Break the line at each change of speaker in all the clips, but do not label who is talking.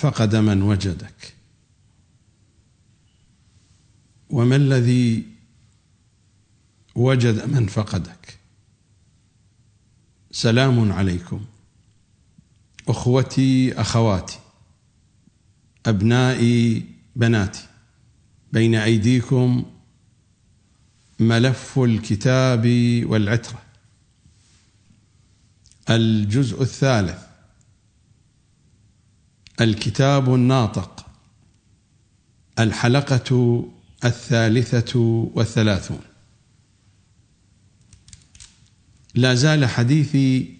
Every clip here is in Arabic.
فقد من وجدك. وما الذي وجد من فقدك؟ سلام عليكم. أخوتي أخواتي أبنائي بناتي. بين أيديكم ملف الكتاب والعترة. الجزء الثالث. الكتاب الناطق الحلقة الثالثة والثلاثون. لا زال حديثي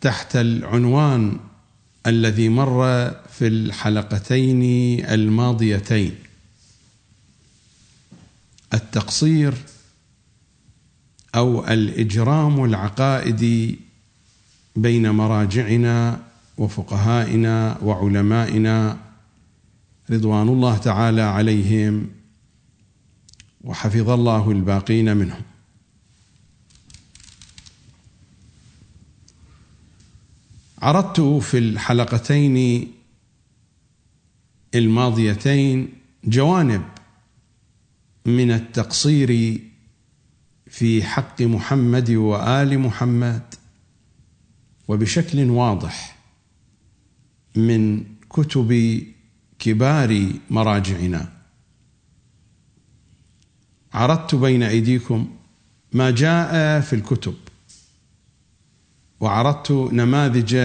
تحت العنوان الذي مر في الحلقتين الماضيتين. التقصير أو الإجرام العقائدي بين مراجعنا وفقهائنا وعلمائنا رضوان الله تعالى عليهم وحفظ الله الباقين منهم. عرضت في الحلقتين الماضيتين جوانب من التقصير في حق محمد وآل محمد وبشكل واضح. من كتب كبار مراجعنا. عرضت بين أيديكم ما جاء في الكتب وعرضت نماذج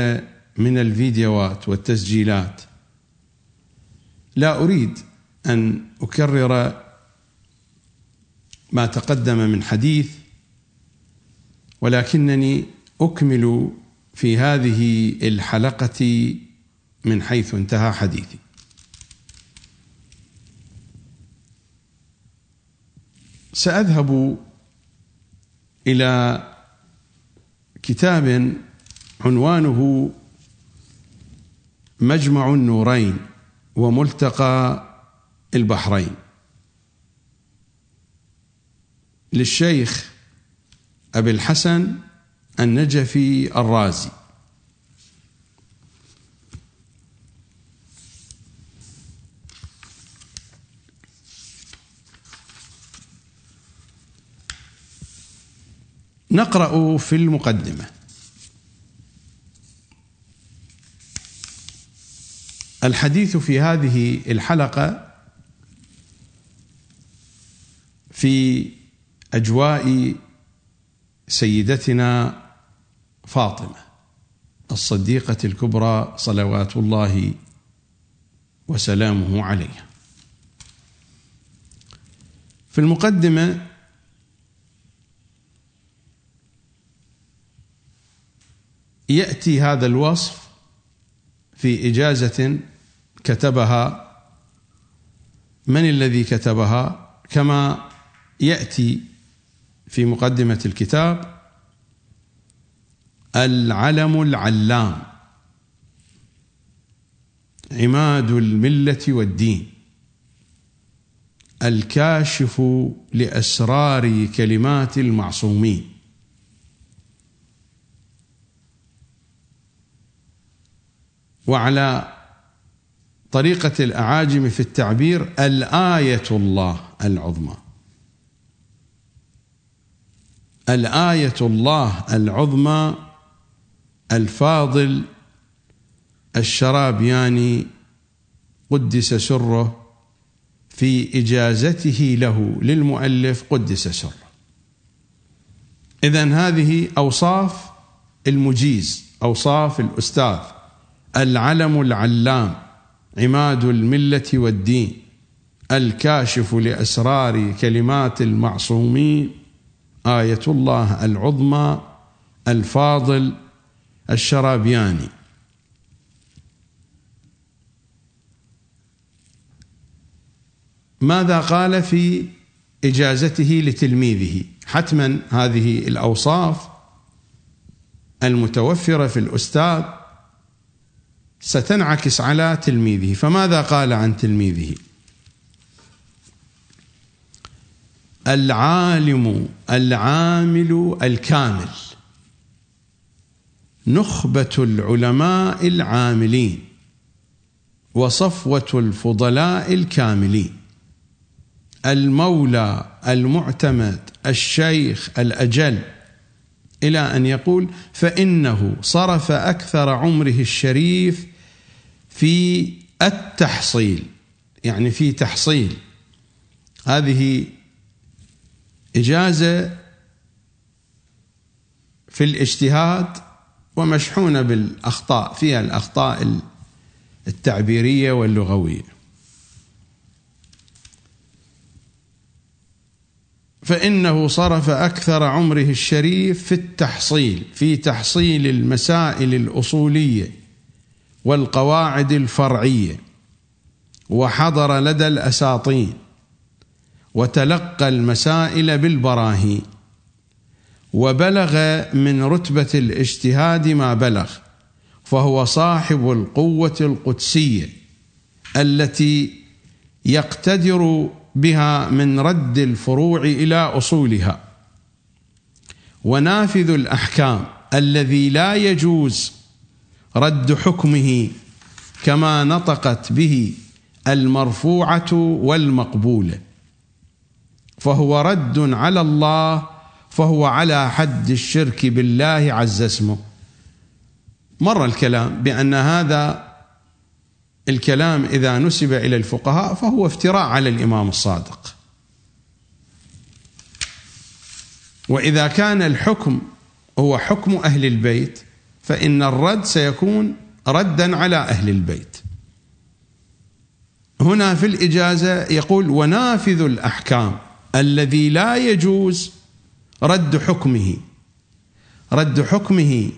من الفيديوهات والتسجيلات. لا أريد أن أكرر ما تقدم من حديث ولكنني أكمل في هذه الحلقة من حيث انتهى حديثي. سأذهب إلى كتاب عنوانه مجمع النورين وملتقى البحرين. للشيخ أبي الحسن النجفي الرازي. نقرأ في المقدمة. الحديث في هذه الحلقة في أجواء سيدتنا فاطمة الصديقة الكبرى صلوات الله وسلامه عليها. في المقدمة يأتي هذا الوصف في إجازة كتبها. من الذي كتبها؟ كما يأتي في مقدمة الكتاب. العلم العلام. عماد الملة والدين. الكاشف لأسرار كلمات المعصومين. وعلى طريقة الأعاجم في التعبير الآية الله العظمى. الآية الله العظمى الفاضل الشرابياني قدس سره في إجازته له للمؤلف قدس سره. إذن هذه أوصاف المجيز أوصاف الأستاذ. العلم العلام عماد الملة والدين الكاشف لأسرار كلمات المعصومين آية الله العظمى الفاضل الشرابياني. ماذا قال في إجازته لتلميذه؟ حتما هذه الأوصاف المتوفرة في الأستاذ ستنعكس على تلميذه. فماذا قال عن تلميذه؟ العالم العامل الكامل. نخبة العلماء العاملين وصفوة الفضلاء الكاملين. المولى المعتمد الشيخ الأجل. إلى أن يقول فإنه صرف أكثر عمره الشريف في التحصيل يعني في تحصيل. هذه إجازة في الاجتهاد ومشحونة بالأخطاء فيها الأخطاء التعبيرية واللغوية. فإنه صرف أكثر عمره الشريف في التحصيل في تحصيل المسائل الأصولية والقواعد الفرعية وحضر لدى الاساطين وتلقى المسائل بالبراهين وبلغ من رتبة الاجتهاد ما بلغ فهو صاحب القوة القدسية التي يقتدر بها من رد الفروع إلى أصولها. ونافذ الأحكام الذي لا يجوز رد حكمه كما نطقت به المرفوعة والمقبولة. فهو رد على الله فهو على حد الشرك بالله عز اسمه. مر الكلام بأن هذا الكلام إذا نسب إلى الفقهاء فهو افتراء على الإمام الصادق. وإذا كان الحكم هو حكم أهل البيت فإن الرد سيكون ردا على أهل البيت. هنا في الإجازة يقول ونافذ الأحكام الذي لا يجوز رد حكمه. رد حكمه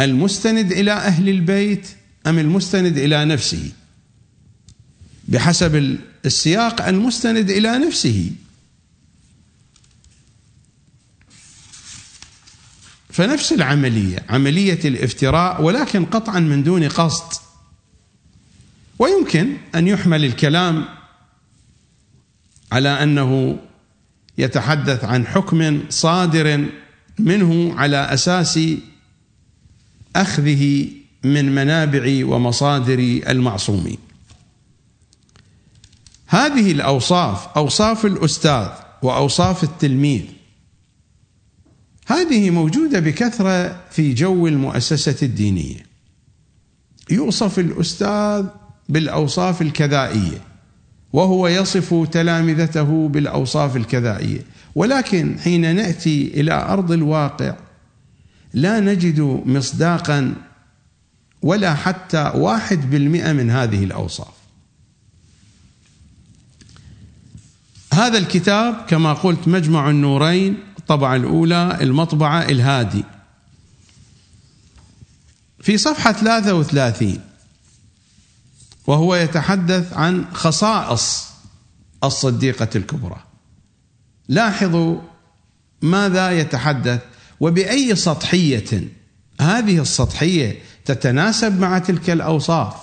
المستند إلى أهل البيت أم المستند إلى نفسه؟ بحسب السياق المستند إلى نفسه. فنفس العملية عملية الافتراء ولكن قطعا من دون قصد. ويمكن أن يحمل الكلام على أنه يتحدث عن حكم صادر منه على أساس أخذه من منابع ومصادر المعصومين. هذه الأوصاف أوصاف الأستاذ وأوصاف التلميذ هذه موجودة بكثرة في جو المؤسسة الدينية. يوصف الأستاذ بالأوصاف الكذائية وهو يصف تلامذته بالأوصاف الكذائية ولكن حين نأتي إلى أرض الواقع لا نجد مصداقا ولا حتى واحد بالمئة من هذه الأوصاف. هذا الكتاب كما قلت مجمع النورين الطبعة الأولى المطبعة الهادي. في صفحة 33 وهو يتحدث عن خصائص الصديقة الكبرى. لاحظوا ماذا يتحدث وبأي سطحية. هذه السطحية تتناسب مع تلك الأوصاف.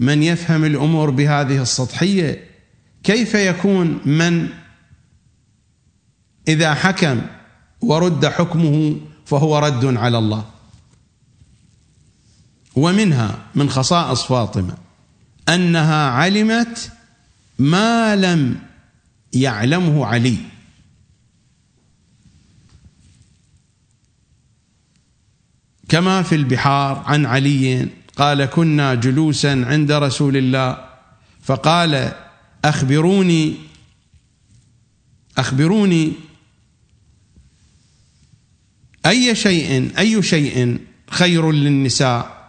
من يفهم الأمور بهذه السطحية؟ كيف يكون من إذا حكم ورد حكمه فهو رد على الله؟ ومنها من خصائص فاطمة أنها علمت ما لم يعلمه علي. كما في البحار عن علي قال كنا جلوسا عند رسول الله. فقال أخبروني أخبروني أي شيء أي شيء خير للنساء؟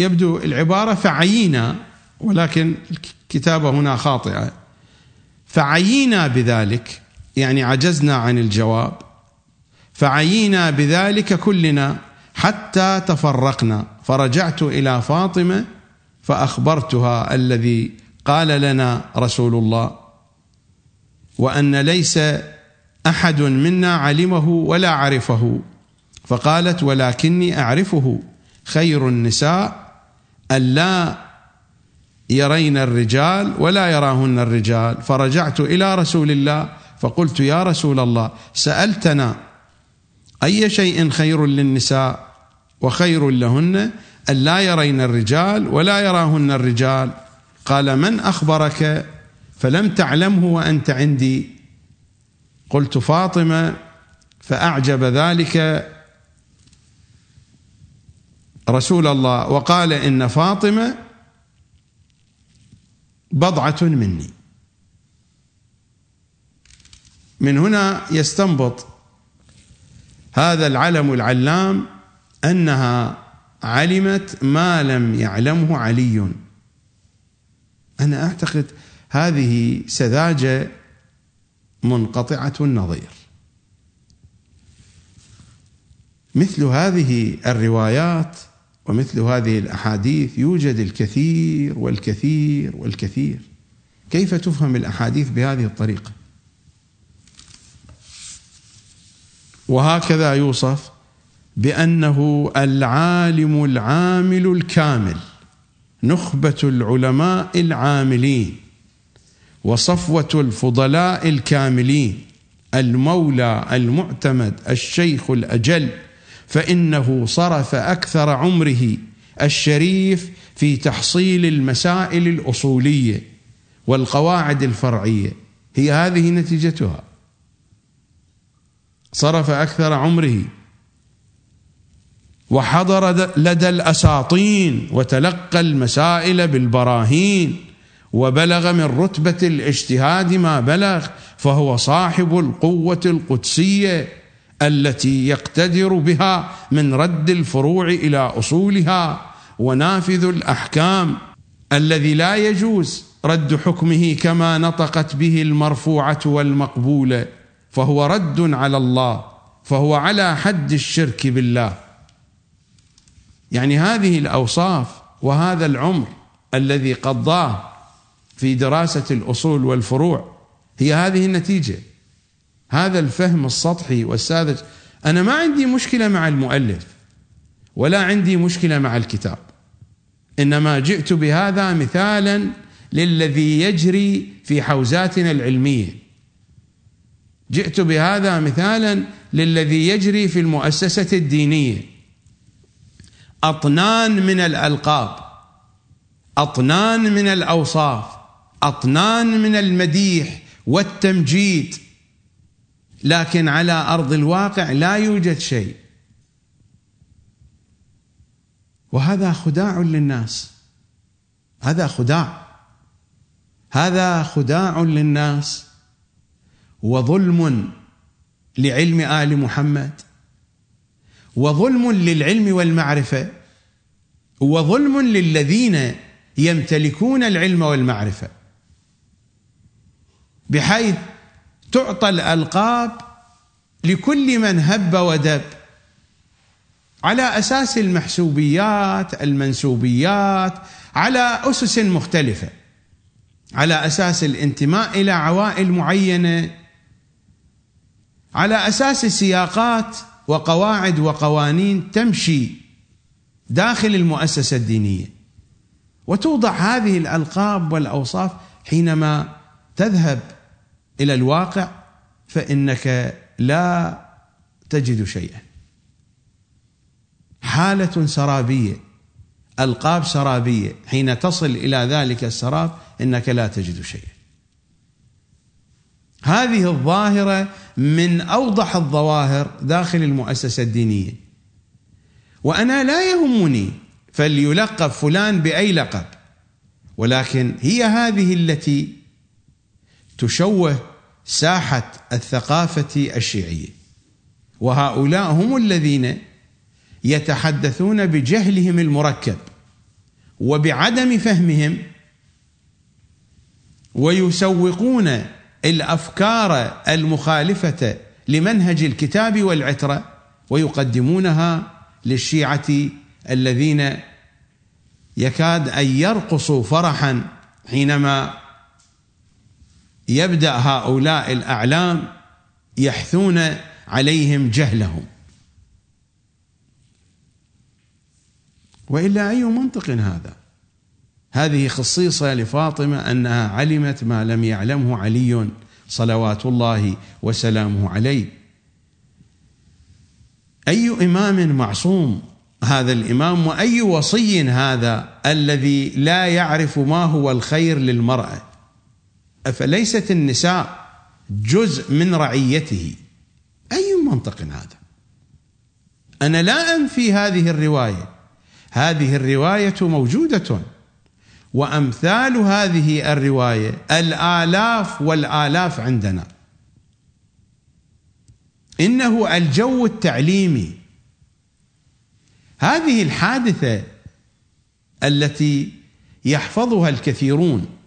يبدو العبارة فعينا ولكن الكتابة هنا خاطئة. فعيينا بذلك يعني عجزنا عن الجواب. فعيينا بذلك كلنا حتى تفرقنا. فرجعت إلى فاطمة فأخبرتها الذي قال لنا رسول الله وأن ليس أحد منا علمه ولا عرفه. فقالت ولكني أعرفه. خير النساء الا يرين الرجال ولا يراهن الرجال. فرجعت إلى رسول الله فقلت يا رسول الله سألتنا أي شيء خير للنساء وخير لهن أن لا يرين الرجال ولا يراهن الرجال؟ قال من أخبرك فلم تعلمه وأنت عندي؟ قلت فاطمة فأعجب ذلك رسول الله وقال إن فاطمة بضعة مني. من هنا يستنبط هذا العلم العلام أنها علمت ما لم يعلمه علي. أنا أعتقد هذه سذاجة منقطعة النظير. مثل هذه الروايات ومثل هذه الأحاديث يوجد الكثير والكثير والكثير. كيف تفهم الأحاديث بهذه الطريقة؟ وهكذا يوصف بأنه العالم العامل الكامل نخبة العلماء العاملين وصفوة الفضلاء الكاملين المولى المعتمد الشيخ الأجل فإنه صرف أكثر عمره الشريف في تحصيل المسائل الأصولية والقواعد الفرعية. هي هذه نتيجتها. صرف أكثر عمره. وحضر لدى الأساطين وتلقى المسائل بالبراهين. وبلغ من رتبة الاجتهاد ما بلغ فهو صاحب القوة القدسية. التي يقتدر بها من رد الفروع إلى أصولها ونافذ الأحكام. الذي لا يجوز رد حكمه كما نطقت به المرفوعة والمقبولة فهو رد على الله فهو على حد الشرك بالله. يعني هذه الأوصاف وهذا العمر الذي قضاه في دراسة الأصول والفروع هي هذه النتيجة. هذا الفهم السطحي والساذج. أنا ما عندي مشكلة مع المؤلف ولا عندي مشكلة مع الكتاب. إنما جئت بهذا مثالا للذي يجري في حوزاتنا العلمية. جئت بهذا مثالا للذي يجري في المؤسسة الدينية. أطنان من الألقاب أطنان من الأوصاف أطنان من المديح والتمجيد. لكن على أرض الواقع لا يوجد شيء. وهذا خداع للناس. هذا خداع. هذا خداع للناس. وظلم لعلم آل محمد. وظلم للعلم والمعرفة. وظلم للذين يمتلكون العلم والمعرفة. بحيث تعطى الألقاب لكل من هب ودب على أساس المحسوبيات المنسوبيات على أسس مختلفة على أساس الانتماء إلى عوائل معينة على أساس سياقات وقواعد وقوانين تمشي داخل المؤسسة الدينية. وتوضع هذه الألقاب والأوصاف حينما تذهب إلى الواقع فإنك لا تجد شيئا. حالة سرابية ألقاب سرابية حين تصل إلى ذلك السراب إنك لا تجد شيئا. هذه الظاهرة من أوضح الظواهر داخل المؤسسة الدينية. وأنا لا يهمني فليلقب فلان بأي لقب ولكن هي هذه التي تشوه ساحه الثقافة الشيعية. وهؤلاء هم الذين يتحدثون بجهلهم المركب وبعدم فهمهم ويسوقون الأفكار المخالفة لمنهج الكتاب والعترة ويقدمونها للشيعة الذين يكاد أن يرقصوا فرحا حينما يبدأ هؤلاء الأعلام يحثون عليهم جهلهم. وإلا أي منطق هذا؟ هذه خصيصة لفاطمة أنها علمت ما لم يعلمه علي صلوات الله وسلامه عليه. أي إمام معصوم هذا الإمام وأي وصي هذا الذي لا يعرف ما هو الخير للمرأة؟ أفليست النساء جزء من رعيته؟ أي منطق هذا؟ أنا لا أنفي هذه الرواية. هذه الرواية موجودة وأمثال هذه الرواية الآلاف والآلاف عندنا. إنه الجو التعليمي. هذه الحادثة التي يحفظها الكثيرون.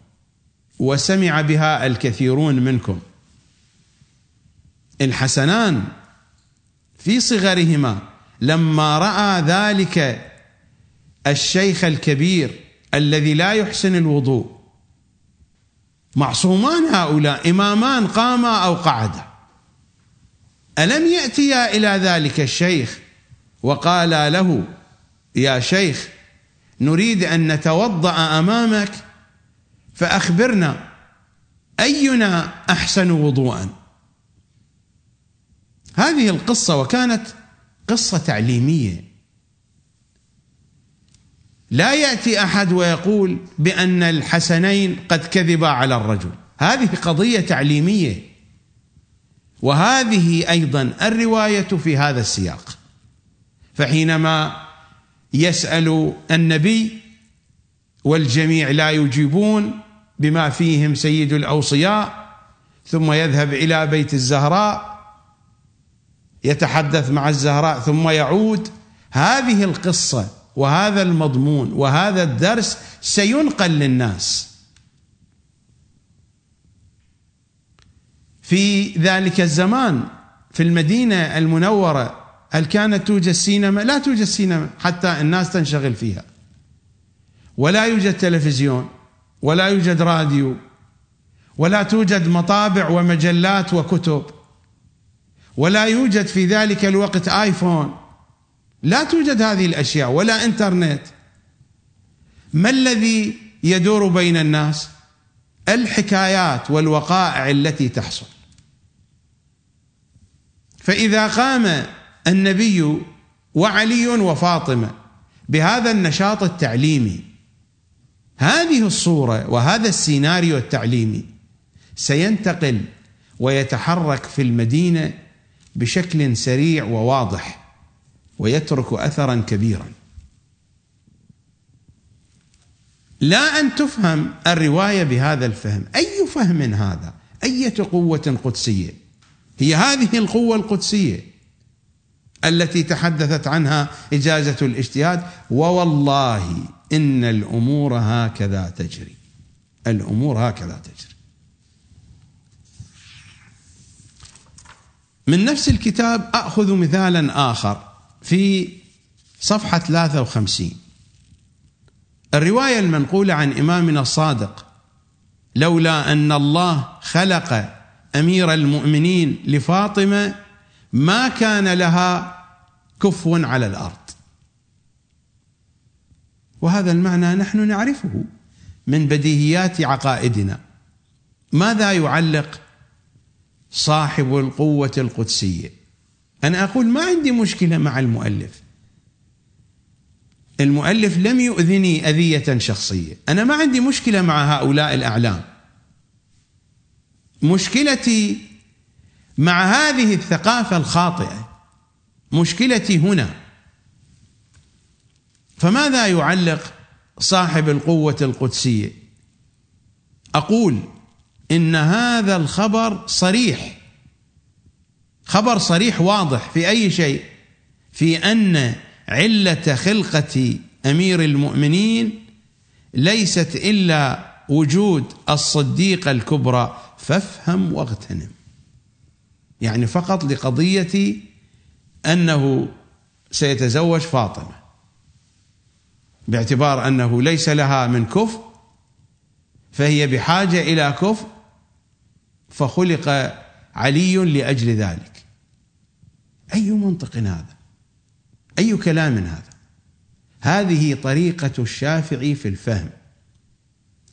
وسمع بها الكثيرون منكم. الحسنان في صغرهما لما رأى ذلك الشيخ الكبير الذي لا يحسن الوضوء. معصومان هؤلاء إمامان قاما أو قعدا. ألم يأتيا إلى ذلك الشيخ وقالا له يا شيخ نريد أن نتوضأ أمامك فأخبرنا أينا أحسن وضوءا. هذه القصة وكانت قصة تعليمية. لا يأتي أحد ويقول بأن الحسنين قد كذبا على الرجل. هذه قضية تعليمية. وهذه أيضا الرواية في هذا السياق. فحينما يسأل النبي والجميع لا يجيبون بما فيهم سيد الأوصياء ثم يذهب إلى بيت الزهراء يتحدث مع الزهراء ثم يعود هذه القصة وهذا المضمون وهذا الدرس سينقل للناس في ذلك الزمان في المدينة المنورة هل كانت توجد سينما؟ لا توجد سينما حتى الناس تنشغل فيها. ولا يوجد تلفزيون ولا يوجد راديو ولا توجد مطابع ومجلات وكتب ولا يوجد في ذلك الوقت آيفون. لا توجد هذه الأشياء ولا إنترنت. ما الذي يدور بين الناس؟ الحكايات والوقائع التي تحصل. فإذا قام النبي وعلي وفاطمة بهذا النشاط التعليمي هذه الصورة وهذا السيناريو التعليمي سينتقل ويتحرك في المدينة بشكل سريع وواضح ويترك اثرا كبيرا. لا أن تفهم الرواية بهذا الفهم. أي فهم هذا؟ أية قوة قدسية؟ هي هذه القوة القدسية التي تحدثت عنها إجازة الاجتهاد؟ ووالله إن الأمور هكذا تجري. الأمور هكذا تجري. من نفس الكتاب أخذ مثالا آخر في صفحة 53 الرواية المنقولة عن إمامنا الصادق لولا أن الله خلق أمير المؤمنين لفاطمة ما كان لها كفو على الأرض. وهذا المعنى نحن نعرفه من بديهيات عقائدنا. ماذا يعلق صاحب القوة القدسية؟ أنا أقول ما عندي مشكلة مع المؤلف. المؤلف لم يؤذني أذية شخصية. أنا ما عندي مشكلة مع هؤلاء الأعلام. مشكلتي مع هذه الثقافة الخاطئة مشكلتي هنا. فماذا يعلق صاحب القوة القدسية؟ أقول إن هذا الخبر صريح. خبر صريح واضح في أي شيء؟ في أن علة خلقة أمير المؤمنين ليست إلا وجود الصديقة الكبرى. فافهم واغتنم. يعني فقط لقضية أنه سيتزوج فاطمة. باعتبار أنه ليس لها من كفء فهي بحاجة إلى كفء فخلق علي لأجل ذلك. أي منطق هذا؟ أي كلام هذا؟ هذه طريقة الشافعي في الفهم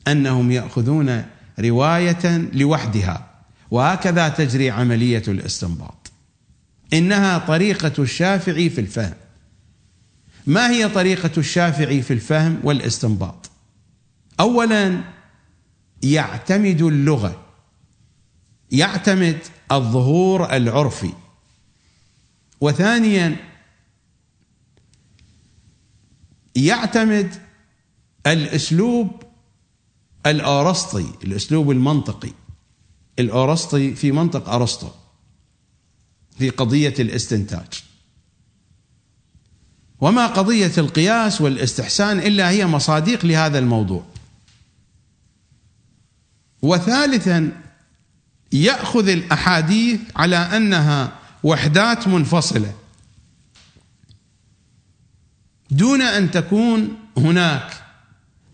أنهم يأخذون رواية لوحدها وهكذا تجري عملية الاستنباط. إنها طريقة الشافعي في الفهم. ما هي طريقة الشافعي في الفهم والاستنباط؟ أولا يعتمد اللغة يعتمد الظهور العرفي. وثانيا يعتمد الأسلوب الأرسطي الأسلوب المنطقي. الأرسطي في منطق أرسطو في قضية الاستنتاج. وما قضية القياس والاستحسان إلا هي مصاديق لهذا الموضوع. وثالثا يأخذ الأحاديث على أنها وحدات منفصلة. دون أن تكون هناك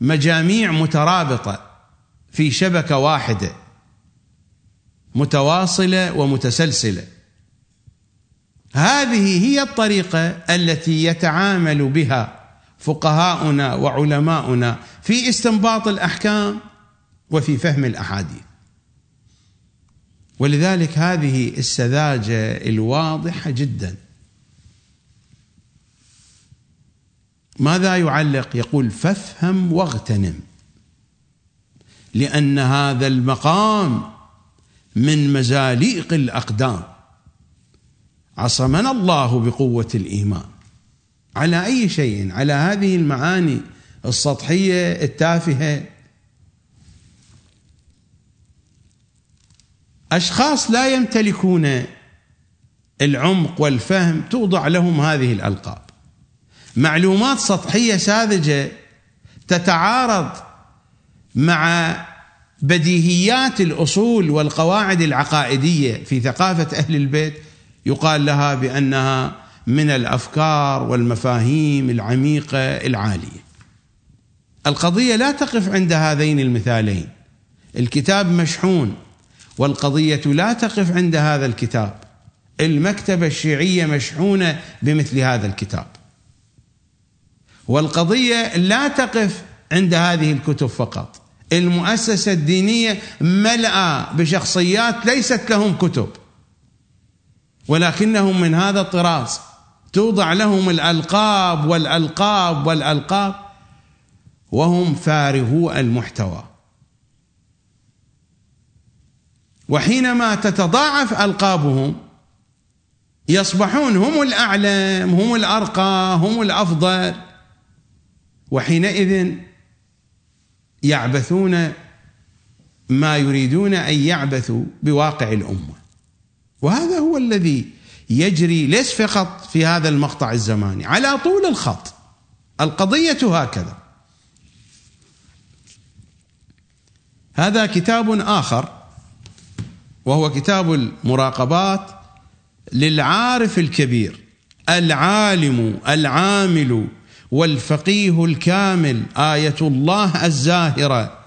مجاميع مترابطة في شبكة واحدة متواصلة ومتسلسلة. هذه هي الطريقة التي يتعامل بها فقهاؤنا وعلماؤنا في استنباط الأحكام وفي فهم الأحاديث. ولذلك هذه السذاجة الواضحة جدا. ماذا يعلق؟ يقول فافهم واغتنم لأن هذا المقام من مزاليق الأقدام. عصمنا الله بقوة الإيمان. على أي شيء؟ على هذه المعاني السطحية التافهة. أشخاص لا يمتلكون العمق والفهم توضع لهم هذه الألقاب. معلومات سطحية ساذجة تتعارض مع بديهيات الأصول والقواعد العقائدية في ثقافة أهل البيت يقال لها بأنها من الأفكار والمفاهيم العميقة العالية. القضية لا تقف عند هذين المثالين. الكتاب مشحون والقضية لا تقف عند هذا الكتاب. المكتبة الشيعية مشحونة بمثل هذا الكتاب. والقضية لا تقف عند هذه الكتب فقط المؤسسة الدينية ملأى بشخصيات ليست لهم كتب ولكنهم من هذا الطراز. توضع لهم الألقاب والألقاب والألقاب وهم فارغو المحتوى. وحينما تتضاعف ألقابهم يصبحون هم الأعلم هم الأرقى هم الأفضل. وحينئذ يعبثون ما يريدون أن يعبثوا بواقع الأمة. وهذا هو الذي يجري ليس فقط في هذا المقطع الزماني على طول الخط. القضية هكذا. هذا كتاب آخر وهو كتاب المراقبات للعارف الكبير العالم العامل والفقيه الكامل آية الله الزاهرة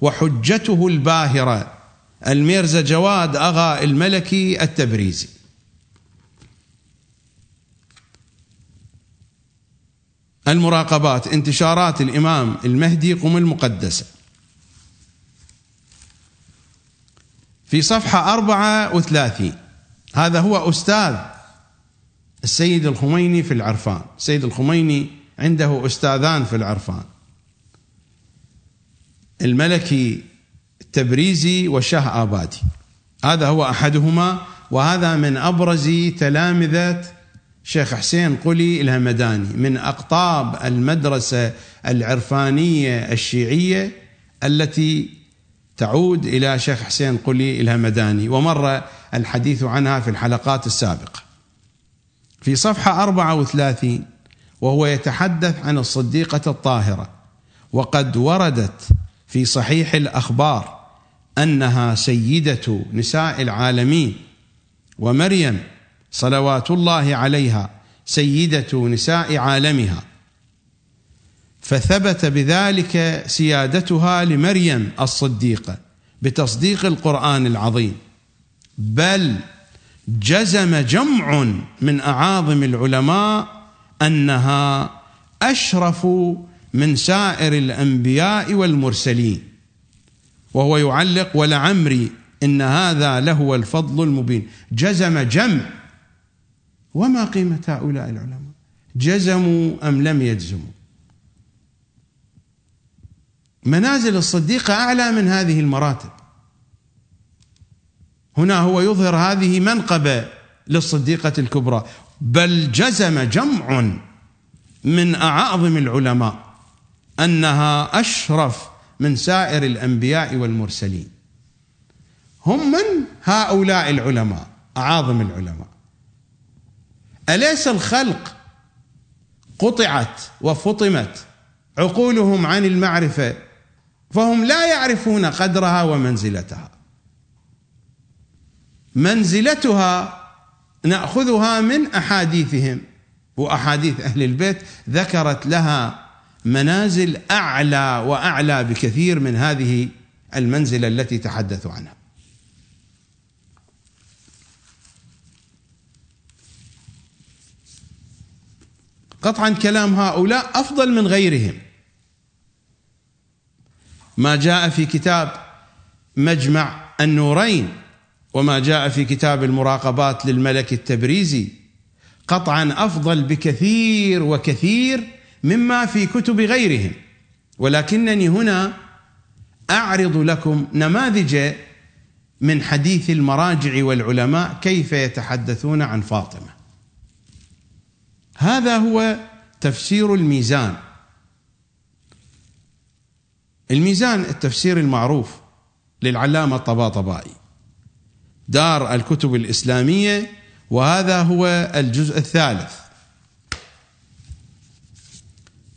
وحجته الباهرة. الميرزا جواد أغا الملكي التبريزي. المراقبات انتشارات الإمام المهدي قم المقدسة. في صفحة أربعة وثلاثين هذا هو أستاذ السيد الخميني في العرفان. السيد الخميني عنده أستاذان في العرفان. الملكي التبريزي والشاه آبادي. هذا هو أحدهما وهذا من أبرز تلامذة شيخ حسين قلي الهمداني من أقطاب المدرسة العرفانية الشيعية التي تعود إلى شيخ حسين قلي الهمداني ومر الحديث عنها في الحلقات السابقة. في صفحة 34 وهو يتحدث عن الصديقة الطاهرة وقد وردت في صحيح الأخبار أنها سيدة نساء العالمين. ومريم صلوات الله عليها سيدة نساء عالمها. فثبت بذلك سيادتها لمريم الصديقة بتصديق القرآن العظيم. بل جزم جمع من أعاظم العلماء أنها أشرف من سائر الأنبياء والمرسلين. وهو يعلق ولعمري إن هذا لهو الفضل المبين. جزم جمع وما قيمة هؤلاء العلماء؟ جزموا أم لم يجزموا؟ منازل الصديقه أعلى من هذه المراتب. هنا هو يظهر هذه منقبة للصديقة الكبرى. بل جزم جمع من أعاظم العلماء أنها أشرف من سائر الأنبياء والمرسلين. هم من؟ هؤلاء العلماء أعاظم العلماء. أليس الخلق قطعت وفطمت عقولهم عن المعرفة فهم لا يعرفون قدرها ومنزلتها؟ منزلتها نأخذها من أحاديثهم وأحاديث أهل البيت ذكرت لها منازل أعلى وأعلى بكثير من هذه المنزلة التي تحدثوا عنها. قطعا كلام هؤلاء أفضل من غيرهم. ما جاء في كتاب مجمع النورين وما جاء في كتاب المراقبات للملك التبريزي قطعا أفضل بكثير وكثير مما في كتب غيرهم. ولكنني هنا أعرض لكم نماذج من حديث المراجع والعلماء كيف يتحدثون عن فاطمة. هذا هو تفسير الميزان. الميزان التفسير المعروف للعلامة الطباطبائي دار الكتب الإسلامية وهذا هو الجزء الثالث.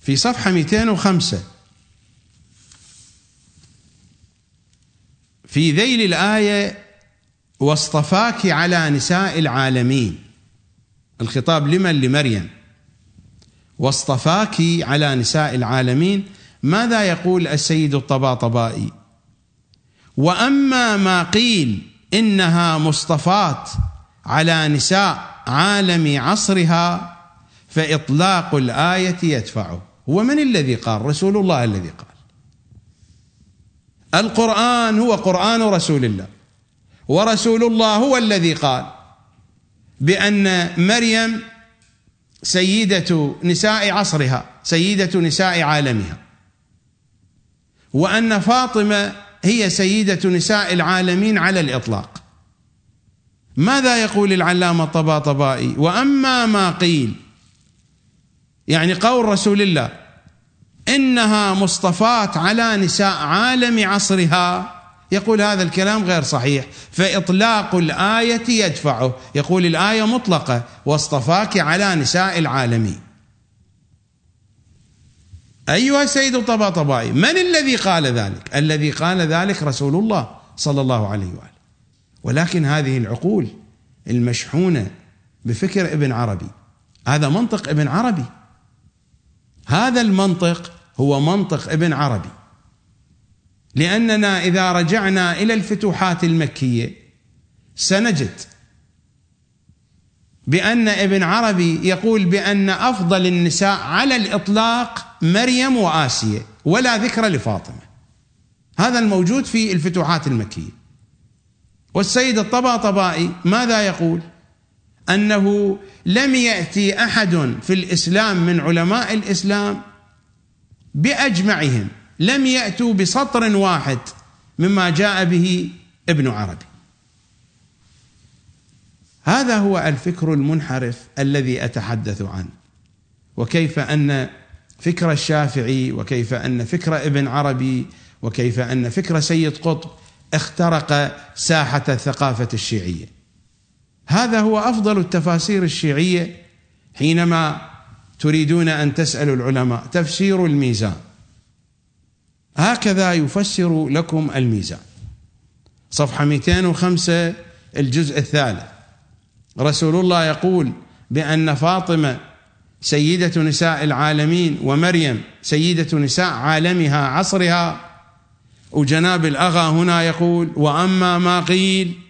في صفحة 205 في ذيل الآية واصطفاك على نساء العالمين. الخطاب لمن؟ لمريم. واصطفاك على نساء العالمين. ماذا يقول السيد الطباطبائي؟ واما ما قيل انها مصطفات على نساء عالم عصرها فإطلاق الآية يدفعه. هو من الذي قال؟ رسول الله الذي قال. القرآن هو قرآن رسول الله ورسول الله هو الذي قال بأن مريم سيدة نساء عصرها سيدة نساء عالمها وأن فاطمة هي سيدة نساء العالمين على الإطلاق. ماذا يقول العلامة الطباطبائي وأما ما قيل يعني قول رسول الله إنها مصطفات على نساء عالم عصرها. يقول هذا الكلام غير صحيح. فإطلاق الآية يدفعه. يقول الآية مطلقة. واصطفاك على نساء العالمين أيها السيد الطباطبائي من الذي قال ذلك؟ الذي قال ذلك رسول الله صلى الله عليه وآله. ولكن هذه العقول المشحونة بفكر ابن عربي. هذا منطق ابن عربي. هذا المنطق هو منطق ابن عربي. لأننا إذا رجعنا إلى الفتوحات المكية سنجد بأن ابن عربي يقول بأن أفضل النساء على الإطلاق مريم وآسيا ولا ذكر لفاطمة. هذا الموجود في الفتوحات المكية. والسيد الطباطبائي ماذا يقول؟ أنه لم يأتي أحد في الإسلام من علماء الإسلام بأجمعهم لم يأتوا بسطر واحد مما جاء به ابن عربي. هذا هو الفكر المنحرف الذي أتحدث عنه. وكيف أن فكر الشافعي وكيف أن فكر ابن عربي وكيف أن فكر سيد قطب اخترق ساحة الثقافة الشيعية. هذا هو أفضل التفاسير الشيعية حينما تريدون أن تسألوا العلماء. تفسير الميزان. هكذا يفسر لكم الميزان. صفحة 205 الجزء الثالث. رسول الله يقول بأن فاطمة سيدة نساء العالمين ومريم سيدة نساء عالمها عصرها. وجناب الأغا هنا يقول وأما ما قيل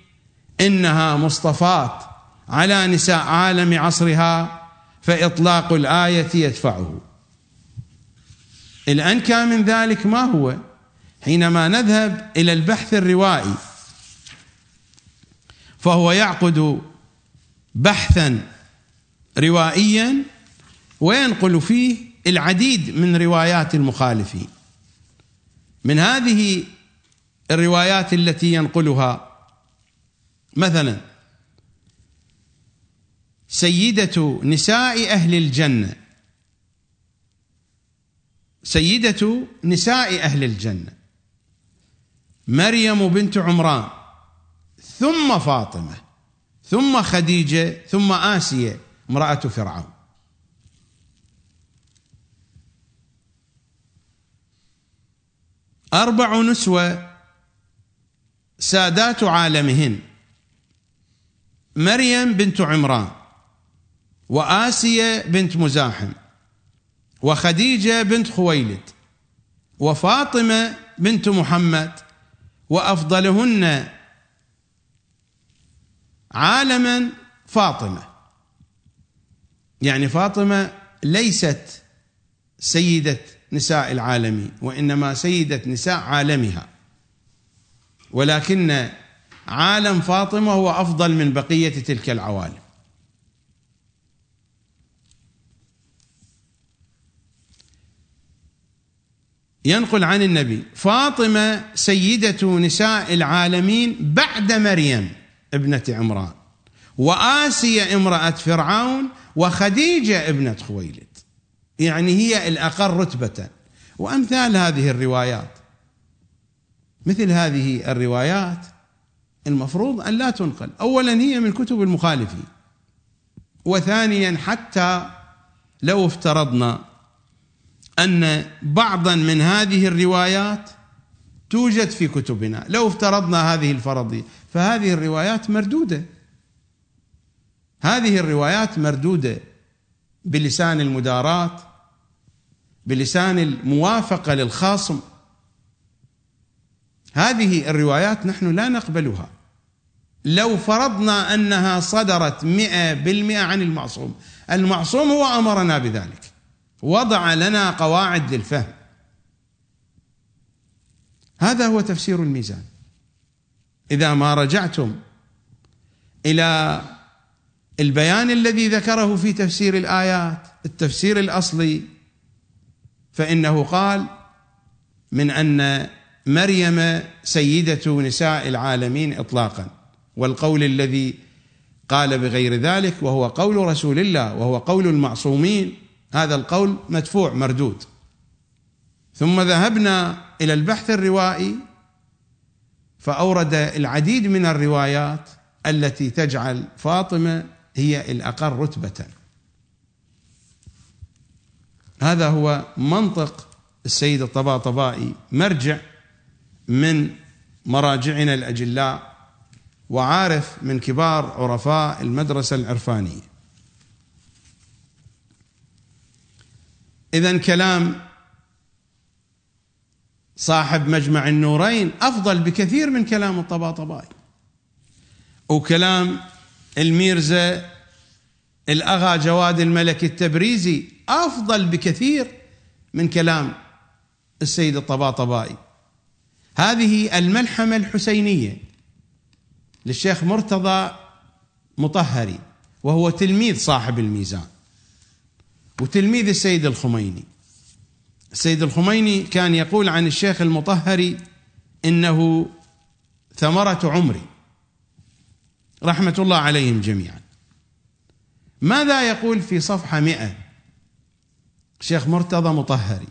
إنها مصطفات على نساء عالم عصرها فإطلاق الآية يدفعه. الأنكى من ذلك ما هو؟ حينما نذهب إلى البحث الروائي فهو يعقد بحثا روائيا وينقل فيه العديد من روايات المخالفين. من هذه الروايات التي ينقلها مثلا سيدة نساء أهل الجنة. سيدة نساء أهل الجنة. مريم بنت عمران ثم فاطمة ثم خديجة ثم آسية امرأة فرعون. أربع نسوة سادات عالمهن. مريم بنت عمران وآسية بنت مزاحم وخديجة بنت خويلد وفاطمة بنت محمد وأفضلهن عالما فاطمة. يعني فاطمة ليست سيدة نساء العالمين وإنما سيدة نساء عالمها. ولكن عالم فاطمة هو أفضل من بقية تلك العوالم. ينقل عن النبي فاطمة سيدة نساء العالمين بعد مريم ابنة عمران وآسيا امرأة فرعون وخديجة ابنة خويلد. يعني هي الأقل رتبة. وأمثال هذه الروايات مثل هذه الروايات المفروض أن لا تنقل. أولا هي من كتب المخالفين. وثانيا حتى لو افترضنا أن بعضا من هذه الروايات توجد في كتبنا. لو افترضنا هذه الفرضية فهذه الروايات مردودة. هذه الروايات مردودة بلسان المدارات بلسان الموافقة للخاصم. هذه الروايات نحن لا نقبلها. لو فرضنا أنها صدرت مئة بالمئة عن المعصوم المعصوم هو أمرنا بذلك. وضع لنا قواعد للفهم. هذا هو تفسير الميزان. إذا ما رجعتم إلى البيان الذي ذكره في تفسير الآيات التفسير الأصلي فإنه قال من أن مريم سيدة نساء العالمين اطلاقا والقول الذي قال بغير ذلك وهو قول رسول الله وهو قول المعصومين هذا القول مدفوع مردود. ثم ذهبنا إلى البحث الروائي فأورد العديد من الروايات التي تجعل فاطمة هي الاقل رتبة. هذا هو منطق السيد الطباطبائي مرجع من مراجعنا الأجلاء وعارف من كبار عرفاء المدرسة العرفانية. اذا كلام صاحب مجمع النورين أفضل بكثير من كلام الطباطبائي وكلام الميرزا الأغا جواد الملك التبريزي أفضل بكثير من كلام السيد الطباطبائي هذه الملحمة الحسينية للشيخ مرتضى مطهري وهو تلميذ صاحب الميزان وتلميذ السيد الخميني. السيد الخميني كان يقول عن الشيخ المطهري إنه ثمرة عمري. رحمة الله عليهم جميعا. ماذا يقول في صفحة مئة شيخ مرتضى مطهري؟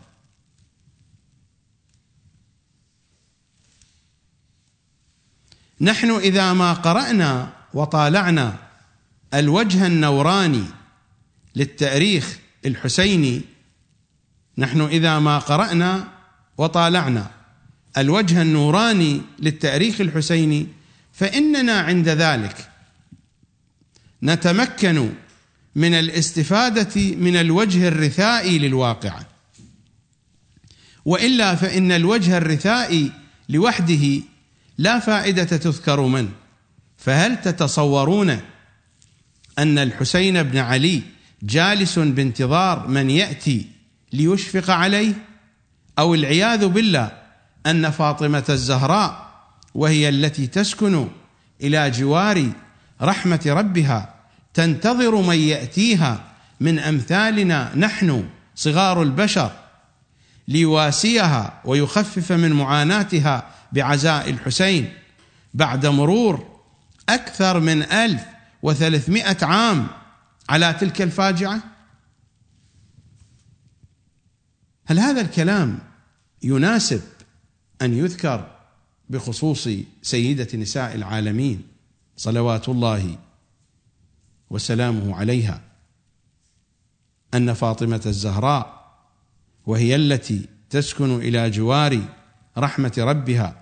نحن إذا ما قرأنا وطالعنا الوجه النوراني للتأريخ الحسيني نحن إذا ما قرأنا وطالعنا الوجه النوراني للتأريخ الحسيني فإننا عند ذلك نتمكن من الاستفادة من الوجه الرثائي للواقعه وإلا فإن الوجه الرثائي لوحده لا فائدة تذكر منه فهل تتصورون أن الحسين بن علي جالس بانتظار من يأتي ليشفق عليه؟ أو العياذ بالله أن فاطمة الزهراء وهي التي تسكن إلى جوار رحمة ربها تنتظر من يأتيها من أمثالنا نحن صغار البشر ليواسيها ويخفف من معاناتها بعزاء الحسين بعد مرور أكثر من ألف وثلاثمائة عام على تلك الفاجعة؟ هل هذا الكلام يناسب أن يذكر بخصوص سيدة نساء العالمين صلوات الله وسلامه عليها أن فاطمة الزهراء وهي التي تسكن إلى جوار رحمة ربها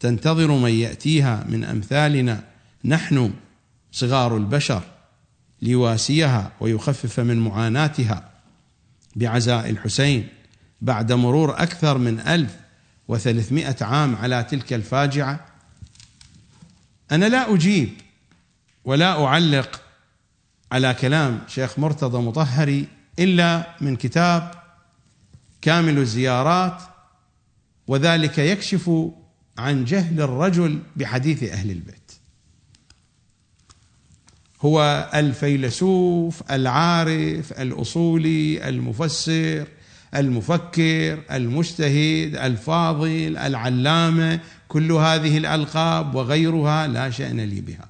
تنتظر من يأتيها من أمثالنا. نحن صغار البشر ليواسيها ويخفف من معاناتها. بعزاء الحسين بعد مرور أكثر من ألف وثلاثمائة عام على تلك الفاجعة أنا لا أجيب ولا أعلق على كلام شيخ مرتضى مطهري إلا من كتاب كامل الزيارات وذلك يكشف عن جهل الرجل بحديث أهل البيت. هو الفيلسوف العارف الأصولي المفسر المفكر المجتهد الفاضل العلامة كل هذه الألقاب وغيرها لا شأن لي بها.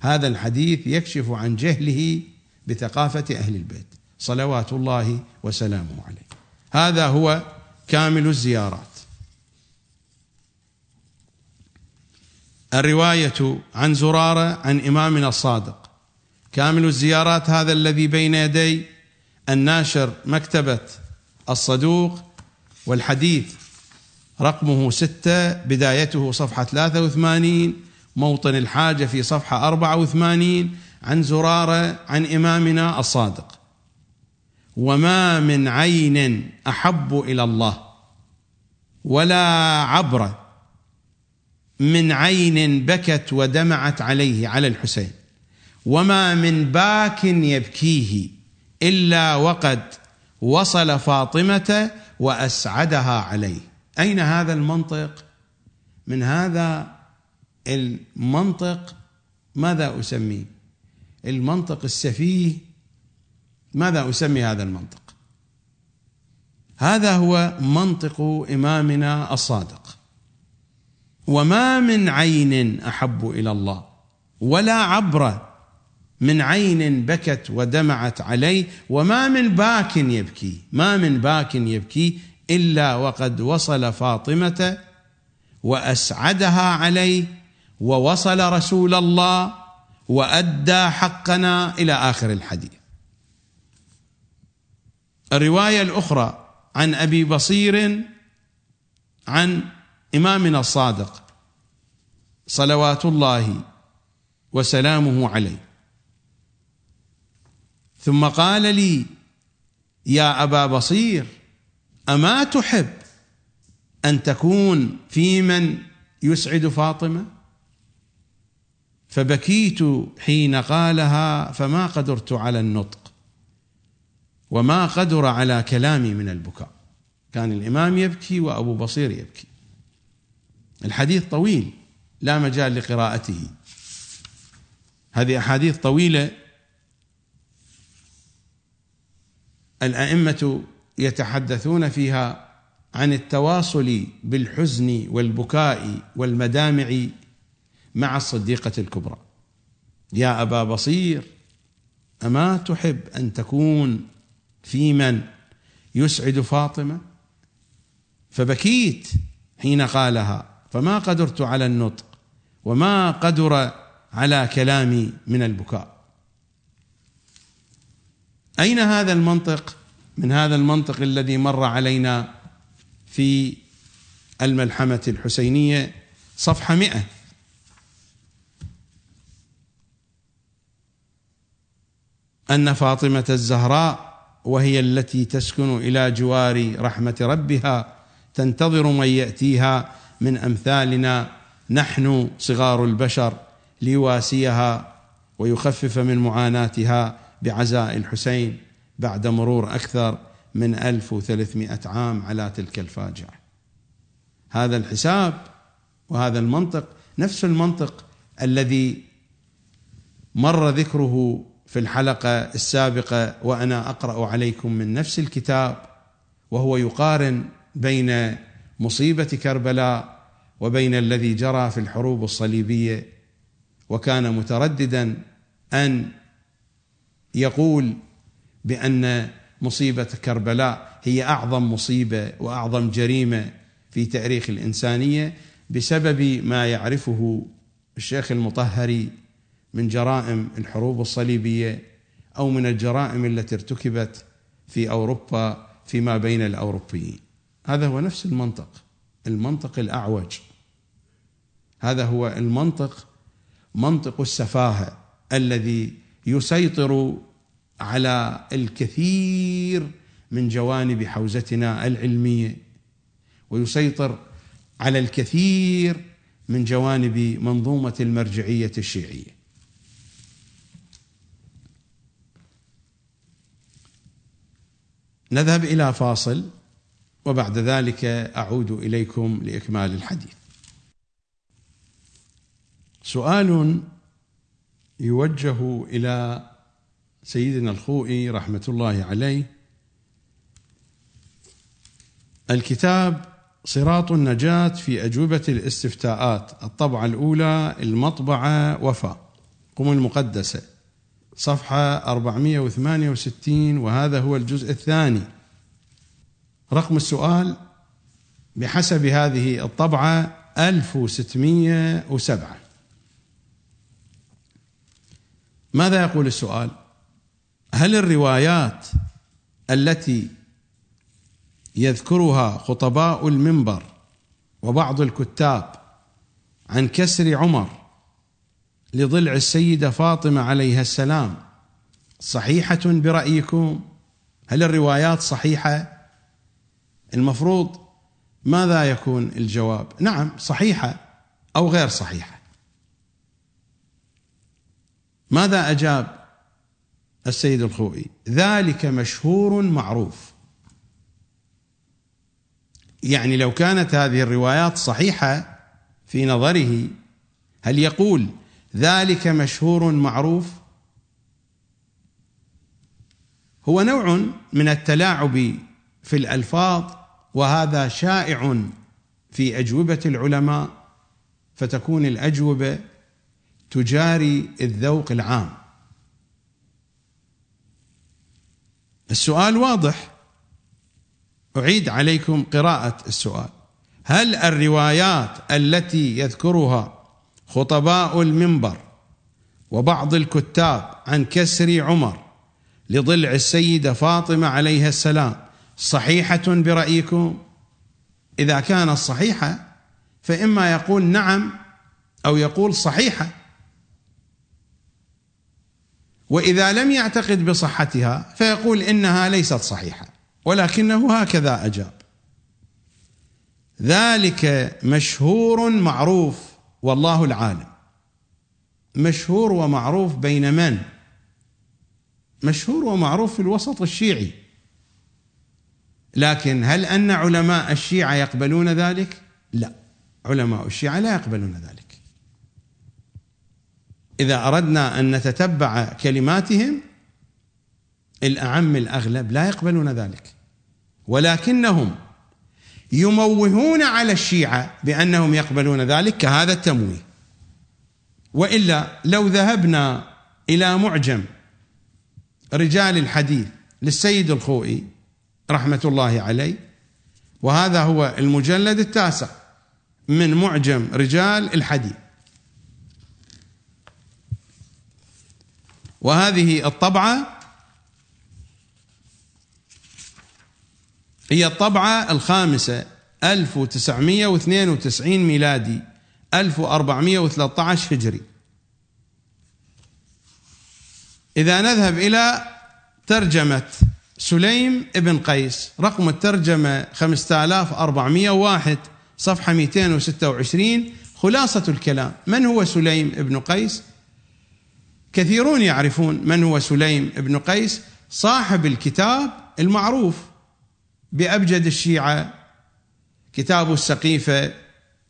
هذا الحديث يكشف عن جهله بثقافة أهل البيت. صلوات الله وسلامه عليه. هذا هو كامل الزيارات. الرواية عن زرارة عن إمامنا الصادق. كامل الزيارات هذا الذي بين يدي الناشر مكتبة الصدوق والحديث. رقمه ستة بدايته صفحة 83 موطن الحاجة في صفحة 84 عن زرارة عن إمامنا الصادق. وما من عين أحب إلى الله ولا عبرة من عين بكت ودمعت عليه على الحسين. وما من باك يبكيه إلا وقد وصل فاطمة وأسعدها عليه. أين هذا المنطق؟ من هذا المنطق ماذا اسميه المنطق السفيه ماذا أسمي هذا المنطق؟ هذا هو منطق إمامنا الصادق. وما من عين أحب إلى الله ولا عبره من عين بكت ودمعت عليه وما من باك يبكي ما من باك يبكي إلا وقد وصل فاطمة وأسعدها عليه ووصل رسول الله وأدى حقنا إلى آخر الحديث. الرواية الأخرى عن أبي بصير عن إمامنا الصادق صلوات الله وسلامه عليه. ثم قال لي يا أبا بصير أما تحب أن تكون في من يسعد فاطمة؟ فبكيت حين قالها فما قدرت على النطق وما قدر على كلامي من البكاء. كان الإمام يبكي وأبو بصير يبكي. الحديث طويل لا مجال لقراءته. هذه أحاديث طويلة. الأئمة يتحدثون فيها عن التواصل بالحزن والبكاء والمدامع مع الصديقة الكبرى. يا أبا بصير أما تحب أن تكون في من يسعد فاطمة؟ فبكيت حين قالها. فما قدرت على النطق وما قدر على كلامي من البكاء. أين هذا المنطق؟ من هذا المنطق الذي مر علينا في الملحمة الحسينية صفحة مئة. أن فاطمة الزهراء وهي التي تسكن إلى جوار رحمة ربها تنتظر من يأتيها من أمثالنا نحن صغار البشر ليواسيها ويخفف من معاناتها بعزاء الحسين بعد مرور أكثر من 1300 عام على تلك الفاجعة. هذا الحساب وهذا المنطق نفس المنطق الذي مر ذكره في الحلقة السابقة وأنا أقرأ عليكم من نفس الكتاب وهو يقارن بين مصيبة كربلاء وبين الذي جرى في الحروب الصليبية وكان مترددا أن يقول بأن مصيبة كربلاء هي أعظم مصيبة وأعظم جريمة في تاريخ الإنسانية بسبب ما يعرفه الشيخ المطهري من جرائم الحروب الصليبية أو من الجرائم التي ارتكبت في أوروبا فيما بين الأوروبيين. هذا هو نفس المنطق. المنطق الأعوج. هذا هو المنطق منطق السفاهة الذي يسيطر على الكثير من جوانب حوزتنا العلمية ويسيطر على الكثير من جوانب منظومة المرجعية الشيعية. نذهب إلى فاصل. وبعد ذلك أعود إليكم لإكمال الحديث. سؤال يوجه إلى سيدنا الخوئي رحمة الله عليه. الكتاب صراط النجاة في أجوبة الاستفتاءات الطبعة الأولى المطبعة وفاء قم المقدسة صفحة 468 وهذا هو الجزء الثاني. رقم السؤال بحسب هذه الطبعة 1607 ماذا يقول السؤال؟ هل الروايات التي يذكرها خطباء المنبر وبعض الكتاب عن كسر عمر لضلع السيدة فاطمة عليها السلام صحيحة برأيكم؟ هل الروايات صحيحة؟ المفروض ماذا يكون الجواب؟ نعم صحيحة أو غير صحيحة. ماذا أجاب السيد الخوئي؟ ذلك مشهور معروف. يعني لو كانت هذه الروايات صحيحة في نظره هل يقول ذلك مشهور معروف؟ هو نوع من التلاعب في الألفاظ وهذا شائع في أجوبة العلماء فتكون الأجوبة تجاري الذوق العام. السؤال واضح. أعيد عليكم قراءة السؤال. هل الروايات التي يذكرها خطباء المنبر وبعض الكتاب عن كسر عمر لضلع السيدة فاطمة عليها السلام صحيحة برأيكم؟ إذا كانت صحيحه فإما يقول نعم أو يقول صحيحه وإذا لم يعتقد بصحتها فيقول إنها ليست صحيحة ولكنه هكذا أجاب. ذلك مشهور معروف والله العالم. مشهور ومعروف بين من؟ مشهور ومعروف في الوسط الشيعي. لكن هل أن علماء الشيعة يقبلون ذلك؟ لا. علماء الشيعة لا يقبلون ذلك. إذا أردنا أن نتتبع كلماتهم الأعم الأغلب لا يقبلون ذلك. ولكنهم يموهون على الشيعة بأنهم يقبلون ذلك كهذا التمويه. وإلا لو ذهبنا إلى معجم رجال الحديث للسيد الخوئي رحمة الله عليه. وهذا هو المجلد التاسع من معجم رجال الحديث. وهذه الطبعة هي الطبعة الخامسة 1992 ميلادي 1413 هجري. إذا نذهب إلى ترجمة سليم ابن قيس رقم الترجمة 5401 صفحة 226 خلاصة الكلام من هو سليم ابن قيس؟ كثيرون يعرفون من هو سليم ابن قيس صاحب الكتاب المعروف بأبجد الشيعة كتاب السقيفة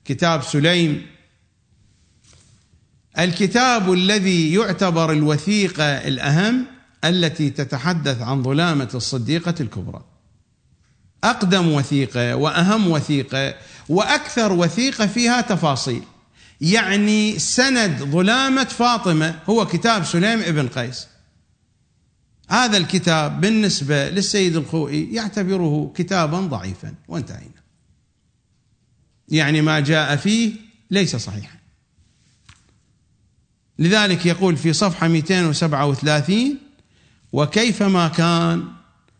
كتاب سليم. الكتاب الذي يعتبر الوثيقة الأهم التي تتحدث عن ظلامة الصديقة الكبرى. أقدم وثيقة وأهم وثيقة وأكثر وثيقة فيها تفاصيل. يعني سند ظلامة فاطمة هو كتاب سليم ابن قيس. هذا الكتاب بالنسبة للسيد الخوئي يعتبره كتابا ضعيفا وانتهينا. يعني ما جاء فيه ليس صحيحا. لذلك يقول في صفحة 237 وكيفما كان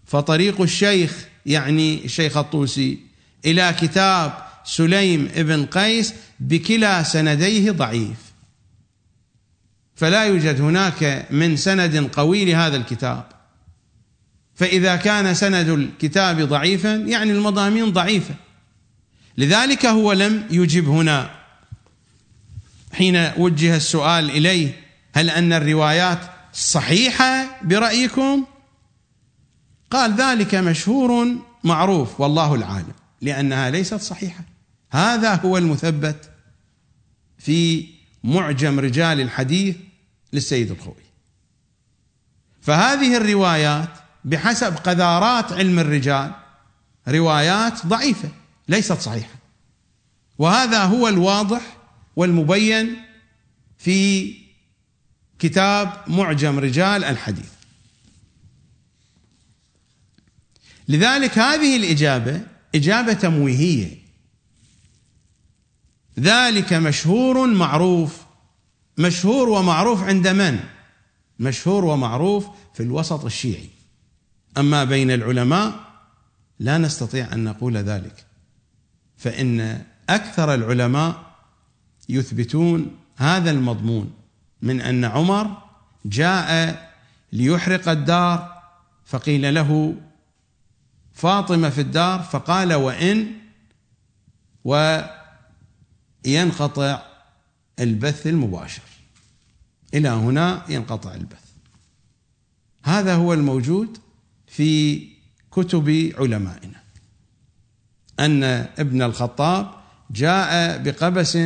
فطريق الشيخ يعني الشيخ الطوسي إلى كتاب سليم ابن قيس بكلا سنديه ضعيف. فلا يوجد هناك من سند قوي لهذا الكتاب. فإذا كان سند الكتاب ضعيفا يعني المضامين ضعيفة. لذلك هو لم يجب هنا حين وجه السؤال إليه هل أن الروايات صحيحة برأيكم؟ قال ذلك مشهور معروف والله العالم لأنها ليست صحيحة. هذا هو المثبت في معجم رجال الحديث للسيد الخوي. فهذه الروايات بحسب قذارات علم الرجال روايات ضعيفة ليست صحيحة. وهذا هو الواضح والمبين في كتاب معجم رجال الحديث. لذلك هذه الإجابة إجابة تمويهية. ذلك مشهور معروف. مشهور ومعروف عند من؟ مشهور ومعروف في الوسط الشيعي. أما بين العلماء لا نستطيع أن نقول ذلك. فإن أكثر العلماء يثبتون هذا المضمون. من أن عمر جاء ليحرق الدار فقيل له فاطمة في الدار فقال وإن وينقطع البث المباشر. إلى هنا ينقطع البث. هذا هو الموجود في كتب علمائنا. أن ابن الخطاب جاء بقبس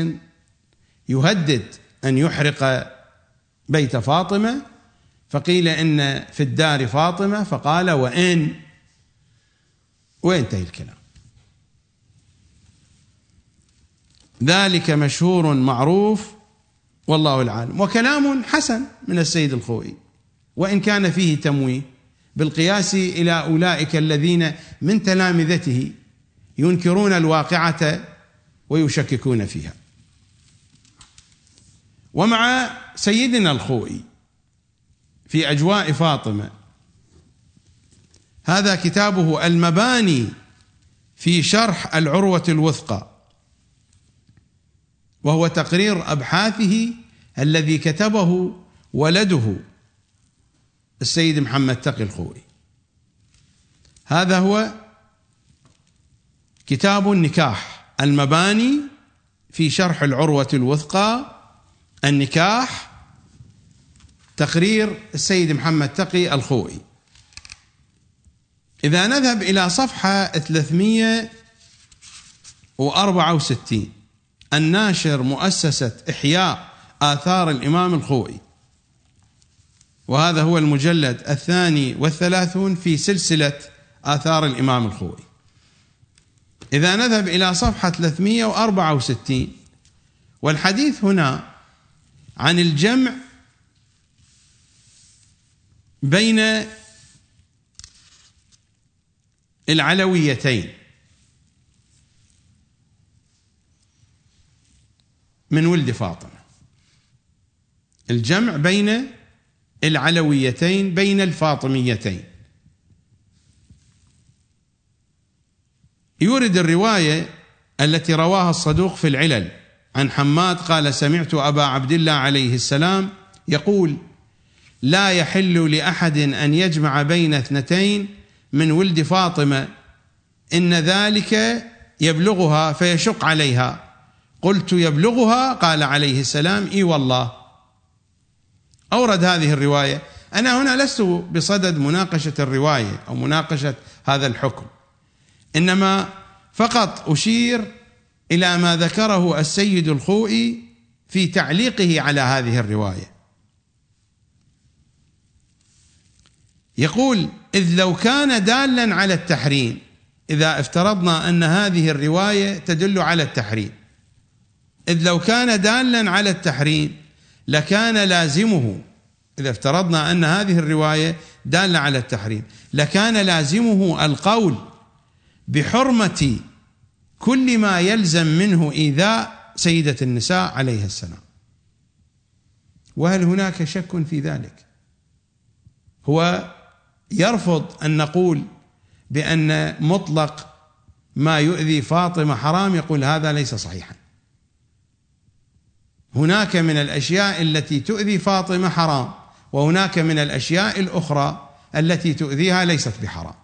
يهدد أن يحرق بيت فاطمة فقيل إن في الدار فاطمة فقال وإن؟ وينتهي الكلام. ذلك مشهور معروف والله العالم وكلام حسن من السيد الخوئي وإن كان فيه تمويه. بالقياس إلى أولئك الذين من تلامذته ينكرون الواقعة ويشككون فيها. ومع سيدنا الخوئي في أجواء فاطمة. هذا كتابه المباني في شرح العروة الوثقى وهو تقرير أبحاثه الذي كتبه ولده السيد محمد تقي الخوئي. هذا هو كتاب النكاح المباني في شرح العروة الوثقى النكاح تقرير السيد محمد تقي الخوئي إذا نذهب إلى صفحة 364 الناشر مؤسسة إحياء آثار الإمام الخوئي وهذا هو المجلد الثاني والثلاثون في سلسلة آثار الإمام الخوئي إذا نذهب إلى صفحة 364 والحديث هنا عن الجمع بين العلويتين. من ولد فاطمة. الجمع بين العلويتين بين الفاطميتين. يورد الرواية التي رواها الصدوق في العلل. عن حماد قال سمعت أبا عبد الله عليه السلام يقول لا يحل لأحد أن يجمع بين اثنتين من ولد فاطمة. إن ذلك يبلغها فيشق عليها. قلت يبلغها؟ قال عليه السلام إي والله. أورد هذه الرواية. أنا هنا لست بصدد مناقشة الرواية أو مناقشة هذا الحكم. إنما فقط أشير إلى ما ذكره السيد الخوئي في تعليقه على هذه الرواية. يقول إذ لو كان دالا على التحريم إذا افترضنا أن هذه الرواية تدل على التحريم. إذ لو كان دالا على التحريم لكان لازمه إذا افترضنا أن هذه الرواية دالة على التحريم لكان لازمه القول بحرمة كل ما يلزم منه إيذاء سيدة النساء عليها السلام. وهل هناك شك في ذلك؟ هو يرفض أن نقول بأن مطلق ما يؤذي فاطمة حرام يقول هذا ليس صحيحا. هناك من الأشياء التي تؤذي فاطمة حرام وهناك من الأشياء الأخرى التي تؤذيها ليست بحرام.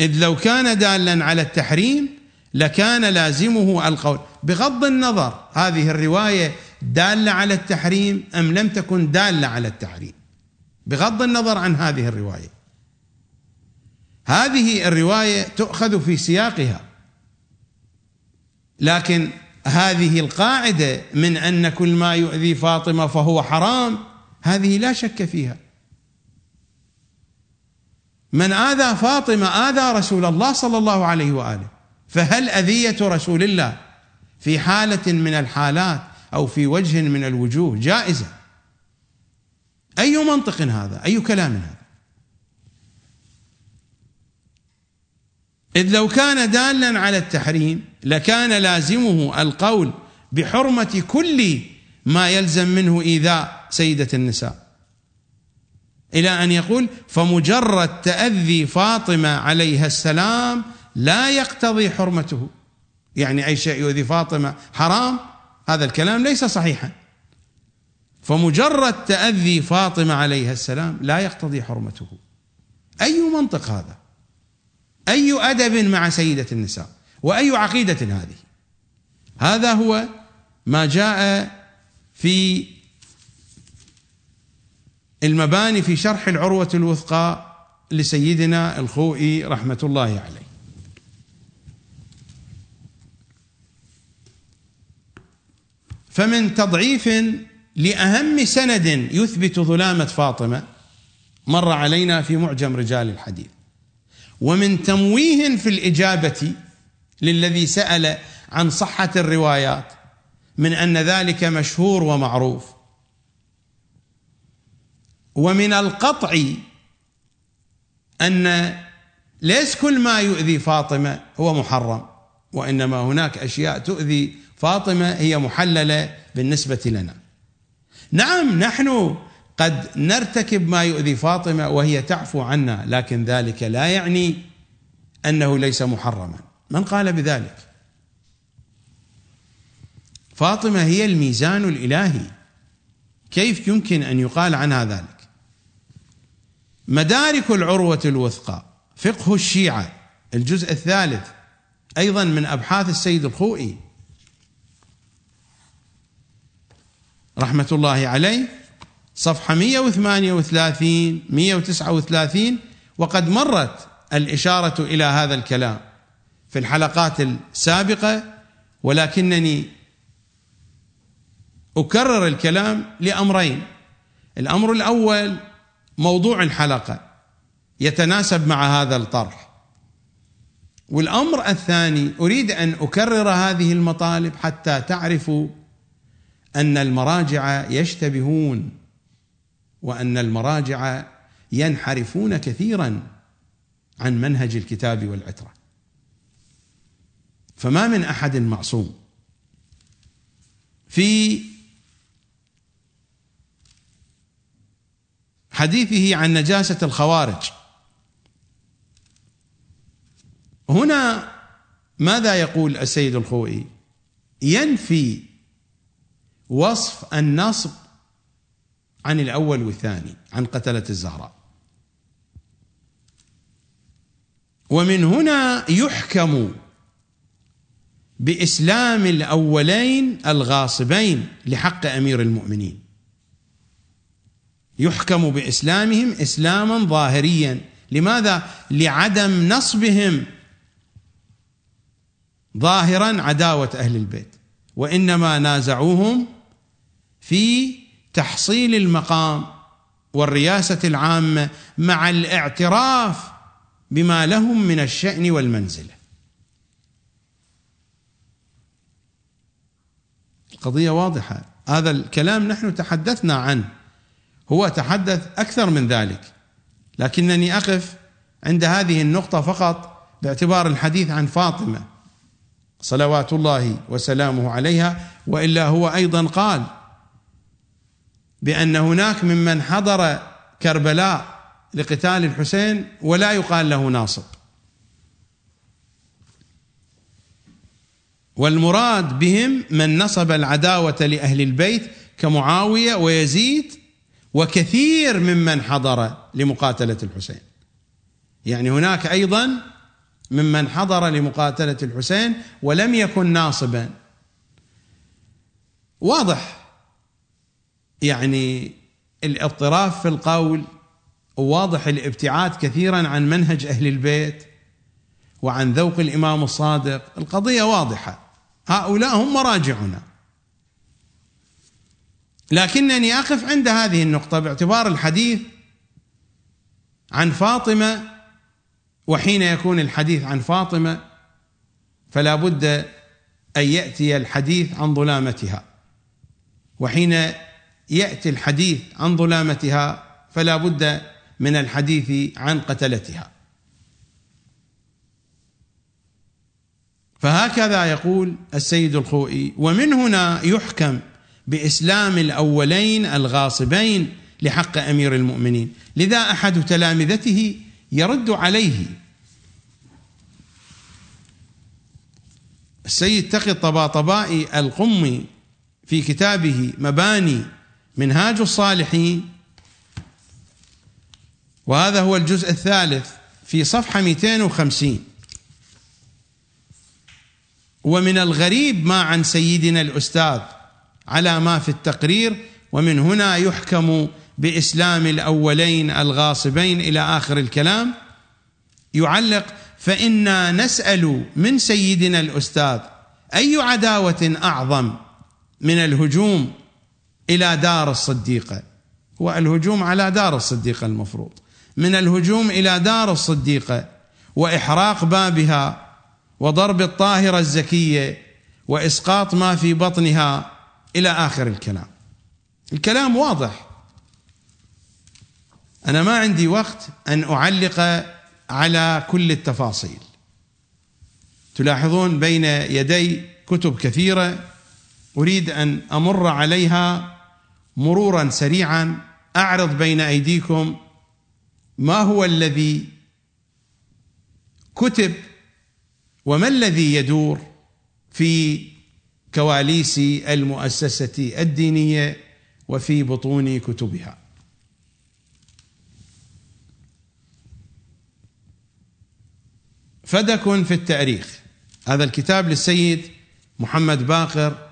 إذ لو كان دالا على التحريم لكان لازمه القول. بغض النظر هذه الرواية دالة على التحريم أم لم تكن دالة على التحريم؟ بغض النظر عن هذه الرواية. هذه الرواية تؤخذ في سياقها. لكن هذه القاعدة من أن كل ما يؤذي فاطمة فهو حرام هذه لا شك فيها. من آذى فاطمة آذى رسول الله صلى الله عليه وآله. فهل أذية رسول الله في حالة من الحالات أو في وجه من الوجوه جائزة؟ أي منطق هذا؟ أي كلام هذا؟ إذ لو كان دالا على التحريم لكان لازمه القول بحرمة كل ما يلزم منه إيذاء سيدة النساء. إلى أن يقول فمجرد تأذي فاطمة عليها السلام لا يقتضي حرمته. يعني أي شيء يؤذي فاطمة حرام هذا الكلام ليس صحيحا. فمجرد تأذي فاطمة عليها السلام لا يقتضي حرمته. أي منطق هذا؟ أي أدب مع سيدة النساء؟ وأي عقيدة هذه؟ هذا هو ما جاء في المباني في شرح العروة الوثقى لسيدنا الخوئي رحمة الله عليه. فمن تضعيف لأهم سند يثبت ظلامة فاطمة مر علينا في معجم رجال الحديث. ومن تمويه في الإجابة للذي سأل عن صحة الروايات من أن ذلك مشهور ومعروف. ومن القطع أن ليس كل ما يؤذي فاطمة هو محرم وإنما هناك أشياء تؤذي فاطمة هي محللة بالنسبة لنا. نعم نحن قد نرتكب ما يؤذي فاطمة وهي تعفو عنا لكن ذلك لا يعني أنه ليس محرما. من قال بذلك؟ فاطمة هي الميزان الإلهي. كيف يمكن أن يقال عنها ذلك؟ مدارك العروة الوثقى فقه الشيعة الجزء الثالث أيضا من أبحاث السيد الخوئي. رحمة الله عليه صفحة 138 139 وقد مرت الإشارة إلى هذا الكلام في الحلقات السابقة ولكنني أكرر الكلام لأمرين. الأمر الأول موضوع الحلقة يتناسب مع هذا الطرح. والأمر الثاني أريد أن أكرر هذه المطالب حتى تعرفوا أن المراجع يشتبهون وأن المراجع ينحرفون كثيرا عن منهج الكتاب والعترة. فما من أحد معصوم. في حديثه عن نجاسة الخوارج. هنا ماذا يقول السيد الخوئي؟ ينفي وصف النصب عن الأول والثاني عن قتلة الزهراء. ومن هنا يحكم بإسلام الأولين الغاصبين لحق أمير المؤمنين. يحكم بإسلامهم إسلاما ظاهريا. لماذا؟ لعدم نصبهم ظاهرا عداوة أهل البيت. وإنما نازعوهم في تحصيل المقام والرياسة العامة مع الاعتراف بما لهم من الشأن والمنزلة. القضية واضحة. هذا الكلام نحن تحدثنا عنه. هو تحدث أكثر من ذلك. لكنني أقف عند هذه النقطة فقط باعتبار الحديث عن فاطمة. صلوات الله وسلامه عليها وإلا هو أيضا قال بأن هناك ممن حضر كربلاء لقتال الحسين ولا يقال له ناصب. والمراد بهم من نصب العداوة لأهل البيت كمعاوية ويزيد وكثير ممن حضر لمقاتلة الحسين. يعني هناك أيضا ممن حضر لمقاتلة الحسين ولم يكن ناصبا. واضح يعني الاضطراب في القول وواضح الابتعاد كثيرا عن منهج أهل البيت وعن ذوق الإمام الصادق. القضية واضحة. هؤلاء هم مراجعنا. لكنني أقف عند هذه النقطة باعتبار الحديث عن فاطمة وحين يكون الحديث عن فاطمة فلا بد أن يأتي الحديث عن ظلامتها. وحين يأتي الحديث عن ظلامتها فلا بد من الحديث عن قتلتها. فهكذا يقول السيد الخوئي ومن هنا يحكم بإسلام الأولين الغاصبين لحق أمير المؤمنين. لذا أحد تلامذته يرد عليه. السيد تقي الطباطبائي القمي في كتابه مباني منهاج الصالحين وهذا هو الجزء الثالث في صفحة 250 ومن الغريب ما عن سيدنا الأستاذ على ما في التقرير ومن هنا يحكم بإسلام الأولين الغاصبين إلى آخر الكلام. يعلق فإنا نسأل من سيدنا الأستاذ أي عداوة أعظم من الهجوم إلى دار الصديقة هو الهجوم على دار الصديقة المفروض. من الهجوم إلى دار الصديقة وإحراق بابها وضرب الطاهرة الزكية وإسقاط ما في بطنها إلى آخر الكلام. الكلام واضح. أنا ما عندي وقت أن أعلق على كل التفاصيل. تلاحظون بين يدي كتب كثيرة أريد أن أمر عليها مرورا سريعا. أعرض بين أيديكم ما هو الذي كتب وما الذي يدور في كواليس المؤسسة الدينية وفي بطون كتبها. فدك في التاريخ. هذا الكتاب للسيد محمد باقر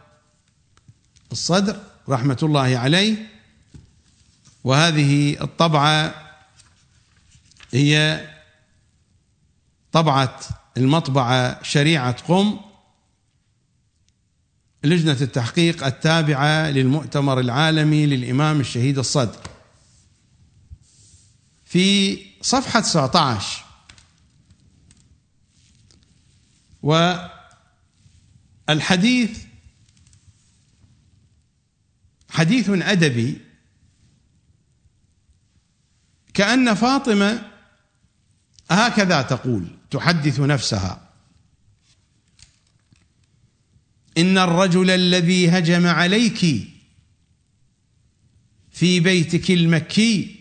الصدر رحمة الله عليه. وهذه الطبعة هي طبعة المطبعة شريعة قم. لجنة التحقيق التابعة للمؤتمر العالمي للإمام الشهيد الصدر. في صفحة 19 والحديث حديث أدبي. كأن فاطمة هكذا تقول تحدث نفسها. إن الرجل الذي هجم عليك في بيتك المكي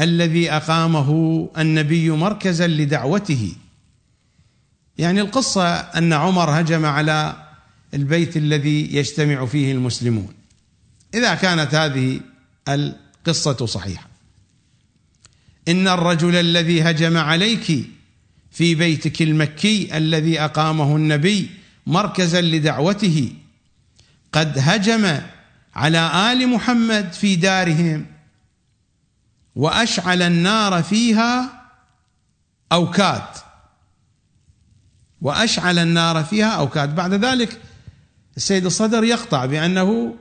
الذي أقامه النبي مركزا لدعوته. يعني القصة أن عمر هجم على البيت الذي يجتمع فيه المسلمون. إذا كانت هذه القصة صحيحة. إن الرجل الذي هجم عليك في بيتك المكي الذي أقامه النبي مركزا لدعوته. قد هجم على آل محمد في دارهم وأشعل النار فيها أوكاد. وأشعل النار فيها أوكاد. بعد ذلك السيد الصدر يقطع بأنه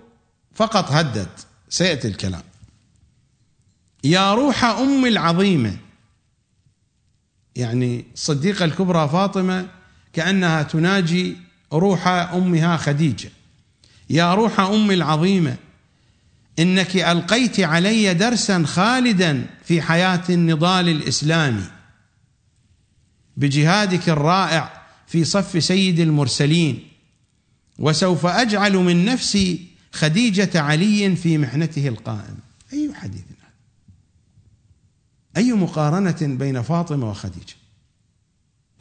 فقط هدد. سيأتي الكلام. يا روح أم العظيمة. يعني الصديقه الكبرى فاطمة كأنها تناجي روح أمها خديجة. يا روح أمي العظيمة إنك ألقيت علي درسا خالدا في حياة النضال الإسلامي. بجهادك الرائع في صف سيد المرسلين. وسوف أجعل من نفسي خديجة علي في محنته القائم. أي حديث؟ هذا أي مقارنة بين فاطمة وخديجة؟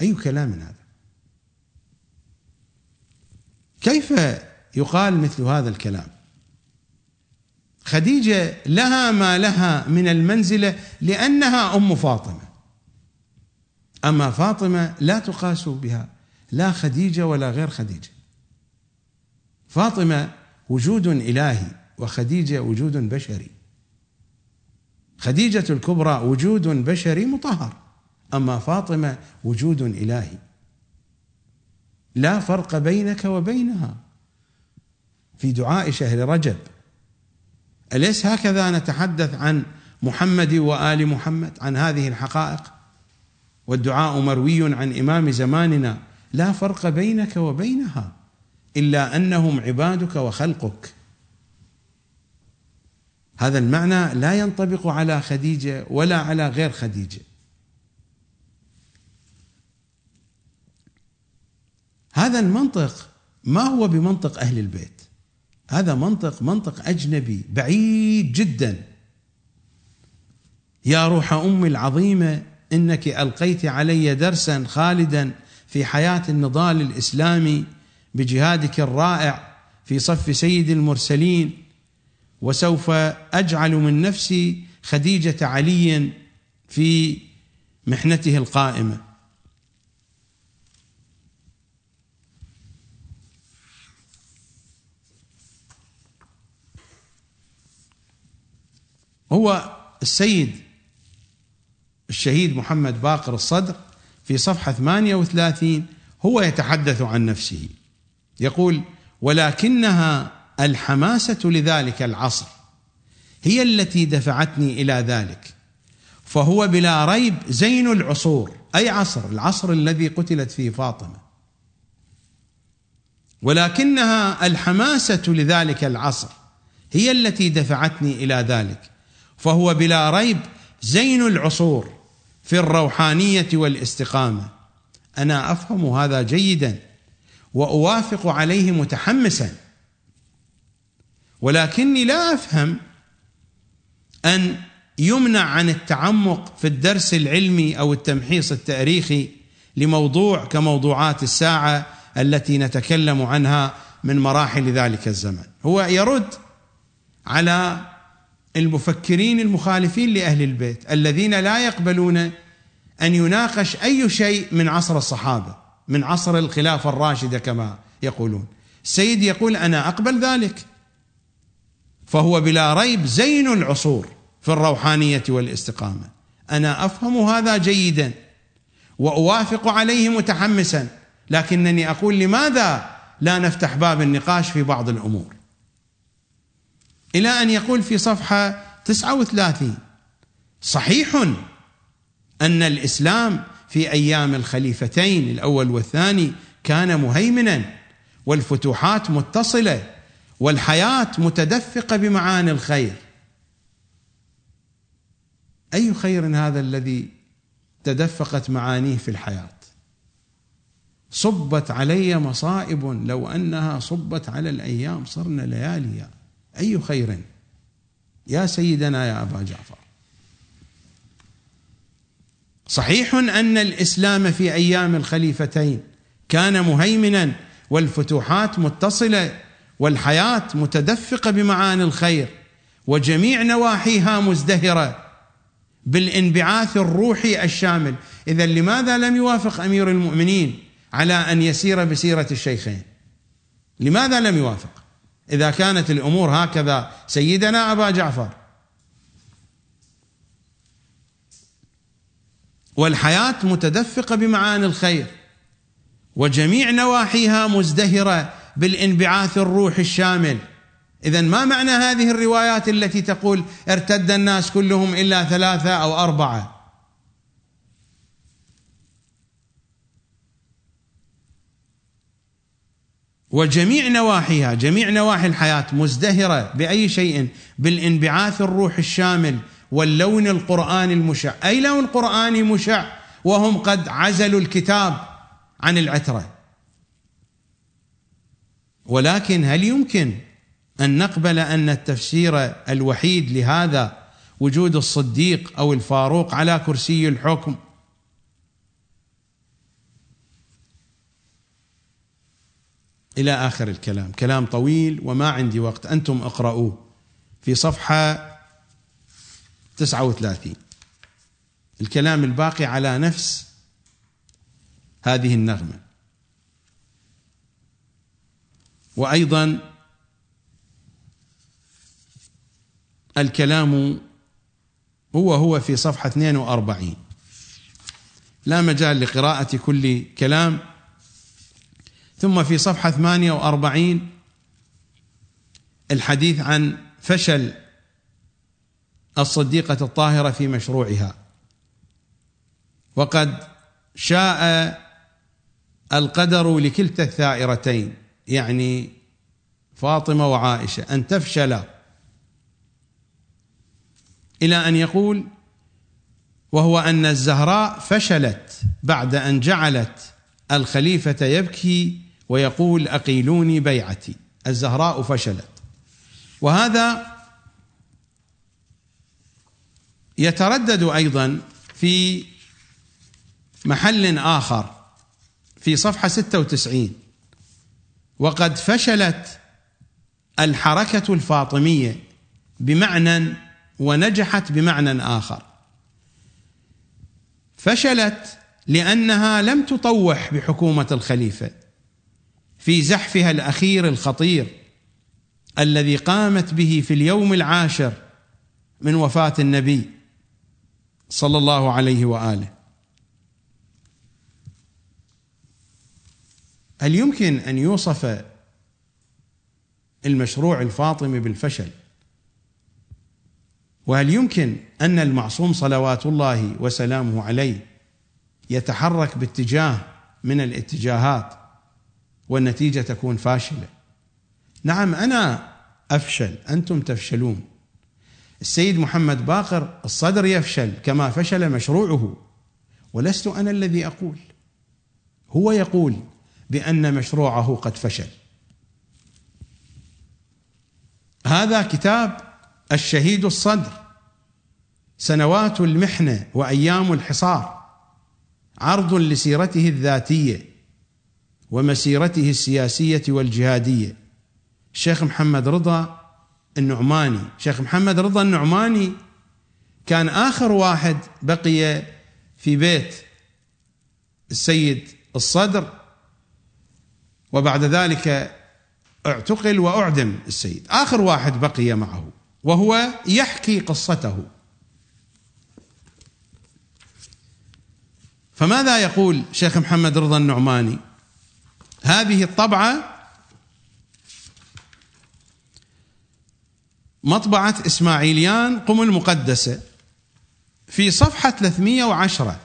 أي كلام هذا؟ كيف يقال مثل هذا الكلام؟ خديجة لها ما لها من المنزلة لأنها أم فاطمة. أما فاطمة لا تقاس بها لا خديجة ولا غير خديجة. فاطمة وجود إلهي وخديجة وجود بشري. خديجة الكبرى وجود بشري مطهر أما فاطمة وجود إلهي. لا فرق بينك وبينها. في دعاء شهر رجب. أليس هكذا نتحدث عن محمد وآل محمد؟ عن هذه الحقائق؟ والدعاء مروي عن إمام زماننا. لا فرق بينك وبينها. إلا أنهم عبادك وخلقك. هذا المعنى لا ينطبق على خديجة ولا على غير خديجة. هذا المنطق ما هو بمنطق أهل البيت؟ هذا منطق منطق أجنبي بعيد جدا. يا روح أمي العظيمة إنك ألقيت علي درسا خالدا في حياة النضال الإسلامي بجهادك الرائع في صف سيد المرسلين. وسوف أجعل من نفسي خديجة علي في محنته القائمة. هو السيد الشهيد محمد باقر الصدر في صفحة 38 هو يتحدث عن نفسه. يقول ولكنها الحماسة لذلك العصر هي التي دفعتني إلى ذلك فهو بلا ريب زين العصور أي عصر العصر الذي قتلت فيه فاطمة. ولكنها الحماسة لذلك العصر هي التي دفعتني إلى ذلك فهو بلا ريب زين العصور في الروحانية والاستقامة. أنا أفهم هذا جيدا وأوافق عليه متحمسا. ولكني لا أفهم أن يمنع عن التعمق في الدرس العلمي أو التمحيص التاريخي لموضوع كموضوعات الساعة التي نتكلم عنها من مراحل ذلك الزمن. هو يرد على المفكرين المخالفين لأهل البيت الذين لا يقبلون أن يناقش أي شيء من عصر الصحابة من عصر الخلافة الراشدة كما يقولون. السيد يقول أنا أقبل ذلك. فهو بلا ريب زين العصور في الروحانية والاستقامة. أنا أفهم هذا جيدا وأوافق عليه متحمسا لكنني أقول لماذا لا نفتح باب النقاش في بعض الأمور؟ إلى أن يقول في صفحة 39 صحيح أن الإسلام في أيام الخليفتين الأول والثاني كان مهيمنا والفتوحات متصلة والحياة متدفقة بمعاني الخير. أي خير هذا الذي تدفقت معانيه في الحياة؟ صبت علي مصائب لو أنها صبت على الأيام صرنا لياليا أي خير؟ يا سيدنا يا أبا جعفر. صحيح أن الإسلام في أيام الخليفتين كان مهيمنا والفتوحات متصلة والحياة متدفقة بمعاني الخير وجميع نواحيها مزدهرة بالانبعاث الروحي الشامل. اذا لماذا لم يوافق أمير المؤمنين على أن يسير بسيرة الشيخين؟ لماذا لم يوافق؟ إذا كانت الأمور هكذا سيدنا أبا جعفر. والحياة متدفقة بمعاني الخير وجميع نواحيها مزدهرة بالانبعاث الروحي الشامل. اذا ما معنى هذه الروايات التي تقول ارتد الناس كلهم إلا ثلاثة أو أربعة؟ وجميع نواحيها جميع نواحي الحياة مزدهرة بأي شيء بالانبعاث الروح الشامل واللون القرآني المشع. أي لون قرآني مشع؟ وهم قد عزلوا الكتاب عن العترة. ولكن هل يمكن أن نقبل أن التفسير الوحيد لهذا وجود الصديق أو الفاروق على كرسي الحكم إلى آخر الكلام. كلام طويل وما عندي وقت. أنتم اقرأوه في صفحة 39 الكلام الباقي على نفس هذه النغمة. وأيضا الكلام هو هو في صفحة 42 لا مجال لقراءة كل كلام. ثم في صفحة 48 الحديث عن فشل الصديقة الطاهرة في مشروعها. وقد شاء القدر لكلتا الثائرتين يعني فاطمة وعائشة أن تفشلا إلى أن يقول وهو أن الزهراء فشلت بعد أن جعلت الخليفة يبكي ويقول أقيلوني بيعتي الزهراء فشلت. وهذا يتردد أيضا في محل آخر في صفحة 96 وقد فشلت الحركة الفاطمية بمعنى ونجحت بمعنى آخر. فشلت لأنها لم تطوح بحكومة الخليفة. في زحفها الأخير الخطير الذي قامت به في اليوم العاشر من وفاة النبي صلى الله عليه وآله. هل يمكن أن يوصف المشروع الفاطمي بالفشل؟ وهل يمكن أن المعصوم صلوات الله وسلامه عليه يتحرك باتجاه من الاتجاهات والنتيجة تكون فاشلة. نعم أنا أفشل أنتم تفشلون. السيد محمد باقر الصدر يفشل كما فشل مشروعه ولست أنا الذي أقول. هو يقول بأن مشروعه قد فشل. هذا كتاب الشهيد الصدر سنوات المحنة وأيام الحصار عرض لسيرته الذاتية. ومسيرته السياسية والجهادية. الشيخ محمد رضا النعماني. شيخ محمد رضا النعماني كان آخر واحد بقي في بيت السيد الصدر وبعد ذلك اعتقل وأعدم السيد. آخر واحد بقي معه وهو يحكي قصته. فماذا يقول شيخ محمد رضا النعماني؟ هذه الطبعة مطبعة إسماعيليان قم المقدسه في صفحة 310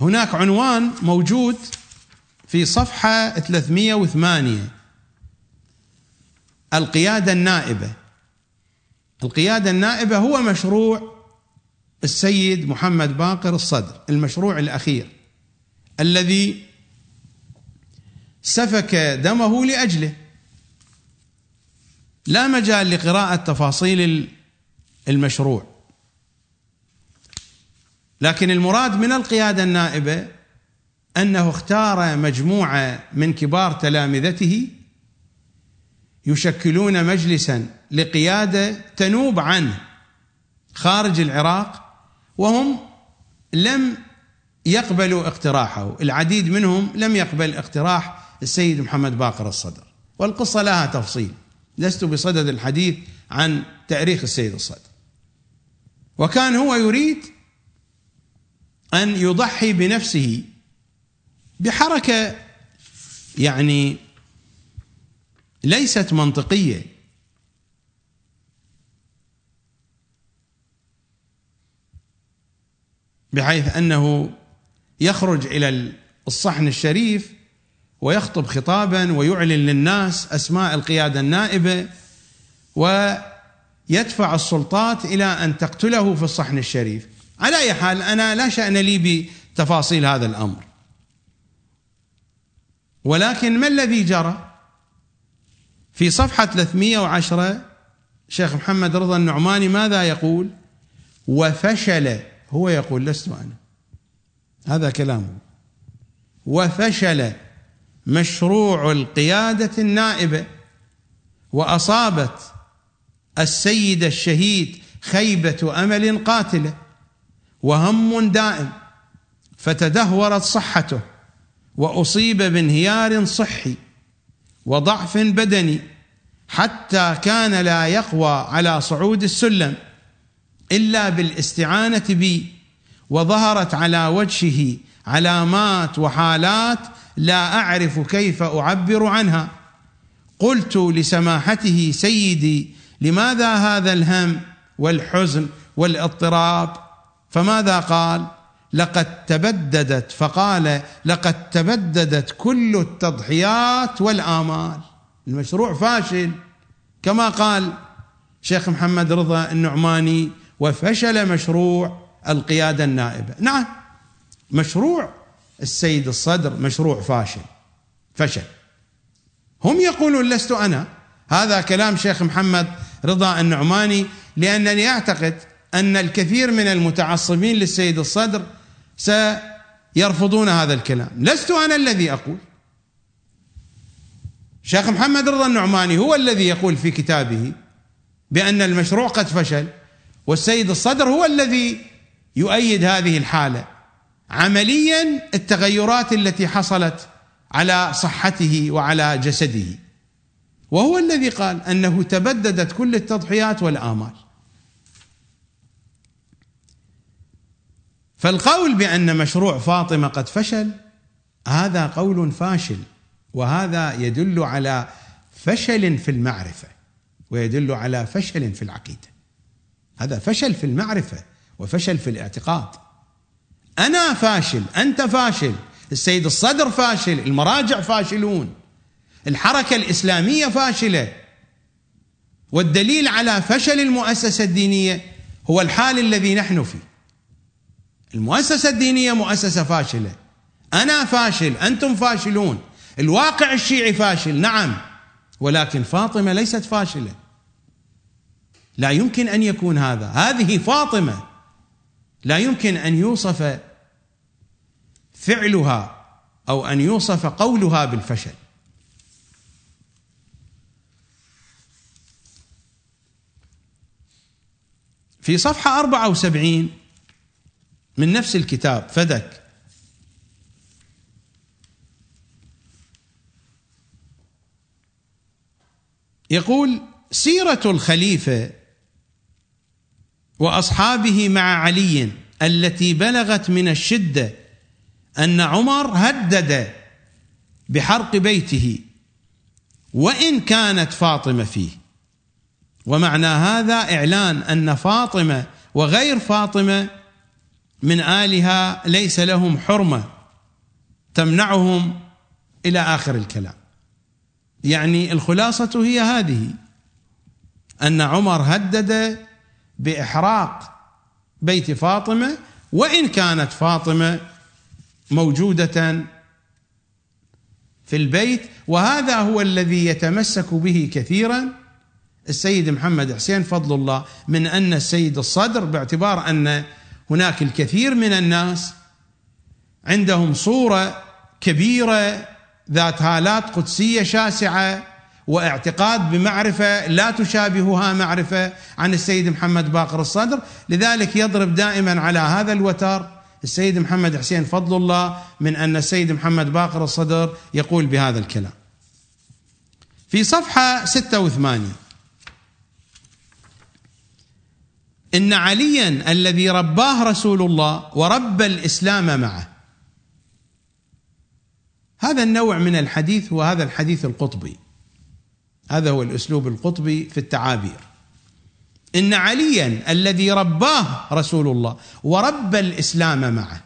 هناك عنوان موجود في صفحة 308 القيادة النائبة. القيادة النائبة هو مشروع السيد محمد باقر الصدر المشروع الأخير الذي سفك دمه لأجله. لا مجال لقراءة تفاصيل المشروع. لكن المراد من القيادة النائبة أنه اختار مجموعة من كبار تلامذته يشكلون مجلسا لقيادة تنوب عنه خارج العراق وهم لم يقبلوا اقتراحه. العديد منهم لم يقبل اقتراح السيد محمد باقر الصدر. والقصة لها تفصيل. لست بصدد الحديث عن تاريخ السيد الصدر. وكان هو يريد أن يضحي بنفسه بحركة يعني ليست منطقية. بحيث أنه يخرج إلى الصحن الشريف ويخطب خطابا ويعلن للناس أسماء القيادة النائبة ويدفع السلطات إلى أن تقتله في الصحن الشريف. على أي حال أنا لا شأن لي بتفاصيل هذا الأمر. ولكن ما الذي جرى؟ في صفحة 310 شيخ محمد رضا النعماني ماذا يقول؟ وفشل هو يقول لست أنا. هذا كلامه. وفشل. مشروع القيادة النائبة وأصابت السيد الشهيد خيبة أمل قاتلة وهم دائم فتدهورت صحته وأصيب بانهيار صحي وضعف بدني حتى كان لا يقوى على صعود السلم إلا بالاستعانة بي وظهرت على وجهه علامات وحالات لا أعرف كيف أعبر عنها. قلت لسماحته سيدي لماذا هذا الهم والحزن والاضطراب؟ فماذا قال؟ لقد تبددت فقال لقد تبددت كل التضحيات والآمال. المشروع فاشل. كما قال شيخ محمد رضا النعماني وفشل مشروع القيادة النائبة. نعم مشروع السيد الصدر مشروع فاشل فشل. هم يقولون لست أنا. هذا كلام شيخ محمد رضا النعماني لأنني أعتقد أن الكثير من المتعصبين للسيد الصدر سيرفضون هذا الكلام. لست أنا الذي أقول. شيخ محمد رضا النعماني هو الذي يقول في كتابه بأن المشروع قد فشل والسيد الصدر هو الذي يؤيد هذه الحالة. عمليا التغيرات التي حصلت على صحته وعلى جسده. وهو الذي قال أنه تبددت كل التضحيات والآمال. فالقول بأن مشروع فاطمة قد فشل هذا قول فاشل وهذا يدل على فشل في المعرفة ويدل على فشل في العقيدة. هذا فشل في المعرفة وفشل في الاعتقاد. أنا فاشل أنت فاشل السيد الصدر فاشل المراجع فاشلون الحركة الإسلامية فاشلة. والدليل على فشل المؤسسة الدينية هو الحال الذي نحن فيه. المؤسسة الدينية مؤسسة فاشلة. أنا فاشل أنتم فاشلون. الواقع الشيعي فاشل نعم. ولكن فاطمة ليست فاشلة. لا يمكن أن يكون هذا. هذه فاطمة. لا يمكن أن يوصف فعلها أو أن يوصف قولها بالفشل. في صفحة 74 من نفس الكتاب فدك. يقول سيرة الخليفة وأصحابه مع علي التي بلغت من الشدة أن عمر هدد بحرق بيته وإن كانت فاطمة فيه. ومعنى هذا إعلان أن فاطمة وغير فاطمة من آلها ليس لهم حرمة تمنعهم إلى آخر الكلام. يعني الخلاصة هي هذه أن عمر هدد بإحراق بيت فاطمة وإن كانت فاطمة موجودة في البيت. وهذا هو الذي يتمسك به كثيرا السيد محمد حسين فضل الله من أن السيد الصدر باعتبار أن هناك الكثير من الناس عندهم صورة كبيرة ذات هالات قدسية شاسعة واعتقاد بمعرفة لا تشابهها معرفة عن السيد محمد باقر الصدر، لذلك يضرب دائما على هذا الوتر السيد محمد حسين فضل الله من أن السيد محمد باقر الصدر يقول بهذا الكلام. في صفحة 86 إن عليا الذي رباه رسول الله وربى الإسلام معه. هذا النوع من الحديث هو هذا الحديث القطبي. هذا هو الأسلوب القطبي في التعابير. إن عليا الذي رباه رسول الله وربى الإسلام معه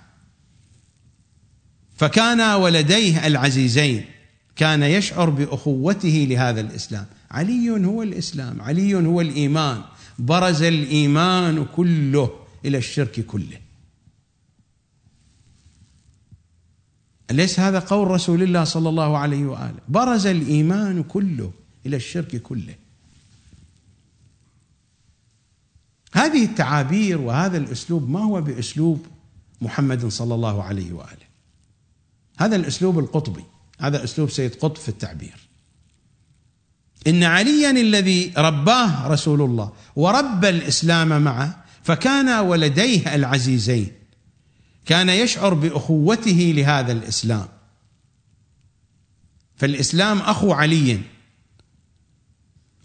فكان ولديه العزيزين كان يشعر بأخوته لهذا الإسلام. علي هو الإسلام علي هو الإيمان. برز الإيمان كله إلى الشرك كله. أليس هذا قول رسول الله صلى الله عليه وآله؟ برز الإيمان كله. إلى الشرك كله. هذه التعابير وهذا الأسلوب ما هو بأسلوب محمد صلى الله عليه وآله؟ هذا الأسلوب القطبي هذا أسلوب سيد قطب في التعبير. إن عليا الذي رباه رسول الله وربى الإسلام معه فكان ولديه العزيزين. كان يشعر بأخوته لهذا الإسلام. فالإسلام أخو علي.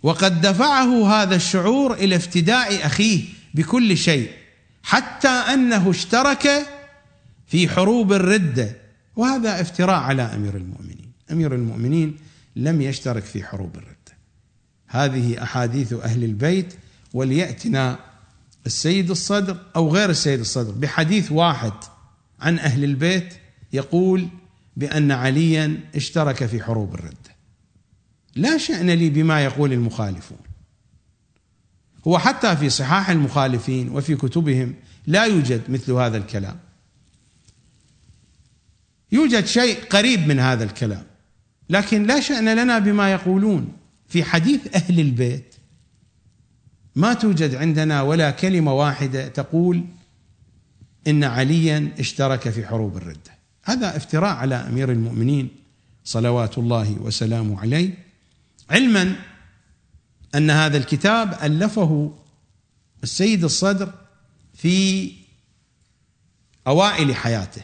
وقد دفعه هذا الشعور إلى افتداء أخيه بكل شيء حتى أنه اشترك في حروب الرده وهذا افتراء على أمير المؤمنين. أمير المؤمنين لم يشترك في حروب الرده هذه أحاديث أهل البيت وليأتنا السيد الصدر أو غير السيد الصدر بحديث واحد عن أهل البيت يقول بأن عليا اشترك في حروب الرده لا شأن لي بما يقول المخالفون. هو حتى في صحاح المخالفين وفي كتبهم لا يوجد مثل هذا الكلام. يوجد شيء قريب من هذا الكلام لكن لا شأن لنا بما يقولون. في حديث أهل البيت ما توجد عندنا ولا كلمة واحدة تقول إن عليا اشترك في حروب الردة. هذا افتراء على أمير المؤمنين صلوات الله وسلامه عليه. علما أن هذا الكتاب ألفه السيد الصدر في أوائل حياته.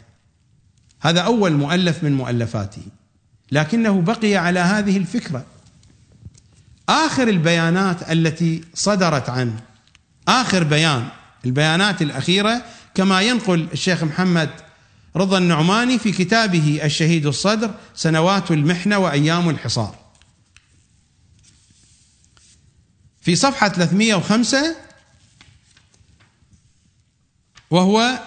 هذا أول مؤلف من مؤلفاته. لكنه بقي على هذه الفكرة. آخر البيانات التي صدرت عنه. آخر بيان البيانات الأخيرة كما ينقل الشيخ محمد رضا النعماني في كتابه الشهيد الصدر سنوات المحنة وأيام الحصار. في صفحة 305 وهو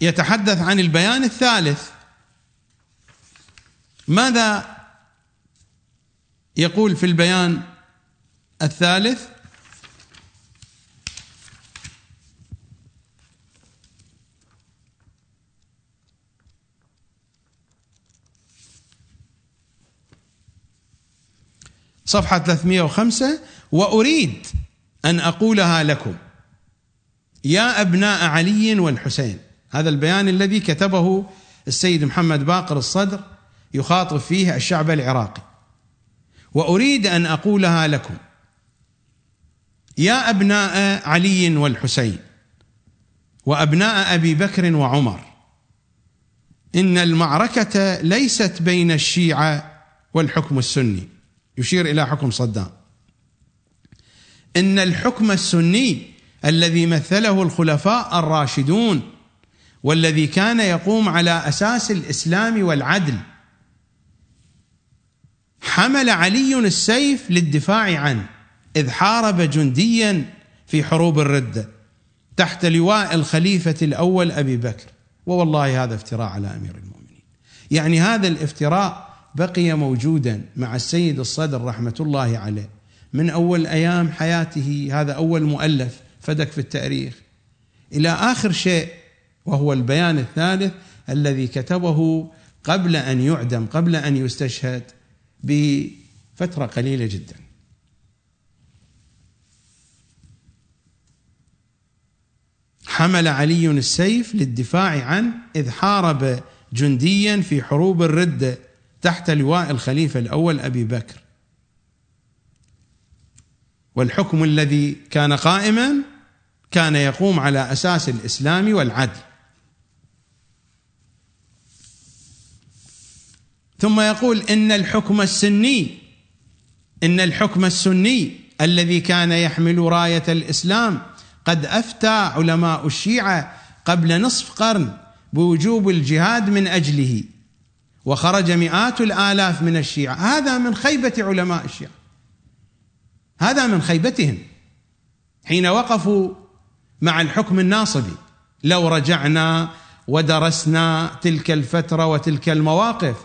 يتحدث عن البيان الثالث. ماذا يقول في البيان الثالث؟ صفحة 305 وأريد أن أقولها لكم. يا أبناء علي والحسين. هذا البيان الذي كتبه السيد محمد باقر الصدر يخاطب فيه الشعب العراقي. وأريد أن أقولها لكم. يا أبناء علي والحسين وأبناء أبي بكر وعمر إن المعركة ليست بين الشيعة والحكم السني. يشير إلى حكم صدام. إن الحكم السني الذي مثله الخلفاء الراشدون والذي كان يقوم على أساس الإسلام والعدل. حمل علي السيف للدفاع عنه إذ حارب جنديا في حروب الرده تحت لواء الخليفة الأول أبي بكر. ووالله هذا افتراء على أمير المؤمنين. يعني هذا الافتراء بقي موجودا مع السيد الصدر رحمة الله عليه. من أول أيام حياته هذا أول مؤلف فدك في التأريخ. إلى آخر شيء وهو البيان الثالث الذي كتبه قبل أن يعدم قبل أن يستشهد بفترة قليلة جدا. حمل علي السيف للدفاع عنه إذ حارب جنديا في حروب الردة تحت لواء الخليفة الأول أبي بكر. والحكم الذي كان قائما كان يقوم على أساس الإسلام والعدل. ثم يقول إن الحكم السني إن الحكم السني الذي كان يحمل راية الإسلام قد أفتى علماء الشيعة قبل نصف قرن بوجوب الجهاد من أجله وخرج مئات الآلاف من الشيعة. هذا من خيبة علماء الشيعة. هذا من خيبتهم. حين وقفوا مع الحكم الناصبي لو رجعنا ودرسنا تلك الفترة وتلك المواقف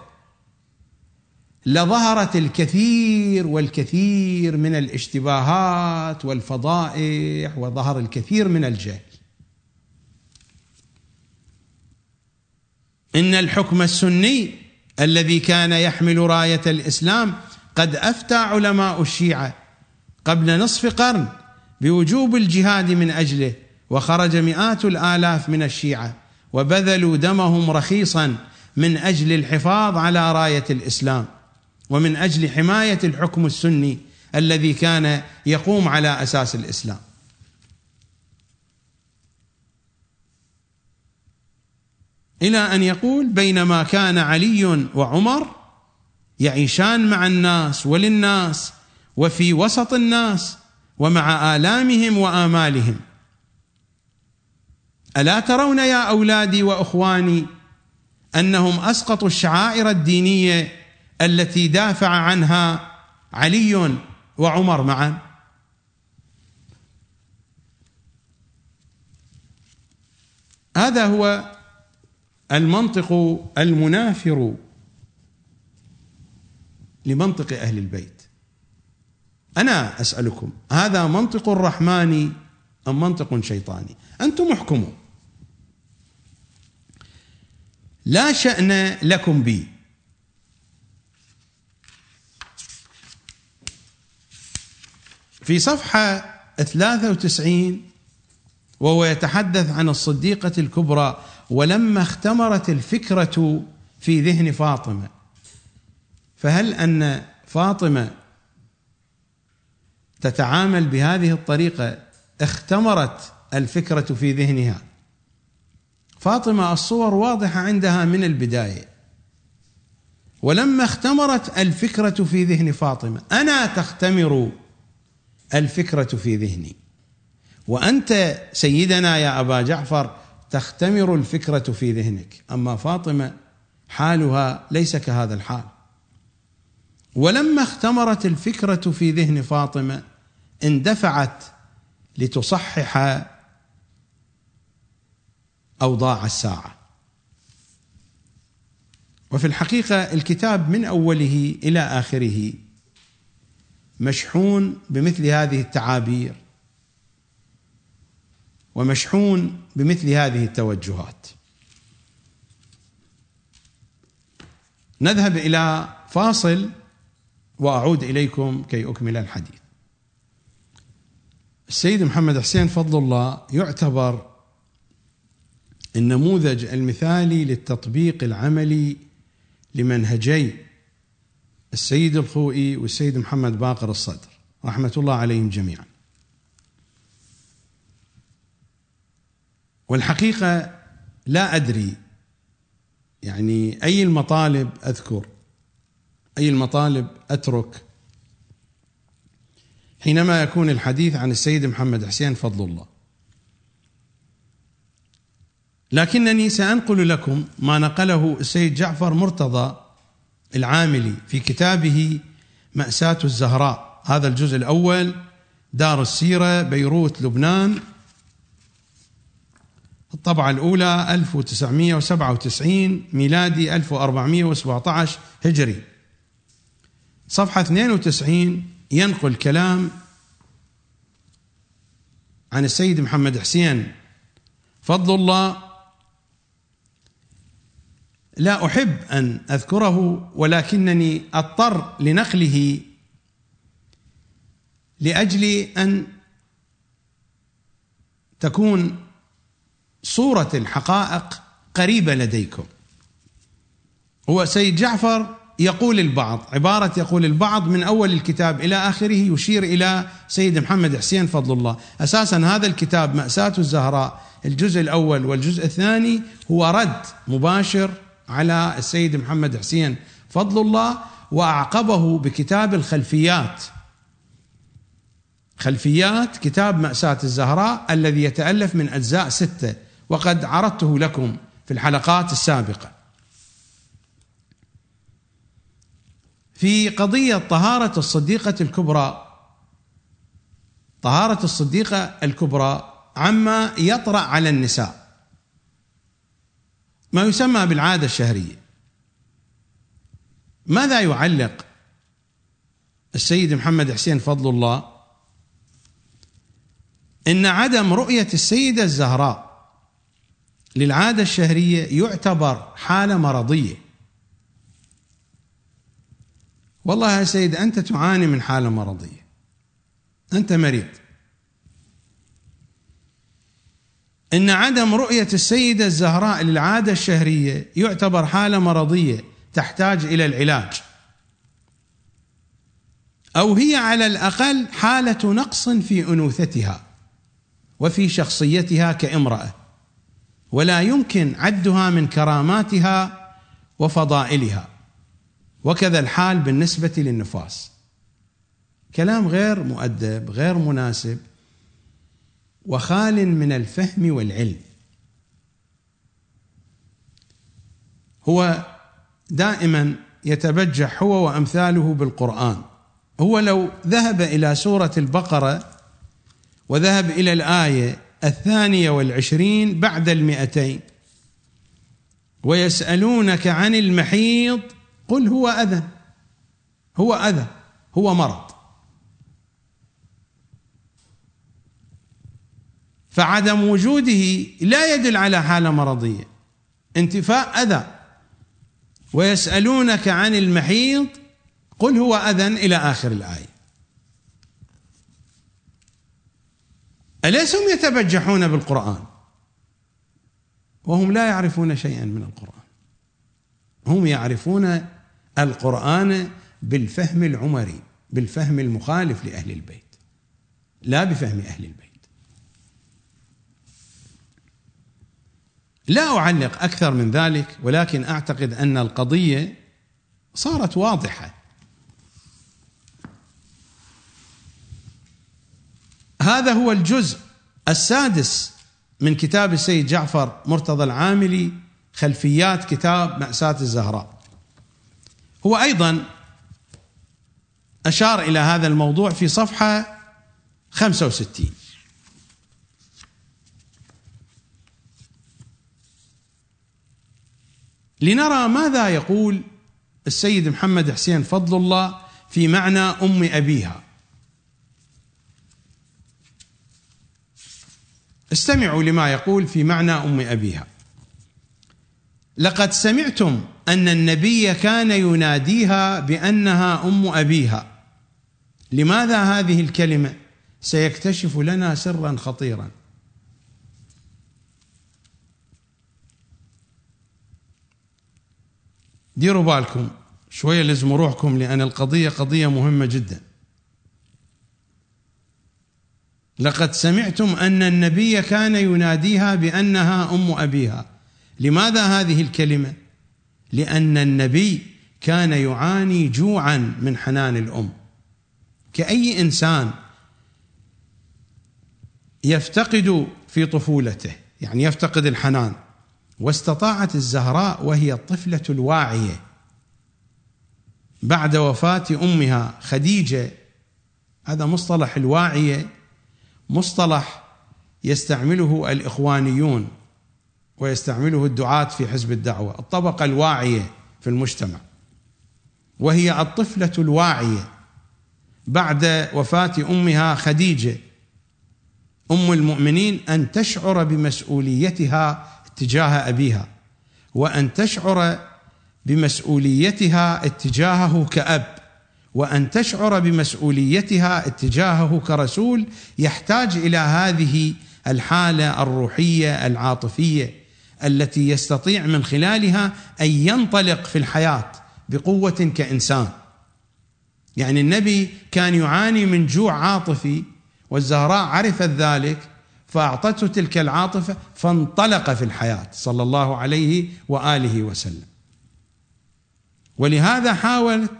لظهرت الكثير والكثير من الاشتباهات والفضائح وظهر الكثير من الجهل. إن الحكم السني الذي كان يحمل راية الإسلام قد أفتى علماء الشيعة قبل نصف قرن بوجوب الجهاد من أجله وخرج مئات الآلاف من الشيعة وبذلوا دمهم رخيصا من أجل الحفاظ على راية الإسلام ومن أجل حماية الحكم السني الذي كان يقوم على أساس الإسلام. إلى أن يقول بينما كان علي وعمر يعيشان مع الناس وللناس وفي وسط الناس ومع آلامهم وآمالهم. ألا ترون يا أولادي وأخواني أنهم اسقطوا الشعائر الدينية التي دافع عنها علي وعمر معا؟ هذا هو المنطق المنافر لمنطق أهل البيت. أنا أسألكم هذا منطق الرحمن أم منطق شيطاني؟ أنتم احكموا. لا شأن لكم بي. في صفحة 93 وهو يتحدث عن الصديقة الكبرى ولما اختمرت الفكرة في ذهن فاطمة فهل أن فاطمة تتعامل بهذه الطريقة اختمرت الفكرة في ذهنها. فاطمة الصور واضحة عندها من البداية. ولما اختمرت الفكرة في ذهن فاطمة أنا تختمر الفكرة في ذهني. وأنت سيدنا يا أبا جعفر تختمر الفكرة في ذهنك. أما فاطمة حالها ليس كهذا الحال. ولما اختمرت الفكرة في ذهن فاطمة اندفعت لتصحح أوضاع الساعة. وفي الحقيقة الكتاب من أوله إلى آخره مشحون بمثل هذه التعابير ومشحون بمثل هذه التوجهات. نذهب إلى فاصل وأعود إليكم كي أكمل الحديث. السيد محمد حسين فضل الله يعتبر النموذج المثالي للتطبيق العملي لمنهجي السيد الخوئي والسيد محمد باقر الصدر. رحمة الله عليهم جميعا. والحقيقة لا أدري يعني أي المطالب أذكر. أي المطالب أترك. حينما يكون الحديث عن السيد محمد حسين فضل الله. لكنني سأنقل لكم ما نقله السيد جعفر مرتضى العاملي في كتابه مأساة الزهراء. هذا الجزء الأول دار السيرة بيروت لبنان. الطبعة الأولى 1997 ميلادي 1417 هجري. صفحة 92 ينقل كلام عن السيد محمد حسين. فضل الله لا أحب أن أذكره ولكنني أضطر لنقله لأجل أن تكون صورة الحقائق قريبة لديكم. هو سيد جعفر يقول البعض عبارة يقول البعض من أول الكتاب إلى آخره يشير إلى سيد محمد حسين فضل الله. أساسا هذا الكتاب مأساة الزهراء. الجزء الأول والجزء الثاني هو رد مباشر على السيد محمد حسين فضل الله وأعقبه بكتاب الخلفيات. خلفيات كتاب مأساة الزهراء الذي يتألف من أجزاء ستة وقد عرضته لكم في الحلقات السابقة. في قضية طهارة الصديقة الكبرى. طهارة الصديقة الكبرى عما يطرأ على النساء. ما يسمى بالعادة الشهرية. ماذا يعلق السيد محمد حسين فضل الله؟ إن عدم رؤية السيدة الزهراء للعادة الشهرية يعتبر حالة مرضية. والله يا سيد أنت تعاني من حالة مرضية. أنت مريض. إن عدم رؤية السيدة الزهراء للعادة الشهرية يعتبر حالة مرضية تحتاج إلى العلاج. أو هي على الأقل حالة نقص في أنوثتها وفي شخصيتها كامرأة ولا يمكن عدها من كراماتها وفضائلها. وكذا الحال بالنسبة للنفاس. كلام غير مؤدب غير مناسب وخال من الفهم والعلم. هو دائما يتبجح هو وأمثاله بالقرآن. هو لو ذهب إلى سورة البقرة وذهب إلى الآية الثانية والعشرين بعد المئتين ويسألونك عن المحيض قل هو أذى. هو أذى. هو مرض. فعدم وجوده لا يدل على حالة مرضية. انتفاء أذى. ويسألونك عن المحيض قل هو أذى إلى آخر الآية. أليس هم يتبجحون بالقرآن؟ وهم لا يعرفون شيئا من القرآن. هم يعرفون القرآن بالفهم العمري بالفهم المخالف لأهل البيت. لا بفهم أهل البيت. لا أعلق أكثر من ذلك ولكن أعتقد أن القضية صارت واضحة. هذا هو الجزء السادس من كتاب السيد جعفر مرتضى العاملي خلفيات كتاب مأساة الزهراء. هو أيضا أشار إلى هذا الموضوع في صفحة 65 لنرى ماذا يقول السيد محمد حسين فضل الله في معنى أم أبيها. استمعوا لما يقول في معنى أم أبيها. لقد سمعتم أن النبي كان يناديها بأنها أم أبيها. لماذا هذه الكلمة؟ سيكتشف لنا سرا خطيرا. ديروا بالكم شوية لزموا روحكم لأن القضية قضية مهمة جدا. لقد سمعتم أن النبي كان يناديها بأنها أم أبيها. لماذا هذه الكلمة؟ لأن النبي كان يعاني جوعا من حنان الأم. كأي إنسان يفتقد في طفولته يعني يفتقد الحنان واستطاعت الزهراء وهي الطفلة الواعية. بعد وفاة أمها خديجة هذا مصطلح الواعية مصطلح يستعمله الإخوانيون. ويستعمله الدعاة في حزب الدعوة، الطبقة الواعية في المجتمع. وهي الطفلة الواعية بعد وفاة أمها خديجة أم المؤمنين أن تشعر بمسؤوليتها تجاه أبيها وأن تشعر بمسؤوليتها اتجاهه كأب وأن تشعر بمسؤوليتها اتجاهه كرسول يحتاج إلى هذه الحالة الروحية العاطفية التي يستطيع من خلالها أن ينطلق في الحياة بقوة كإنسان. يعني النبي كان يعاني من جوع عاطفي والزهراء عرفت ذلك فأعطته تلك العاطفة فانطلق في الحياة صلى الله عليه وآله وسلم. ولهذا حاولت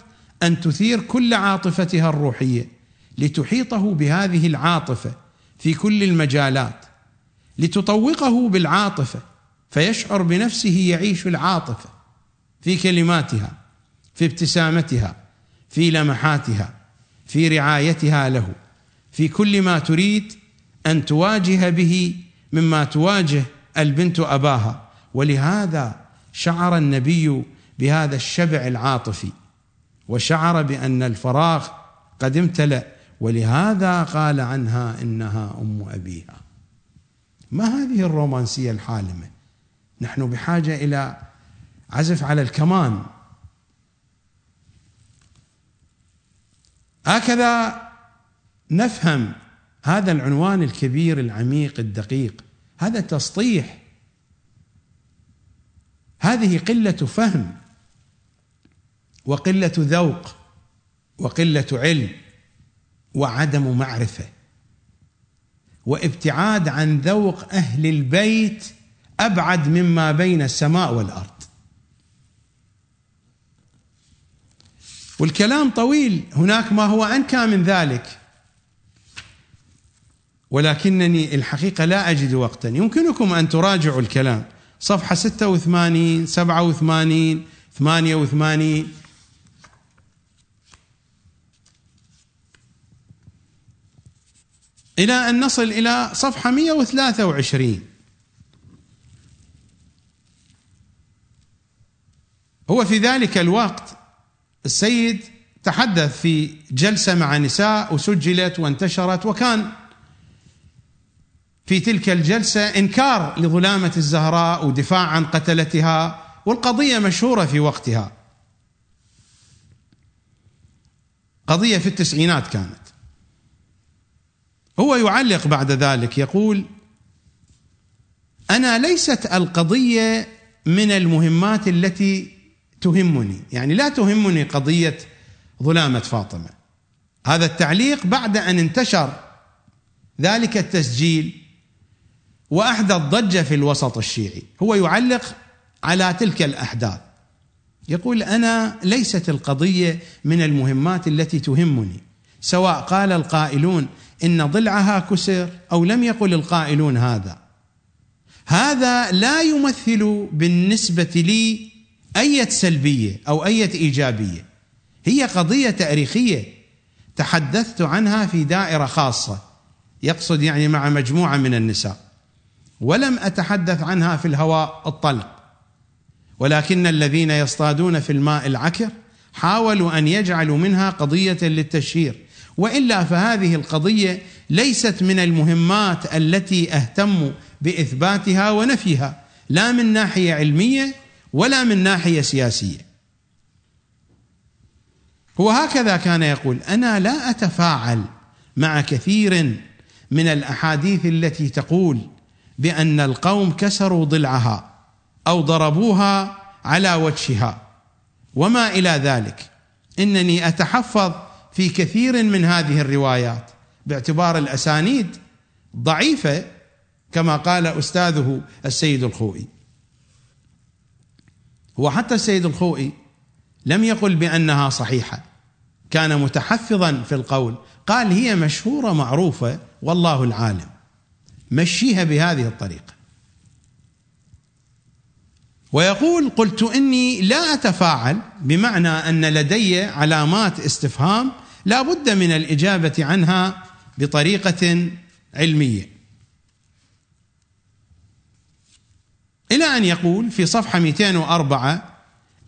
أن تثير كل عاطفتها الروحية لتحيطه بهذه العاطفة في كل المجالات لتطوقه بالعاطفة فيشعر بنفسه يعيش العاطفة في كلماتها في ابتسامتها في لمحاتها في رعايتها له في كل ما تريد أن تواجه به مما تواجه البنت أباها. ولهذا شعر النبي بهذا الشبع العاطفي وشعر بأن الفراغ قد امتلأ. ولهذا قال عنها إنها أم أبيها. ما هذه الرومانسية الحالمة؟ نحن بحاجة إلى عزف على الكمان. هكذا نفهم هذا العنوان الكبير العميق الدقيق. هذا تسطيح هذه قلة فهم وقلة ذوق وقلة علم وعدم معرفة. وابتعاد عن ذوق أهل البيت أبعد مما بين السماء والأرض. والكلام طويل هناك ما هو أنكى من ذلك. ولكنني الحقيقة لا أجد وقتا. يمكنكم أن تراجعوا الكلام. صفحة 86 87 88 إلى أن نصل إلى صفحة 123 هو في ذلك الوقت السيد تحدث في جلسة مع نساء وسجلت وانتشرت وكان في تلك الجلسة إنكار لظلامة الزهراء ودفاع عن قتلتها والقضية مشهورة في وقتها. قضية في التسعينات كانت. هو يعلق بعد ذلك يقول أنا ليست القضية من المهمات التي تهمني. يعني لا تهمني قضية ظلامة فاطمة. هذا التعليق بعد أن انتشر ذلك التسجيل واحدث ضجه في الوسط الشيعي. هو يعلق على تلك الأحداث. يقول أنا ليست القضية من المهمات التي تهمني سواء قال القائلون إن ضلعها كسر أو لم يقل القائلون هذا. هذا لا يمثل بالنسبة لي أية سلبية أو أية إيجابية؟ هي قضية تاريخية تحدثت عنها في دائرة خاصة يقصد يعني مع مجموعة من النساء ولم أتحدث عنها في الهواء الطلق. ولكن الذين يصطادون في الماء العكر حاولوا أن يجعلوا منها قضية للتشهير وإلا فهذه القضية ليست من المهمات التي أهتم بإثباتها ونفيها لا من ناحية علمية ولا من ناحية سياسية. هو هكذا كان يقول أنا لا أتفاعل مع كثير من الأحاديث التي تقول بأن القوم كسروا ضلعها أو ضربوها على وجهها وما إلى ذلك. إنني أتحفظ في كثير من هذه الروايات باعتبار الأسانيد ضعيفة كما قال أستاذه السيد الخوئي. وحتى السيد الخوئي لم يقل بأنها صحيحة. كان متحفظا في القول. قال هي مشهورة معروفة والله العالم. مشيها بهذه الطريقة. ويقول قلت إني لا أتفاعل بمعنى أن لدي علامات استفهام لا بد من الإجابة عنها بطريقة علمية. إلى أن يقول في صفحة 204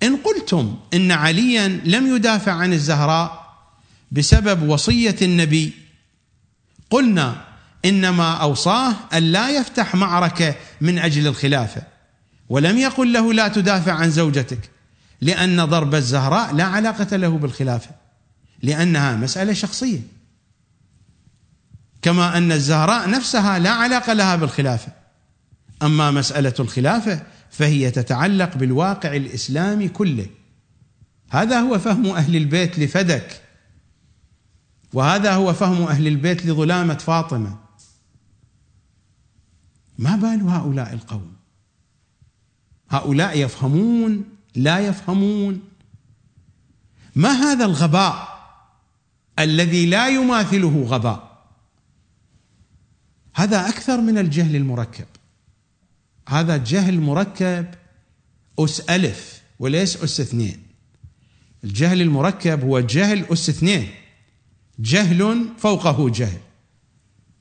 إن قلتم إن عليا لم يدافع عن الزهراء بسبب وصية النبي قلنا إنما أوصاه أن لا يفتح معركة من أجل الخلافة ولم يقل له لا تدافع عن زوجتك لأن ضرب الزهراء لا علاقة له بالخلافة لأنها مسألة شخصية. كما أن الزهراء نفسها لا علاقة لها بالخلافة. أما مسألة الخلافة فهي تتعلق بالواقع الإسلامي كله. هذا هو فهم أهل البيت لفدك. وهذا هو فهم أهل البيت لظلامة فاطمة. ما بال هؤلاء القوم؟ هؤلاء يفهمون لا يفهمون. ما هذا الغباء الذي لا يماثله غباء؟ هذا أكثر من الجهل المركب. هذا جهل مركب أس ألف وليس أس اثنين. الجهل المركب هو جهل أس اثنين. جهل فوقه جهل.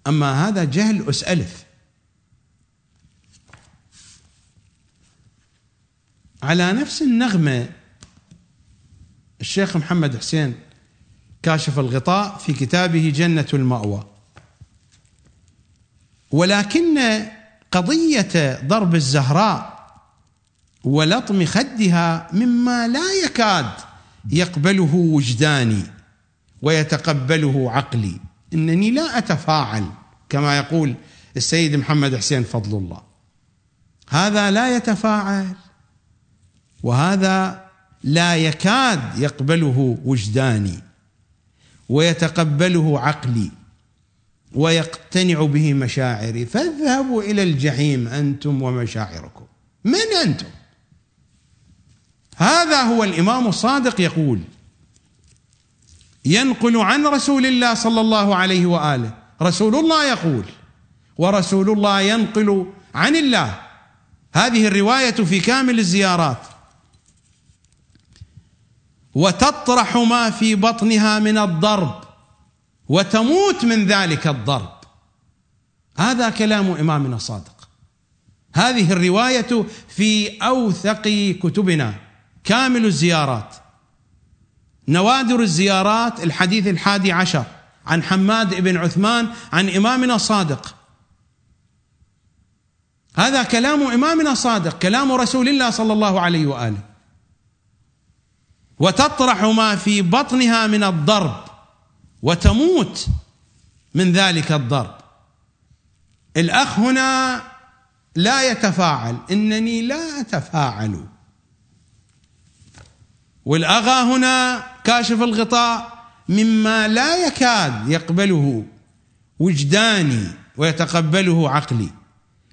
أما هذا جهل أس ألف. على نفس النغمة الشيخ محمد حسين كاشف الغطاء في كتابه جنة المأوى. ولكن قضية ضرب الزهراء ولطم خدها مما لا يكاد يقبله وجداني ويتقبله عقلي. إنني لا أتفاعل كما يقول السيد محمد حسين فضل الله. هذا لا يتفاعل وهذا لا يكاد يقبله وجداني ويتقبله عقلي. ويقتنع به مشاعري. فاذهبوا إلى الجحيم أنتم ومشاعركم. من أنتم؟ هذا هو الإمام الصادق يقول ينقل عن رسول الله صلى الله عليه وآله. رسول الله يقول ورسول الله ينقل عن الله. هذه الرواية في كامل الزيارات. وتطرح ما في بطنها من الضرب. وتموت من ذلك الضرب. هذا كلام إمامنا الصادق هذه الرواية في أوثق كتبنا. كامل الزيارات. نوادر الزيارات الحديث الحادي عشر. عن حماد بن عثمان عن إمامنا الصادق هذا كلام إمامنا الصادق كلام رسول الله صلى الله عليه وآله. وتطرح ما في بطنها من الضرب. وتموت من ذلك الضرب. الأخ هنا لا يتفاعل. إنني لا أتفاعل. والأغا هنا كاشف الغطاء مما لا يكاد يقبله وجداني ويتقبله عقلي.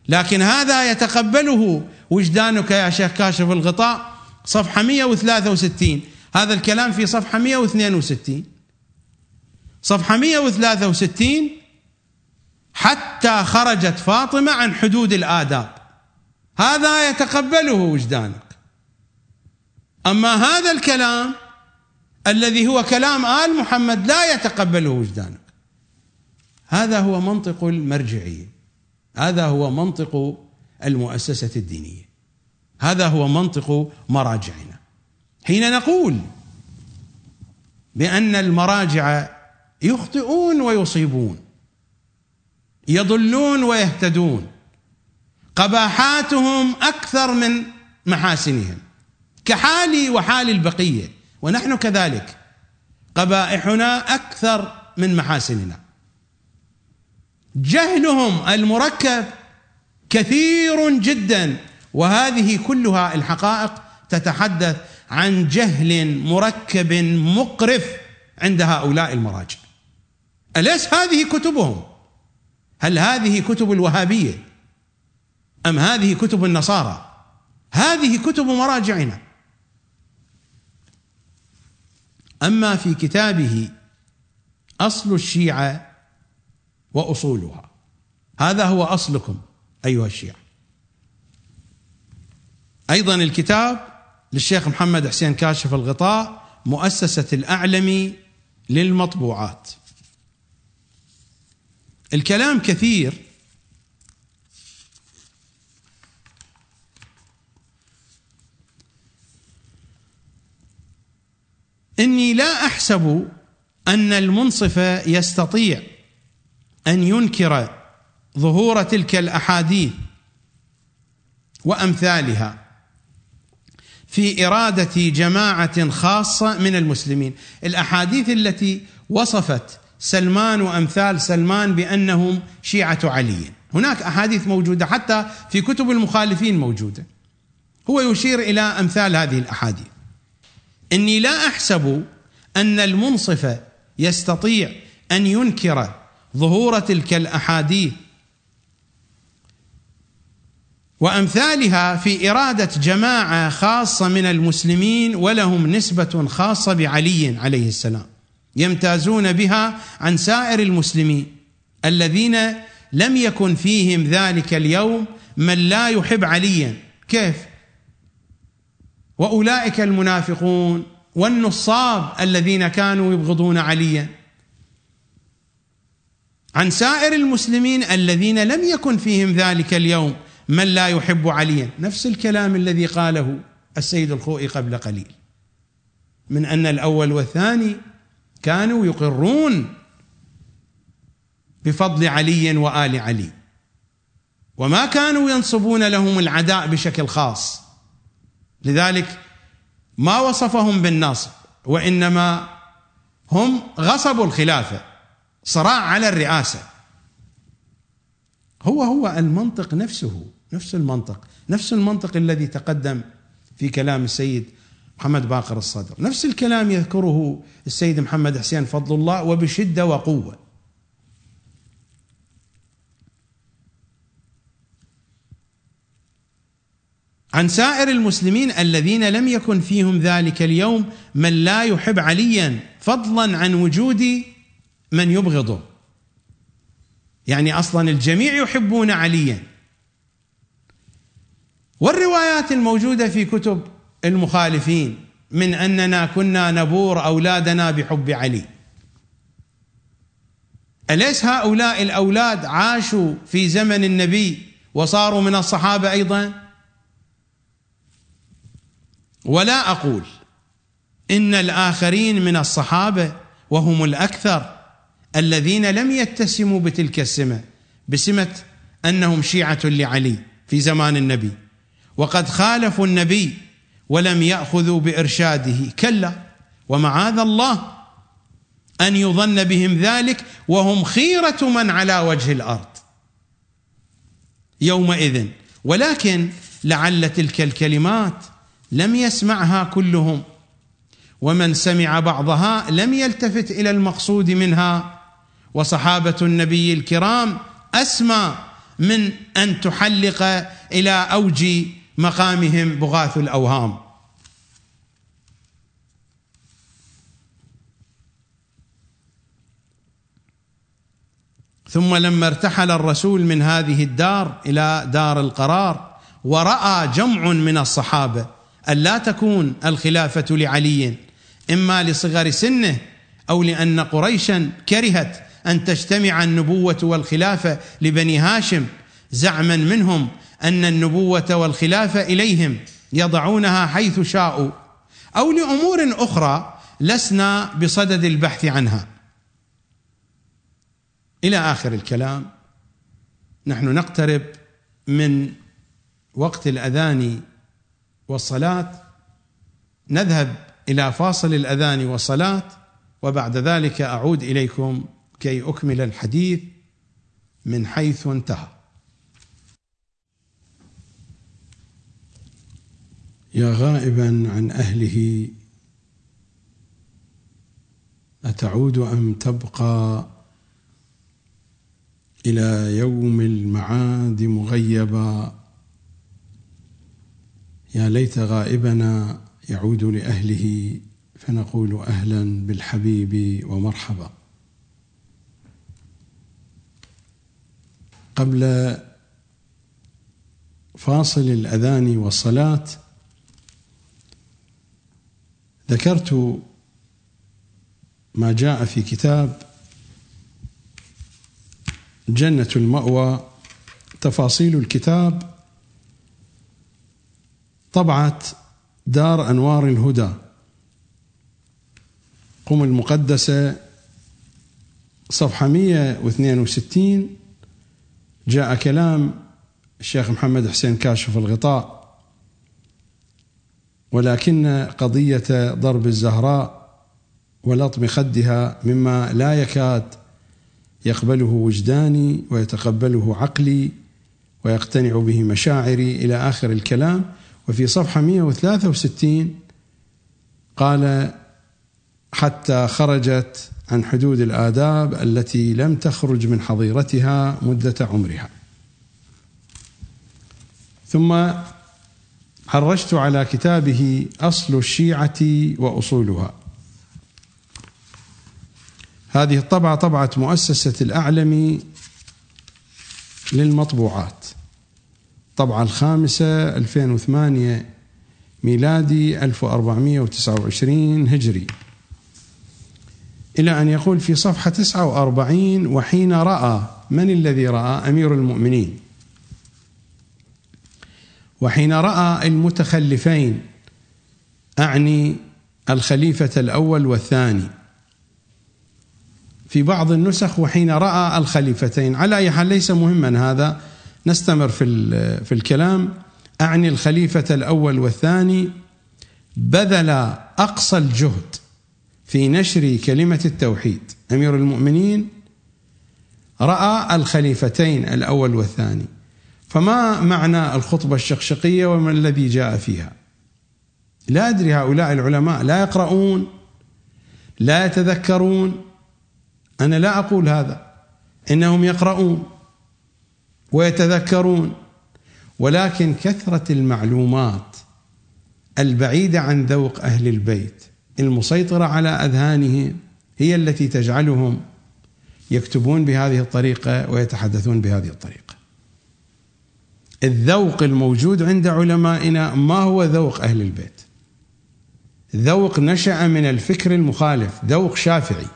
لكن هذا يتقبله وجدانك يا شيخ كاشف الغطاء صفحة 163 هذا الكلام في صفحة 162 صفحة 163 حتى خرجت فاطمة عن حدود الآداب. هذا يتقبله وجدانك. أما هذا الكلام الذي هو كلام آل محمد لا يتقبله وجدانك. هذا هو منطق المرجعية. هذا هو منطق المؤسسة الدينية. هذا هو منطق مراجعنا. حين نقول بأن المراجع يخطئون ويصيبون. يضلون ويهتدون. قباحاتهم أكثر من محاسنهم. كحالي وحال البقية. ونحن كذلك. قبائحنا أكثر من محاسننا. جهلهم المركب كثير جدا. وهذه كلها الحقائق تتحدث عن جهل مركب مقرف عند هؤلاء المراجع. أليس هذه كتبهم؟ هل هذه كتب الوهابية؟ أم هذه كتب النصارى؟ هذه كتب مراجعنا. أما في كتابه أصل الشيعة وأصولها. هذا هو أصلكم أيها الشيعة. أيضا الكتاب للشيخ محمد حسين كاشف الغطاء مؤسسة الأعلمي للمطبوعات. الكلام كثير. إني لا أحسب أن المنصف يستطيع أن ينكر ظهور تلك الأحاديث وأمثالها في إرادة جماعة خاصة من المسلمين. الأحاديث التي وصفت سلمان وأمثال سلمان بأنهم شيعة علي هناك أحاديث موجودة حتى في كتب المخالفين موجودة. هو يشير إلى أمثال هذه الأحاديث. إني لا أحسب أن المنصف يستطيع أن ينكر ظهور تلك الأحاديث. وأمثالها في إرادة جماعة خاصة من المسلمين ولهم نسبة خاصة بعلي عليه السلام. يمتازون بها عن سائر المسلمين الذين لم يكن فيهم ذلك اليوم من لا يحب عليا. كيف؟ وأولئك المنافقون والنصاب الذين كانوا يبغضون عليا. عن سائر المسلمين الذين لم يكن فيهم ذلك اليوم من لا يحب عليا. نفس الكلام الذي قاله السيد الخوئي قبل قليل. من أن الأول والثاني كانوا يقرون بفضل علي وآل علي. وما كانوا ينصبون لهم العداء بشكل خاص. لذلك ما وصفهم بالنصب وإنما هم غصبوا الخلافة صراع على الرئاسة. هو هو المنطق نفسه نفس المنطق نفس المنطق الذي تقدم في كلام السيد محمد باقر الصدر. نفس الكلام يذكره السيد محمد حسين فضل الله وبشدة وقوة. عن سائر المسلمين الذين لم يكن فيهم ذلك اليوم من لا يحب عليا فضلا عن وجود من يبغضه. يعني أصلا الجميع يحبون عليا. والروايات الموجودة في كتب المخالفين من أننا كنا نبور أولادنا بحب علي. أليس هؤلاء الأولاد عاشوا في زمن النبي وصاروا من الصحابة أيضا؟ ولا أقول إن الآخرين من الصحابة وهم الأكثر الذين لم يتسموا بتلك السمة بسمة أنهم شيعة لعلي في زمان النبي. وقد خالفوا النبي ولم يأخذوا بإرشاده. كلا ومعاذ الله أن يظن بهم ذلك وهم خيرة من على وجه الأرض. يومئذ ولكن لعل تلك الكلمات لم يسمعها كلهم ومن سمع بعضها لم يلتفت إلى المقصود منها. وصحابة النبي الكرام أسمى من أن تحلق إلى أوج مقامهم بغاث الأوهام. ثم لما ارتحل الرسول من هذه الدار إلى دار القرار ورأى جمع من الصحابة أن لا تكون الخلافة لعلي إما لصغر سنه أو لأن قريشا كرهت أن تجتمع النبوة والخلافة لبني هاشم زعما منهم أن النبوة والخلافه إليهم يضعونها حيث شاءوا أو لأمور أخرى لسنا بصدد البحث عنها. إلى آخر الكلام نحن نقترب من وقت الأذان والصلاة نذهب إلى فاصل الأذان والصلاة وبعد ذلك أعود إليكم كي أكمل الحديث من حيث انتهى. يا غائبا عن أهله أتعود أم تبقى إلى يوم المعاد مغيبا؟ يا ليت غائبنا يعود لأهله فنقول أهلا بالحبيب ومرحبا. قبل فاصل الأذان والصلاة ذكرت ما جاء في كتاب جنة المأوى تفاصيل الكتاب طبعة دار أنوار الهدى. قم المقدسة صفحة 162 جاء كلام الشيخ محمد حسين كاشف الغطاء. ولكن قضية ضرب الزهراء ولطم خدها مما لا يكاد يقبله وجداني ويتقبله عقلي ويقتنع به مشاعري إلى آخر الكلام. وفي صفحة 163 قال حتى خرجت عن حدود الآداب التي لم تخرج من حظيرتها مدة عمرها. ثم حرجت على كتابه أصل الشيعة وأصولها. هذه الطبعة طبعة مؤسسة الأعلمي للمطبوعات. طبعة الخامسة 2008 ميلادي 1429 هجري. إلى أن يقول في صفحة 49 وحين رأى من الذي رأى؟ أمير المؤمنين. وحين رأى المتخلفين أعني الخليفة الأول والثاني. في بعض النسخ وحين رأى الخليفتين. على أي حال ليس مهما هذا. نستمر في في الكلام. أعني الخليفة الأول والثاني. بذل أقصى الجهد في نشر كلمة التوحيد. أمير المؤمنين رأى الخليفتين الأول والثاني. فما معنى الخطبة الشقشقية وما الذي جاء فيها؟ لا أدري هؤلاء العلماء لا يقرؤون لا يتذكرون. أنا لا أقول هذا إنهم يقرؤون ويتذكرون. ولكن كثرة المعلومات البعيدة عن ذوق أهل البيت المسيطرة على أذهانهم هي التي تجعلهم يكتبون بهذه الطريقة ويتحدثون بهذه الطريقة. الذوق الموجود عند علمائنا ما هو ذوق أهل البيت؟ ذوق نشأ من الفكر المخالف ذوق شافعي.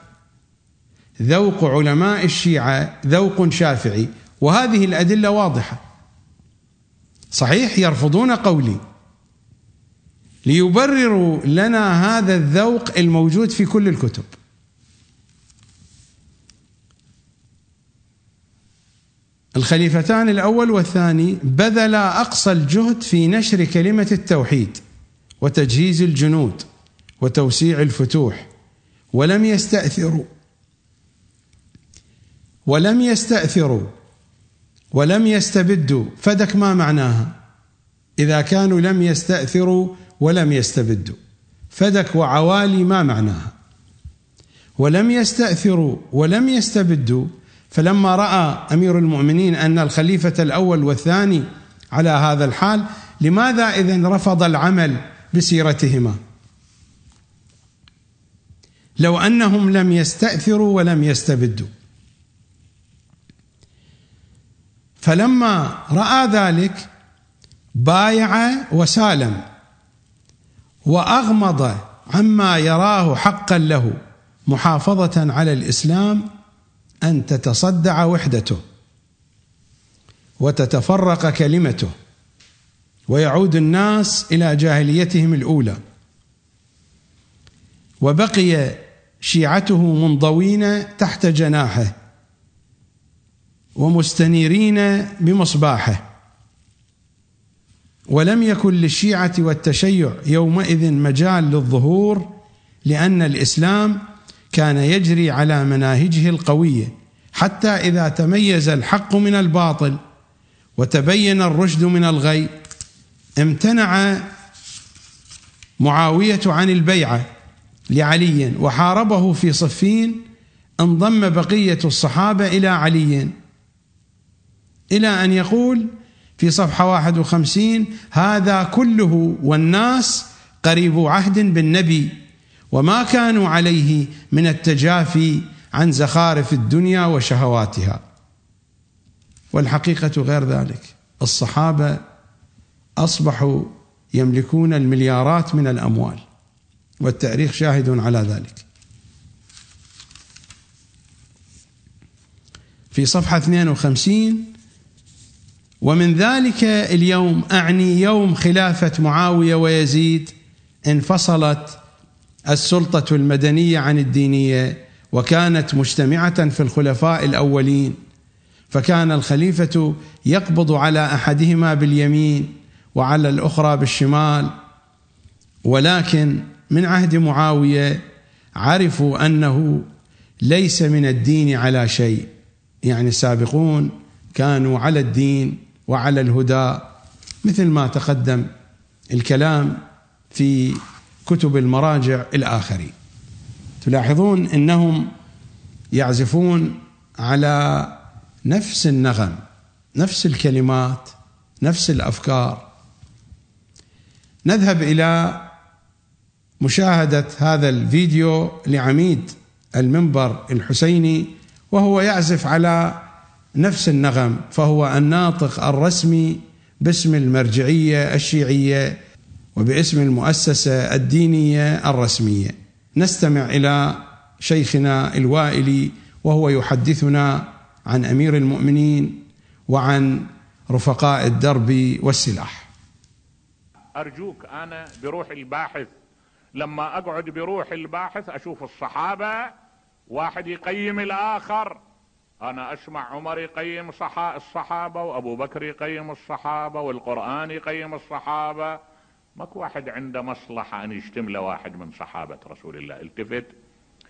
ذوق علماء الشيعة ذوق شافعي. وهذه الأدلة واضحة. صحيح يرفضون قولي. ليبرروا لنا هذا الذوق الموجود في كل الكتب. الخليفتان الأول والثاني بذلا أقصى الجهد في نشر كلمة التوحيد وتجهيز الجنود وتوسيع الفتوح ولم يستأثروا ولم يستأثروا ولم يستبدوا. فدك ما معناها؟ إذا كانوا لم يستأثروا ولم يستبدوا. فدك وعوالي ما معناها؟ ولم يستأثروا ولم يستبدوا فلما رأى أمير المؤمنين أن الخليفة الأول والثاني على هذا الحال لماذا إذا رفض العمل بسيرتهما؟ لو أنهم لم يستأثروا ولم يستبدوا. فلما رأى ذلك بايع وسالم وأغمض عما يراه حقا له محافظة على الإسلام أن تتصدع وحدته وتتفرق كلمته ويعود الناس إلى جاهليتهم الأولى. وبقي شيعته منضوين تحت جناحه ومستنيرين بمصباحه. ولم يكن للشيعة والتشيع يومئذ مجال للظهور لأن الإسلام كان يجري على مناهجه القوية حتى إذا تميز الحق من الباطل وتبين الرشد من الغي امتنع معاوية عن البيعة لعلي وحاربه في صفين انضم بقية الصحابة إلى علي. إلى أن يقول في صفحة 51 هذا كله والناس قريب عهد بالنبي. وما كانوا عليه من التجافي عن زخارف الدنيا وشهواتها. والحقيقة غير ذلك الصحابة أصبحوا يملكون المليارات من الأموال والتأريخ شاهد على ذلك. في صفحة 52 ومن ذلك اليوم أعني يوم خلافة معاوية ويزيد انفصلت السلطة المدنية عن الدينية وكانت مجتمعة في الخلفاء الأولين فكان الخليفة يقبض على أحدهما باليمين وعلى الأخرى بالشمال. ولكن من عهد معاوية عرفوا أنه ليس من الدين على شيء. يعني السابقون كانوا على الدين وعلى الهدى مثل ما تقدم الكلام في كتب المراجع الآخرين. تلاحظون إنهم يعزفون على نفس النغم نفس الكلمات نفس الأفكار. نذهب إلى مشاهدة هذا الفيديو لعميد المنبر الحسيني وهو يعزف على نفس النغم فهو الناطق الرسمي باسم المرجعية الشيعية وباسم المؤسسة الدينية الرسمية. نستمع إلى شيخنا الوائلي وهو يحدثنا عن أمير المؤمنين وعن رفقاء الدرب والسلاح.
أرجوك أنا بروح الباحث. لما أقعد بروح الباحث أشوف الصحابة واحد يقيم الآخر. أنا أسمع عمر يقيم الصحابة وأبو بكر يقيم الصحابة والقرآن يقيم الصحابة. ماكو واحد عنده مصلحة أن يشتم له واحد من صحابة رسول الله. التفت؟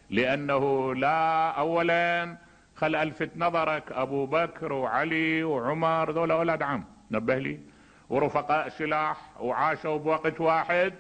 لأنه لا اولا خل ألفت نظرك أبو بكر وعلي وعمر ذولا أولاد عم. نبه لي. ورفقاء سلاح وعاشوا بوقت واحد.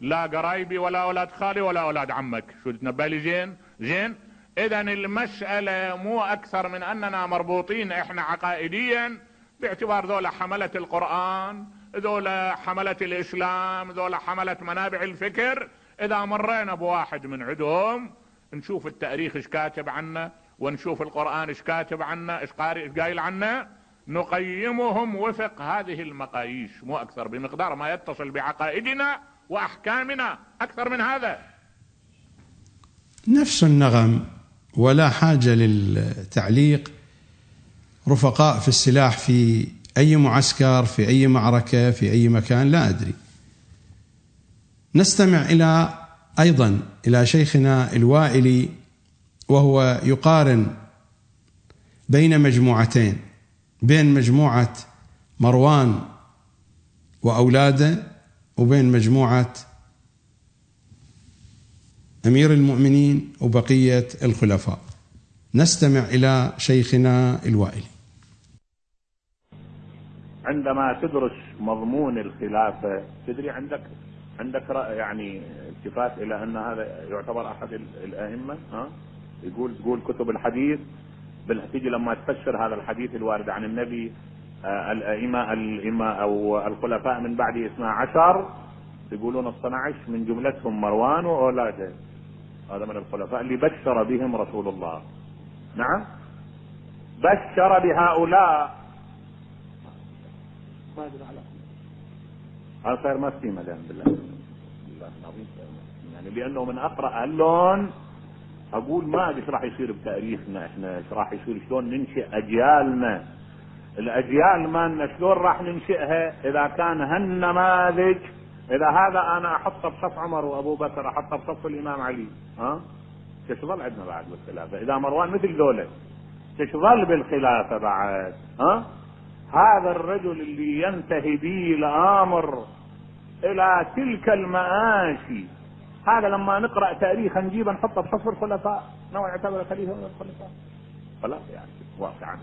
لا قرايبي ولا أولاد خالي ولا أولاد عمك. شو تنبه لي؟ زين. زين. اذا المسألة مو أكثر من أننا مربوطين إحنا عقائديا باعتبار ذولا حملة القرآن ذولا حملة الإسلام ذولا حملة منابع الفكر. إذا مرينا بواحد من عندهم نشوف التاريخ إيش كاتب عنا ونشوف القرآن إيش كاتب عنا إيش قارئ إيش قايل عنا نقيمهم وفق هذه المقاييس مو أكثر بمقدار ما يتصل بعقائدنا وأحكامنا. أكثر من هذا.
نفس النغم ولا حاجة للتعليق. رفقاء في السلاح في أي معسكر في أي معركة في أي مكان لا أدري. نستمع إلى أيضا إلى شيخنا الوائلي وهو يقارن بين مجموعتين بين مجموعة مروان وأولاده وبين مجموعة أمير المؤمنين وبقية الخلفاء. نستمع إلى شيخنا الوائلي.
عندما تدرس مضمون الخلافه تدري عندك عندك يعني التفات إلى أن هذا يعتبر أحد الأئمة؟ ها؟ يقول تقول كتب الحديث. تيجي لما تفسر هذا الحديث الوارد عن النبي آه، الأئمة الأئمة أو الخلفاء من بعده 12 يقولون 12 من جملتهم مروان وأولاده. هذا من الخلفاء اللي بشر بهم رسول الله. نعم؟ بشر بهؤلاء ما ادري على هذا صاير ما في مدام بالله؟ العظيم يعني لأنه من أقرأ اللون أقول ما أدري إيش راح يصير بتاريخنا إحنا إيش راح يصير شلون ننشئ أجيالنا. الأجيال مالنا شلون راح ننشئها؟ إذا كان هالنماذج إذا هذا أنا أحطه بصف عمر وأبو بكر أحطه بصف الإمام علي. ها؟ إيش ظل عندنا بعد بالخلافة؟ إذا مروان مثل ذولا إيش ظل بالخلافة بعد؟ ها؟ هذا الرجل اللي ينتهي به الأمر إلى تلك المآسي هذا لما نقرأ تاريخ نجيبه نحطه بصف الخلفاء نوع يعتبر خليفة من الخلفاء. خلاص يعني واقعا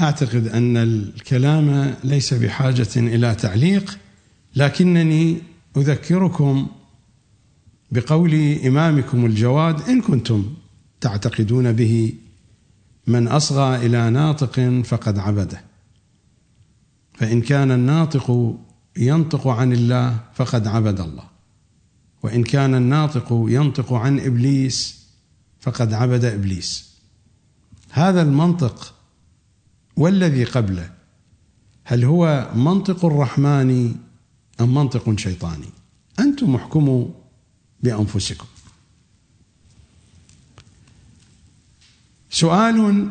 أعتقد أن الكلام ليس بحاجة إلى تعليق لكنني أذكركم بقول إمامكم الجواد إن كنتم تعتقدون به من أصغى إلى ناطق فقد عبده. فإن كان الناطق ينطق عن الله فقد عبد الله. وإن كان الناطق ينطق عن إبليس فقد عبد إبليس. هذا المنطق والذي قبله هل هو منطق الرحمن أم منطق شيطاني؟ أنتم احكموا بأنفسكم. سؤال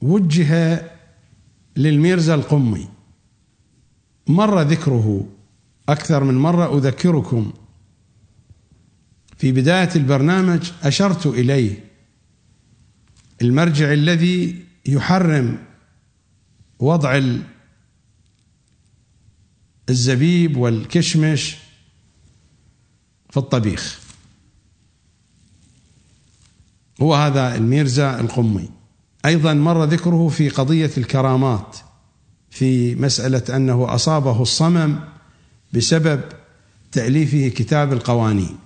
وجه للميرزا القمي. مر ذكره أكثر من مرة أذكركم. في بداية البرنامج أشرت إليه. المرجع الذي يحرم وضع الزبيب والكشمش في الطبيخ. هو هذا الميرزا القمي. أيضا مر ذكره في قضية الكرامات في مسألة أنه أصابه الصمم بسبب تأليفه كتاب القوانين.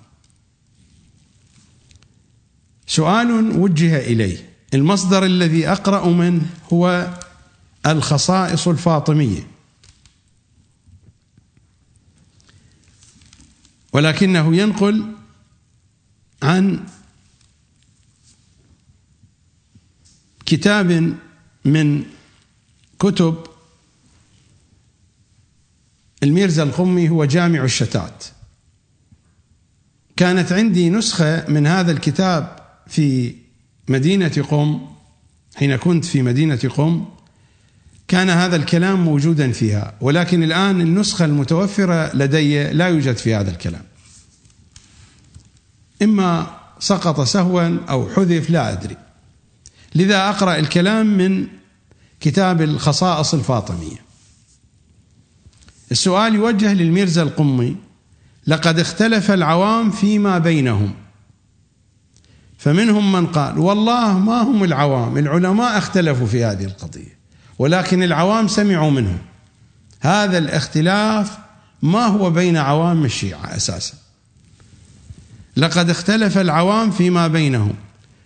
سؤال وجه إليه. المصدر الذي أقرأ منه هو الخصائص الفاطمية. ولكنه ينقل عن كتاب من كتب الميرزا القمي هو جامع الشتات. كانت عندي نسخة من هذا الكتاب في مدينة قم حين كنت في مدينة قم. كان هذا الكلام موجودا فيها ولكن الآن النسخة المتوفرة لدي لا يوجد في هذا الكلام. إما سقط سهوا أو حذف لا أدري. لذا أقرأ الكلام من كتاب الخصائص الفاطمية. السؤال يوجه للميرزا القمي لقد اختلف العوام فيما بينهم. فمنهم من قال والله ما هم العوام العلماء اختلفوا في هذه القضية ولكن العوام سمعوا منهم. هذا الاختلاف ما هو بين عوام الشيعة أساسا. لقد اختلف العوام فيما بينهم.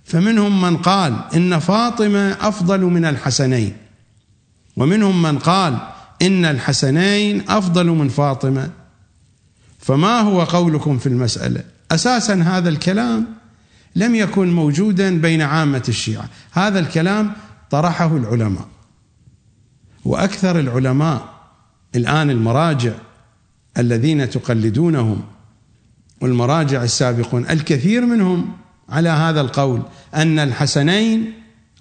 فمنهم من قال إن فاطمة أفضل من الحسنين. ومنهم من قال إن الحسنين أفضل من فاطمة. فما هو قولكم في المسألة؟ أساسا هذا الكلام لم يكن موجودا بين عامة الشيعة. هذا الكلام طرحه العلماء. وأكثر العلماء الآن المراجع الذين تقلدونهم والمراجع السابقون الكثير منهم على هذا القول أن الحسنين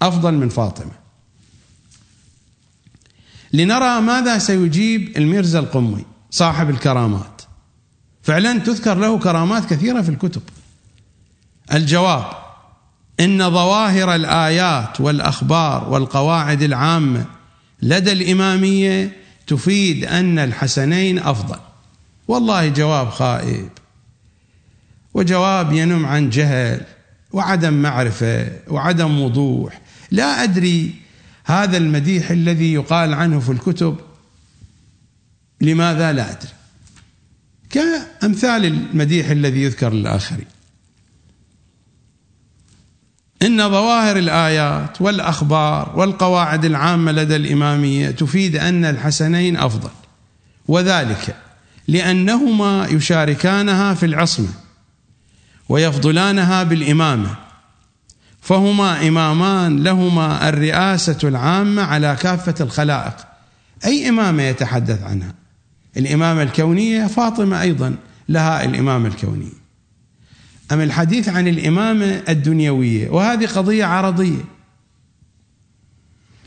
أفضل من فاطمة. لنرى ماذا سيجيب الميرزا القمي صاحب الكرامات. فعلا تذكر له كرامات كثيرة في الكتب. الجواب إن ظواهر الآيات والأخبار والقواعد العامة لدى الإمامية تفيد أن الحسنين أفضل. والله جواب خائب. وجواب ينم عن جهل. وعدم معرفة وعدم وضوح. لا أدري هذا المديح الذي يقال عنه في الكتب لماذا لا أدري؟ كأمثال المديح الذي يذكر للاخرين إن ظواهر الآيات والأخبار والقواعد العامة لدى الإمامية تفيد أن الحسنين أفضل وذلك لأنهما يشاركانها في العصمة. ويفضلانها بالإمامة. فهما إمامان لهما الرئاسة العامة على كافة الخلائق. أي إمامة يتحدث عنها؟ الإمامة الكونية فاطمة أيضا لها الإمامة الكونية. أم الحديث عن الإمامة الدنيوية؟ وهذه قضية عرضية.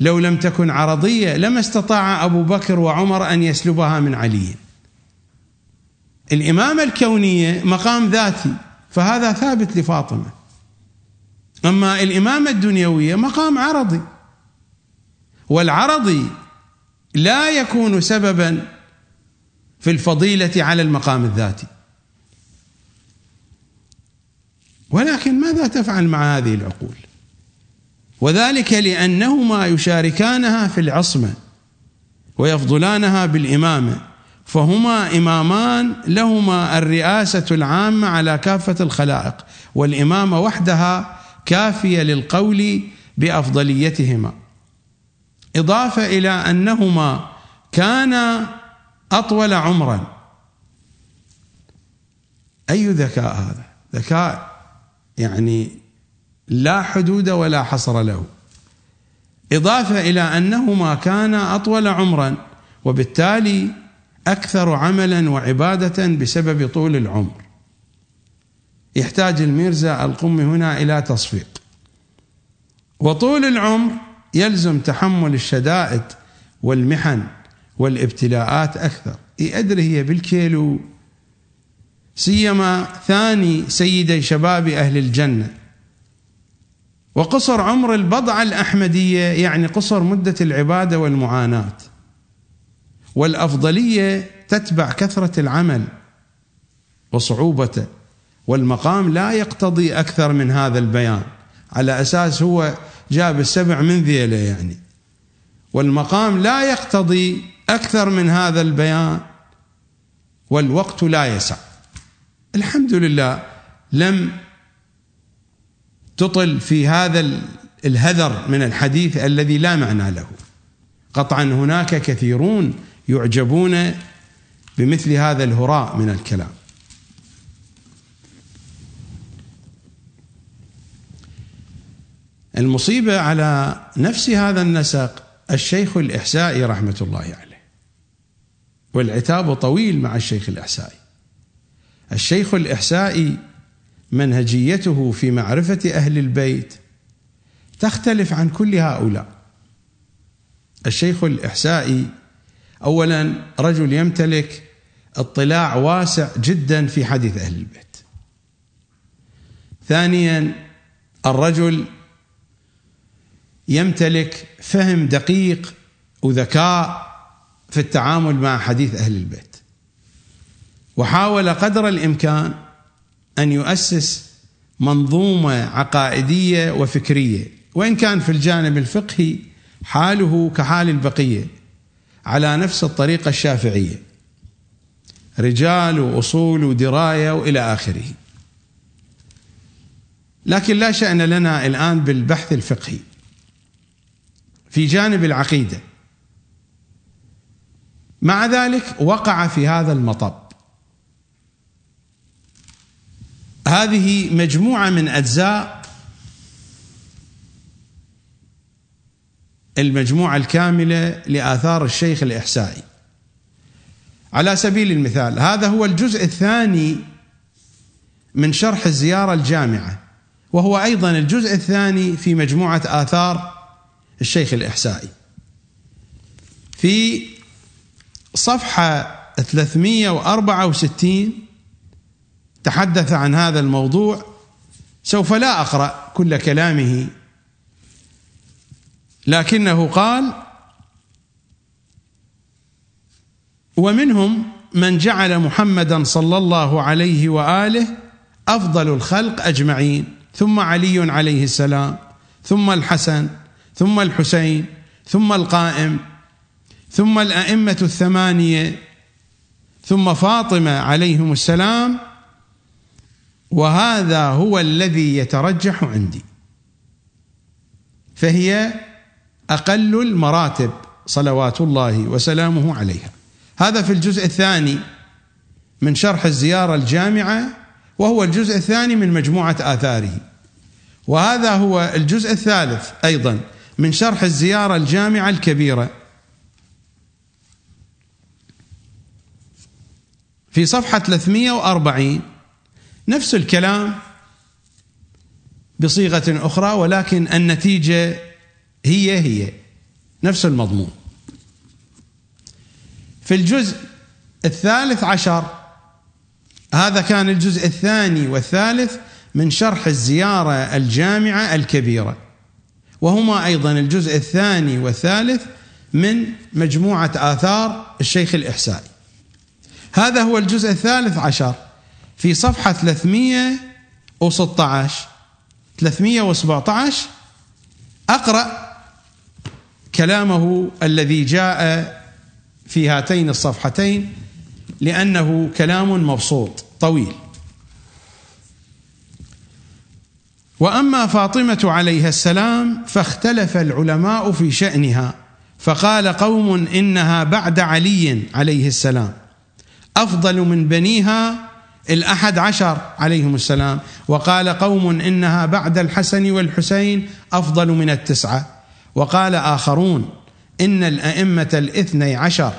لو لم تكن عرضية لما استطاع أبو بكر وعمر أن يسلبها من علي. الإمامة الكونية مقام ذاتي. فهذا ثابت لفاطمة. أما الإمامة الدنيوية مقام عرضي. والعرضي لا يكون سببا في الفضيلة على المقام الذاتي. ولكن ماذا تفعل مع هذه العقول؟ وذلك لأنهما يشاركانها في العصمة ويفضلانها بالإمامة. فهما إمامان لهما الرئاسة العامة على كافة الخلائق والإمامة وحدها كافية للقول بأفضليتهما. إضافة إلى أنهما كانا أطول عمرا. أي ذكاء هذا؟ ذكاء يعني لا حدود ولا حصر له. إضافة إلى أنهما كانا أطول عمرا وبالتالي أكثر عملا وعبادة بسبب طول العمر. يحتاج الميرزا القمي هنا إلى تصفيق. وطول العمر يلزم تحمل الشدائد والمحن والابتلاءات أكثر. أدري هي بالكيلو. سيما ثاني سيدي شباب أهل الجنة. وقصر عمر البضعة الأحمدية يعني قصر مدة العبادة والمعاناة. والأفضلية تتبع كثرة العمل وصعوبته والمقام لا يقتضي أكثر من هذا البيان على أساس هو جاب السبع من ذيله يعني. والمقام لا يقتضي أكثر من هذا البيان والوقت لا يسع. الحمد لله لم تطل في هذا الهذر من الحديث الذي لا معنى له. قطعا هناك كثيرون يعجبون بمثل هذا الهراء من الكلام. المصيبة على نفس هذا النسق الشيخ الإحسائي رحمة الله عليه والعتاب طويل مع الشيخ الإحسائي. الشيخ الإحسائي منهجيته في معرفة أهل البيت تختلف عن كل هؤلاء. الشيخ الإحسائي اولا رجل يمتلك اطلاع واسع جدا في حديث أهل البيت. ثانيا الرجل يمتلك فهم دقيق وذكاء في التعامل مع حديث أهل البيت. وحاول قدر الإمكان أن يؤسس منظومة عقائدية وفكرية وإن كان في الجانب الفقهي حاله كحال البقية. على نفس الطريقة الشافعية. رجال وأصول ودراية وإلى آخره. لكن لا شأن لنا الآن بالبحث الفقهي. في جانب العقيدة. مع ذلك وقع في هذا المطب. هذه مجموعة من أجزاء المجموعة الكاملة لآثار الشيخ الإحسائي. على سبيل المثال هذا هو الجزء الثاني من شرح الزيارة الجامعة وهو أيضا الجزء الثاني في مجموعة آثار الشيخ الإحسائي. في صفحة 364 تحدث عن هذا الموضوع سوف لا أقرأ كل كلامه لكنه قال ومنهم من جعل محمدا صلى الله عليه وآله أفضل الخلق أجمعين ثم علي عليه السلام ثم الحسن ثم الحسين ثم القائم ثم الأئمة الثمانية ثم فاطمة عليهم السلام وهذا هو الذي يترجح عندي. فهي أقل المراتب صلوات الله وسلامه عليها. هذا في الجزء الثاني من شرح الزيارة الجامعة وهو الجزء الثاني من مجموعة آثاره. وهذا هو الجزء الثالث أيضا من شرح الزيارة الجامعة الكبيرة. في صفحة 340 نفس الكلام بصيغة أخرى ولكن النتيجة هي هي نفس المضمون. في الجزء الثالث عشر هذا كان الجزء الثاني والثالث من شرح الزيارة الجامعة الكبيرة. وهما أيضا الجزء الثاني والثالث من مجموعة آثار الشيخ الاحسائي. هذا هو الجزء الثالث عشر في صفحة 316 317 أقرأ كلامه الذي جاء في هاتين الصفحتين لأنه كلام مبسوط طويل. وأما فاطمة عليها السلام فاختلف العلماء في شأنها فقال قوم إنها بعد علي عليه السلام. أفضل من بنيها الأحد عشر عليهم السلام. وقال قوم إنها بعد الحسن والحسين أفضل من التسعة. وقال آخرون إن الأئمة الاثني عشر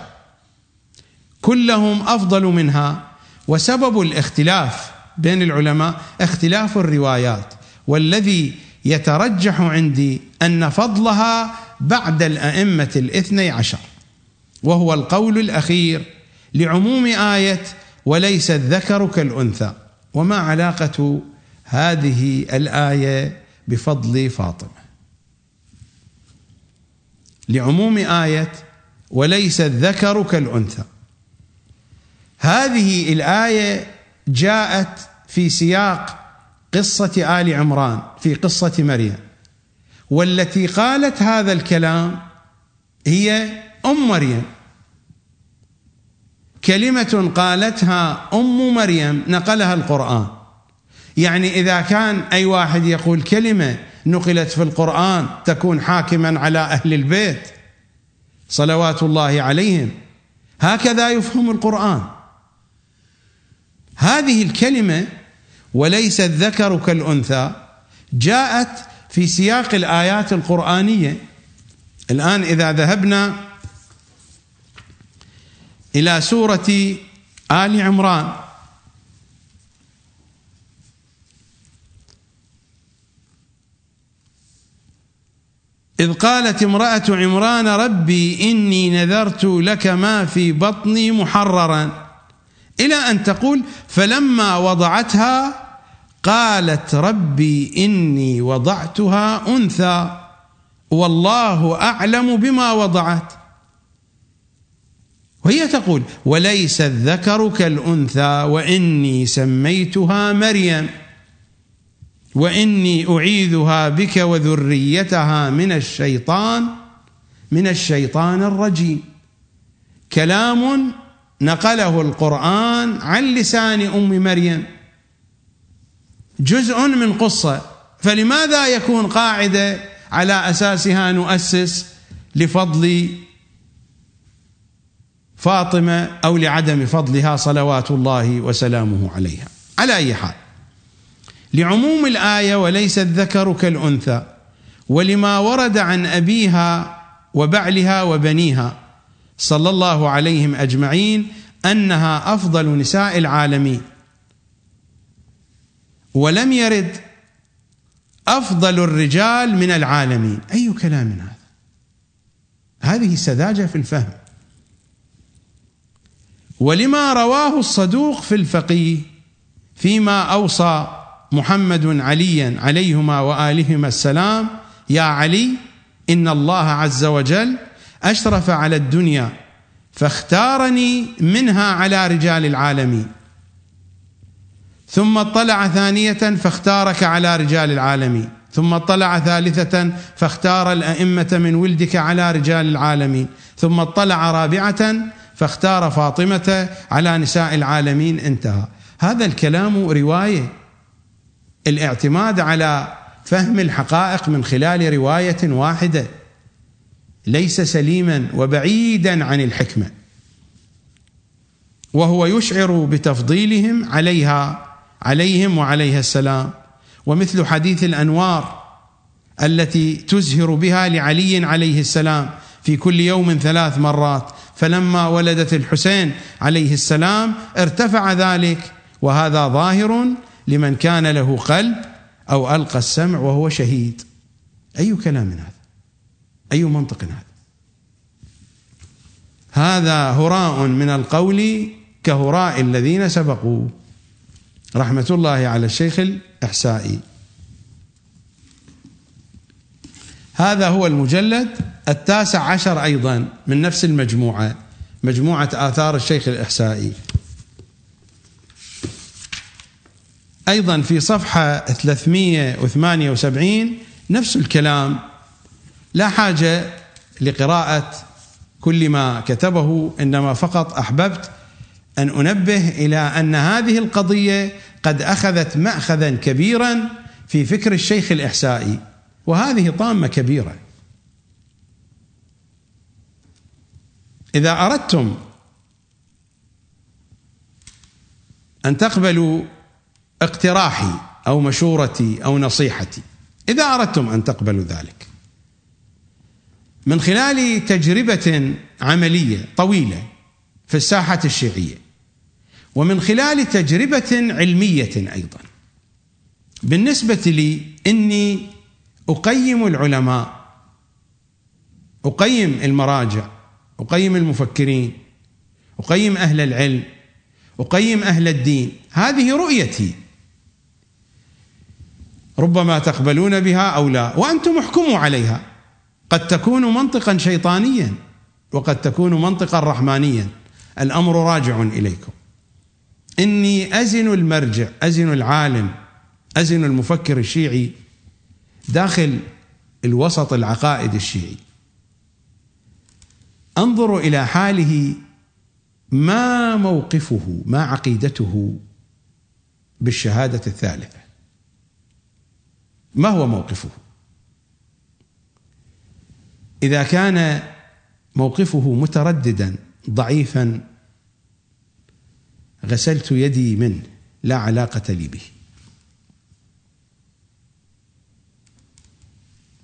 كلهم أفضل منها وسبب الاختلاف بين العلماء اختلاف الروايات والذي يترجح عندي أن فضلها بعد الأئمة الاثني عشر وهو القول الأخير لعموم آية وليس الذكر كالأنثى وما علاقة هذه الآية بفضل فاطمة؟ لعموم آية وليس الذكر كالأنثى. هذه الآية جاءت في سياق قصة آل عمران في قصة مريم. والتي قالت هذا الكلام هي أم مريم. كلمة قالتها أم مريم نقلها القرآن. يعني إذا كان أي واحد يقول كلمة نقلت في القرآن تكون حاكما على أهل البيت. صلوات الله عليهم. هكذا يفهم القرآن. هذه الكلمة وليس الذكر كالأنثى جاءت في سياق الآيات القرآنية. الآن إذا ذهبنا إلى سورة آل عمران إذ قالت امرأة عمران ربي إني نذرت لك ما في بطني محررا. إلى أن تقول فلما وضعتها قالت ربي إني وضعتها أنثى والله أعلم بما وضعت. وهي تقول وليس الذكر كالأنثى وإني سميتها مريم. وإني أعيذها بك وذريتها من الشيطان من الشيطان الرجيم. كلام نقله القرآن عن لسان أم مريم. جزء من قصة. فلماذا يكون قاعدة على أساسها نؤسس لفضل فاطمة أو لعدم فضلها صلوات الله وسلامه عليها؟ على أي حال. لعموم الآية وليس الذكر كالأنثى ولما ورد عن أبيها وبعلها وبنيها صلى الله عليهم أجمعين أنها أفضل نساء العالمين. ولم يرد أفضل الرجال من العالمين. أي كلام هذا؟ هذه سذاجة في الفهم. ولما رواه الصدوق في الفقيه فيما أوصى محمد عليا عليهما وآلهما السلام يا علي إن الله عز وجل أشرف على الدنيا فاختارني منها على رجال العالمين. ثم اطلع ثانية فاختارك على رجال العالمين. ثم اطلع ثالثة فاختار الأئمة من ولدك على رجال العالمين. ثم اطلع رابعة فاختار فاطمة على نساء العالمين. انتهى. هذا الكلام رواية الاعتماد على فهم الحقائق من خلال رواية واحدة. ليس سليما وبعيدا عن الحكمة. وهو يشعر بتفضيلهم عليها عليهم وعليها السلام. ومثل حديث الأنوار التي تزهر بها لعلي عليه السلام في كل يوم ثلاث مرات. فلما ولدت الحسين عليه السلام ارتفع ذلك وهذا ظاهر لمن كان له قلب أو ألقى السمع وهو شهيد. أي كلام هذا؟ أي منطق هذا؟ هذا هراء من القول كهراء الذين سبقوا. رحمة الله على الشيخ الإحسائي. هذا هو المجلد التاسع عشر أيضا من نفس المجموعة مجموعة آثار الشيخ الإحسائي. أيضا في صفحة 378 نفس الكلام لا حاجة لقراءة كل ما كتبه إنما فقط أحببت أن أنبه إلى أن هذه القضية قد أخذت ماخذا كبيرا في فكر الشيخ الإحسائي وهذه طامة كبيرة. إذا أردتم أن تقبلوا اقتراحي أو مشورتي أو نصيحتي إذا أردتم أن تقبلوا ذلك. من خلال تجربة عملية طويلة في الساحة الشيعية ومن خلال تجربة علمية أيضا. بالنسبة لي إني أقيم العلماء أقيم المراجع أقيم المفكرين أقيم أهل العلم أقيم أهل الدين. هذه رؤيتي. ربما تقبلون بها أو لا وأنتم احكموا عليها. قد تكون منطقا شيطانيا وقد تكون منطقا رحمانيا. الأمر راجع إليكم. إني أزن المرجع أزن العالم أزن المفكر الشيعي داخل الوسط العقائدي الشيعي. أنظر إلى حاله ما موقفه ما عقيدته بالشهادة الثالثة. ما هو موقفه؟ إذا كان موقفه مترددا ضعيفا غسلت يدي منه لا علاقة لي به.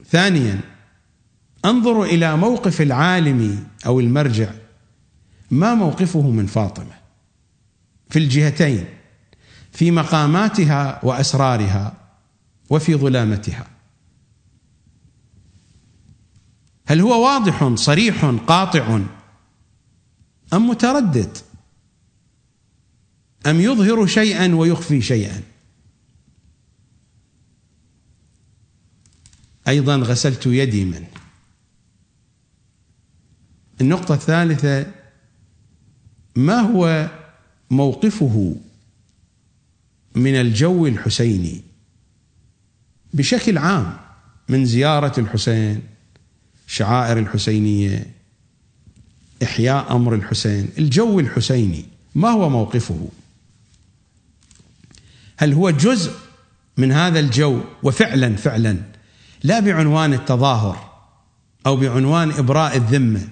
ثانيا أنظر إلى موقف العالم أو المرجع. ما موقفه من فاطمة؟ في الجهتين في مقاماتها وأسرارها. وفي ظلامتها. هل هو واضح صريح قاطع أم متردد؟ أم يظهر شيئا ويخفي شيئا؟ أيضا غسلت يدي منه النقطة الثالثة ما هو موقفه من الجو الحسيني؟ بشكل عام من زيارة الحسين شعائر الحسينية إحياء أمر الحسين الجو الحسيني ما هو موقفه؟ هل هو جزء من هذا الجو؟ وفعلا فعلا لا بعنوان التظاهر أو بعنوان إبراء الذمة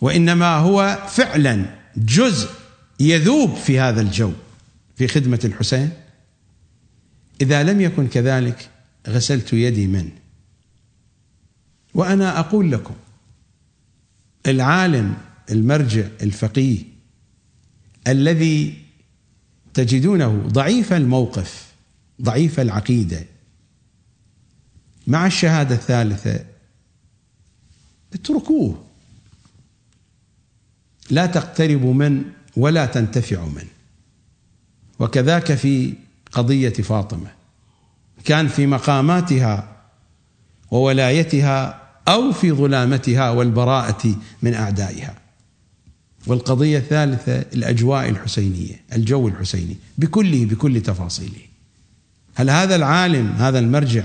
وإنما هو فعلا جزء يذوب في هذا الجو في خدمة الحسين. إذا لم يكن كذلك غسلت يدي منه وأنا أقول لكم العالم المرجع الفقيه الذي تجدونه ضعيف الموقف ضعيف العقيدة مع الشهادة الثالثة اتركوه. لا تقتربوا من ولا تنتفعوا منه وكذاك في قضية فاطمة. كان في مقاماتها وولايتها أو في ظلامتها والبراءة من أعدائها. والقضية الثالثة الأجواء الحسينية الجو الحسيني بكله بكل تفاصيله. هل هذا العالم هذا المرجع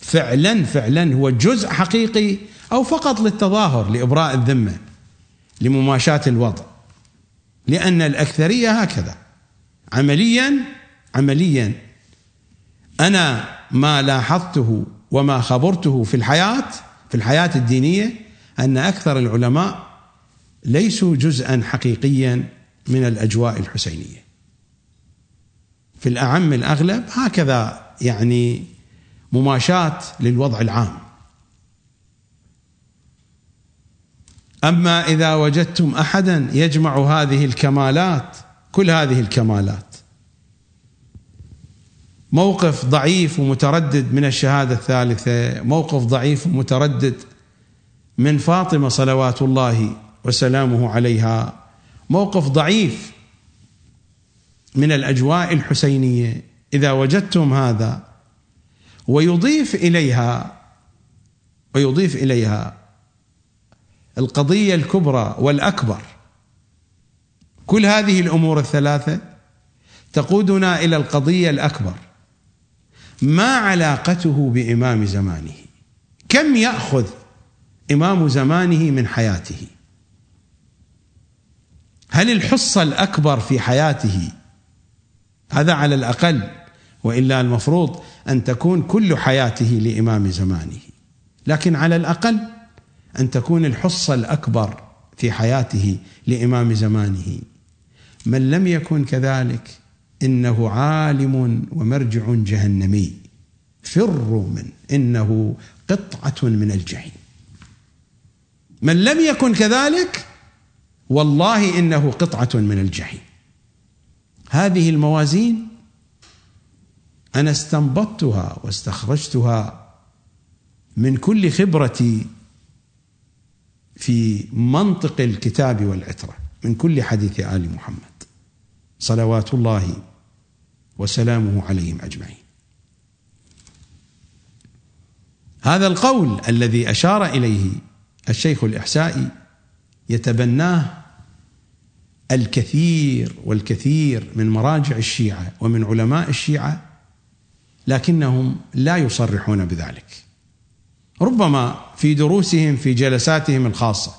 فعلا فعلا هو جزء حقيقي أو فقط للتظاهر لإبراء الذمة لمماشاة الوضع؟ لأن الأكثرية هكذا. عمليا عمليا أنا ما لاحظته وما خبرته في الحياة في الحياة الدينية أن أكثر العلماء ليسوا جزءا حقيقيا من الأجواء الحسينية. في الأعم الأغلب هكذا يعني مماشاة للوضع العام. أما إذا وجدتم احدا يجمع هذه الكمالات كل هذه الكمالات موقف ضعيف ومتردد من الشهادة الثالثة، موقف ضعيف ومتردد من فاطمة صلوات الله وسلامه عليها، موقف ضعيف من الأجواء الحسينية، إذا وجدتم هذا ويضيف إليها ويضيف إليها القضية الكبرى والأكبر. كل هذه الأمور الثلاثة تقودنا إلى القضية الأكبر. ما علاقته بإمام زمانه؟ كم يأخذ إمام زمانه من حياته؟ هل الحصه الأكبر في حياته؟ هذا على الأقل وإلا المفروض أن تكون كل حياته لإمام زمانه. لكن على الأقل أن تكون الحصه الأكبر في حياته لإمام زمانه. من لم يكن كذلك إنه عالم ومرجع جهنمي. فروا منه إنه قطعة من الجحيم. من لم يكن كذلك والله إنه قطعة من الجحيم. هذه الموازين أنا استنبطتها واستخرجتها من كل خبرتي في منطق الكتاب والعترة من كل حديث آل محمد. صلوات الله وسلامه عليهم أجمعين. هذا القول الذي أشار إليه الشيخ الاحسائي يتبناه الكثير والكثير من مراجع الشيعة ومن علماء الشيعة لكنهم لا يصرحون بذلك ربما في دروسهم في جلساتهم الخاصة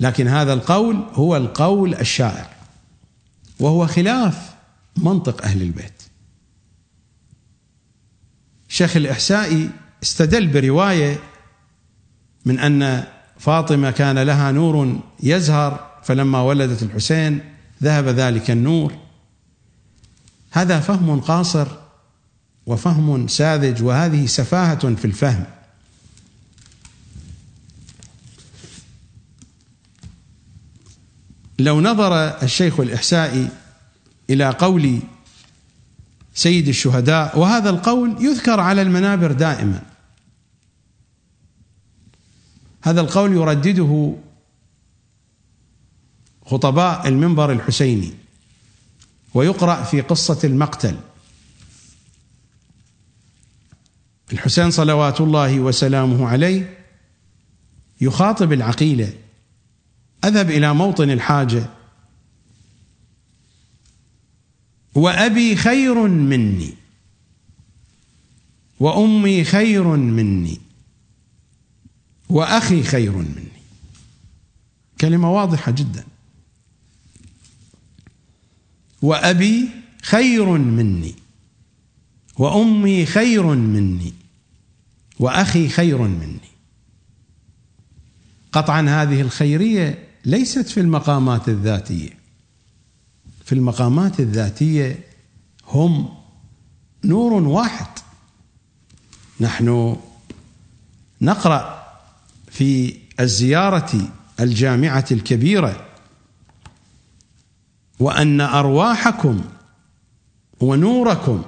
لكن هذا القول هو القول الشائع وهو خلاف منطق أهل البيت. شيخ الإحسائي استدل برواية من أن فاطمة كان لها نور يزهر فلما ولدت الحسين ذهب ذلك النور. هذا فهم قاصر وفهم ساذج وهذه سفاهة في الفهم. لو نظر الشيخ الإحسائي إلى قول سيد الشهداء وهذا القول يذكر على المنابر دائما. هذا القول يردده خطباء المنبر الحسيني ويقرأ في قصة المقتل. الحسين صلوات الله وسلامه عليه يخاطب العقيلة أذهب إلى موطن الحاجة وأبي خير مني وأمي خير مني وأخي خير مني. كلمة واضحة جدا. وأبي خير مني وأمي خير مني وأخي خير مني. قطعا هذه الخيرية ليست في المقامات الذاتية. في المقامات الذاتية هم نور واحد. نحن نقرأ في الزيارة الجامعة الكبيرة وأن أرواحكم ونوركم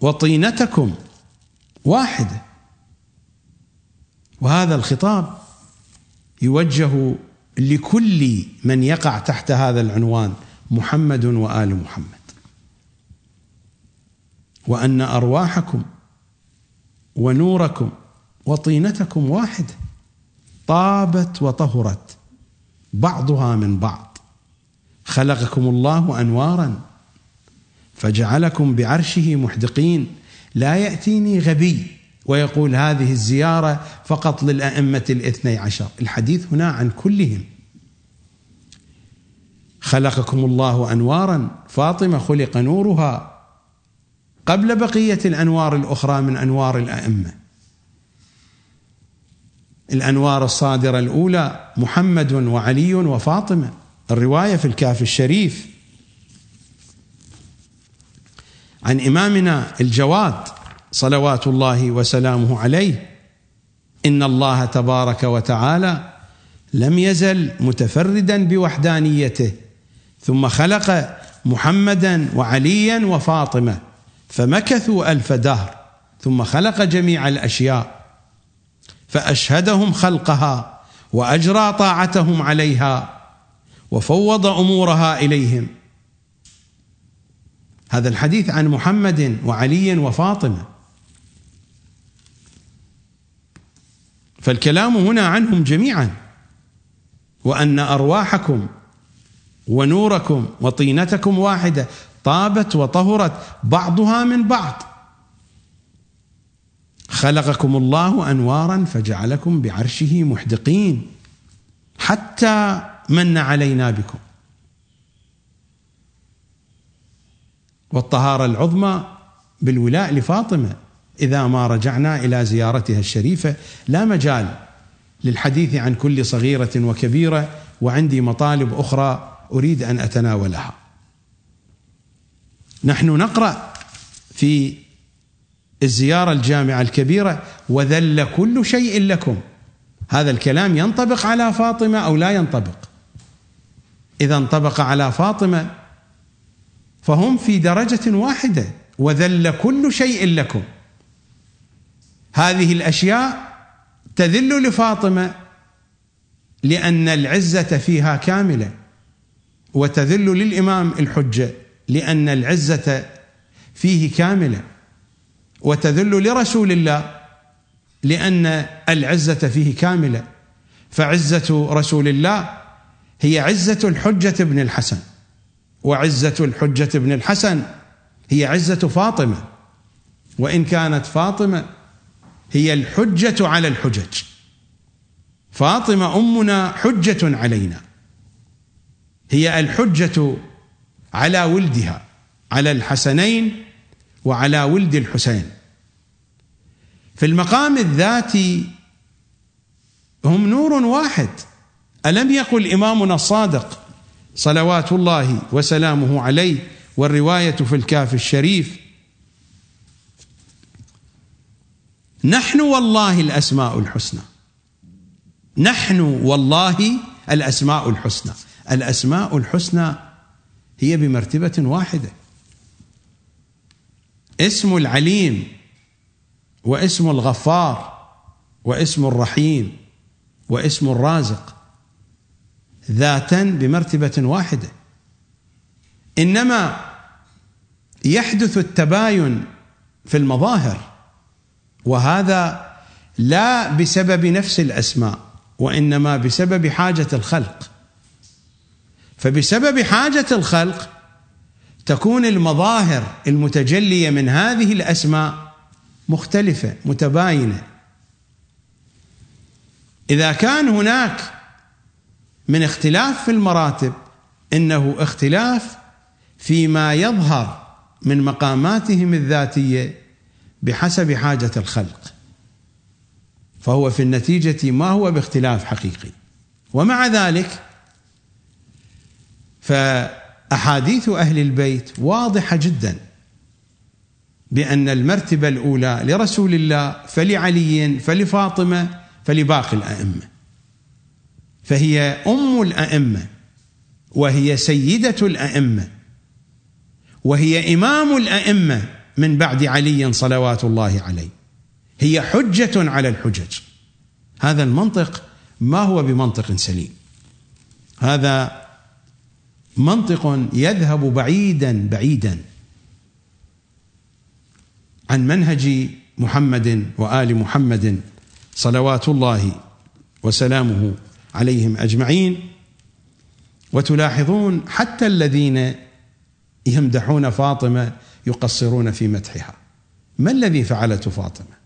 وطينتكم واحدة. وهذا الخطاب يوجه لكل من يقع تحت هذا العنوان. محمد وآل محمد. وأن أرواحكم ونوركم وطينتكم واحدة. طابت وطهرت. بعضها من بعض. خلقكم الله أنوارا. فجعلكم بعرشه محدقين. لا يأتيني غبي ويقول هذه الزيارة فقط للأئمة الاثني عشر. الحديث هنا عن كلهم. خلقكم الله أنوارا. فاطمة خلق نورها قبل بقية الأنوار الأخرى من أنوار الأئمة. الأنوار الصادرة الأولى محمد وعلي وفاطمة. الرواية في الكاف الشريف. عن إمامنا الجواد صلوات الله وسلامه عليه. إن الله تبارك وتعالى لم يزل متفردا بوحدانيته. ثم خلق محمدا وعليا وفاطمة فمكثوا ألف دهر ثم خلق جميع الأشياء فأشهدهم خلقها وأجرى طاعتهم عليها وفوض أمورها إليهم. هذا الحديث عن محمد وعلي وفاطمة. فالكلام هنا عنهم جميعا وأن أرواحكم ونوركم وطينتكم واحدة طابت وطهرت بعضها من بعض. خلقكم الله أنوارا فجعلكم بعرشه محدقين. حتى من علينا بكم. والطهارة العظمى بالولاء لفاطمة. إذا ما رجعنا إلى زيارتها الشريفة لا مجال للحديث عن كل صغيرة وكبيرة وعندي مطالب أخرى أريد أن أتناولها. نحن نقرأ في الزيارة الجامعة الكبيرة وذل كل شيء لكم. هذا الكلام ينطبق على فاطمة أو لا ينطبق؟ إذا انطبق على فاطمة فهم في درجة واحدة وذل كل شيء لكم. هذه الأشياء تذل لفاطمة لأن العزة فيها كاملة وتذل للإمام الحجة لأن العزة فيه كاملة. وتذل لرسول الله لأن العزة فيه كاملة. فعزة رسول الله هي عزة الحجة بن الحسن. وعزة الحجة بن الحسن هي عزة فاطمة. وإن كانت فاطمة هي الحجة على الحجج. فاطمة أمنا حجة علينا. هي الحجة على ولدها على الحسنين وعلى ولد الحسين. في المقام الذاتي هم نور واحد. ألم يقل إمامنا الصادق صلوات الله وسلامه عليه والرواية في الكاف الشريف؟ نحن والله الأسماء الحسنى. نحن والله الأسماء الحسنى. الأسماء الحسنى هي بمرتبة واحدة. اسم العليم واسم الغفار واسم الرحيم واسم الرازق ذاتا بمرتبة واحدة. إنما يحدث التباين في المظاهر وهذا لا بسبب نفس الأسماء وإنما بسبب حاجة الخلق. فبسبب حاجة الخلق تكون المظاهر المتجلية من هذه الأسماء مختلفة متباينة. إذا كان هناك من اختلاف في المراتب إنه اختلاف فيما يظهر من مقاماتهم الذاتية بحسب حاجة الخلق. فهو في النتيجة ما هو باختلاف حقيقي. ومع ذلك فأحاديث أهل البيت واضحة جدا بأن المرتبة الأولى لرسول الله فلعلي فلفاطمة فلباقي الأئمة. فهي أم الأئمة وهي سيدة الأئمة وهي إمام الأئمة من بعد علي صلوات الله عليه. هي حجة على الحجج. هذا المنطق ما هو بمنطق سليم. هذا منطق يذهب بعيدا بعيدا. عن منهج محمد وآل محمد صلوات الله وسلامه عليهم أجمعين. وتلاحظون حتى الذين يمدحون فاطمة يقصرون في مدحها. ما الذي فعلته فاطمة؟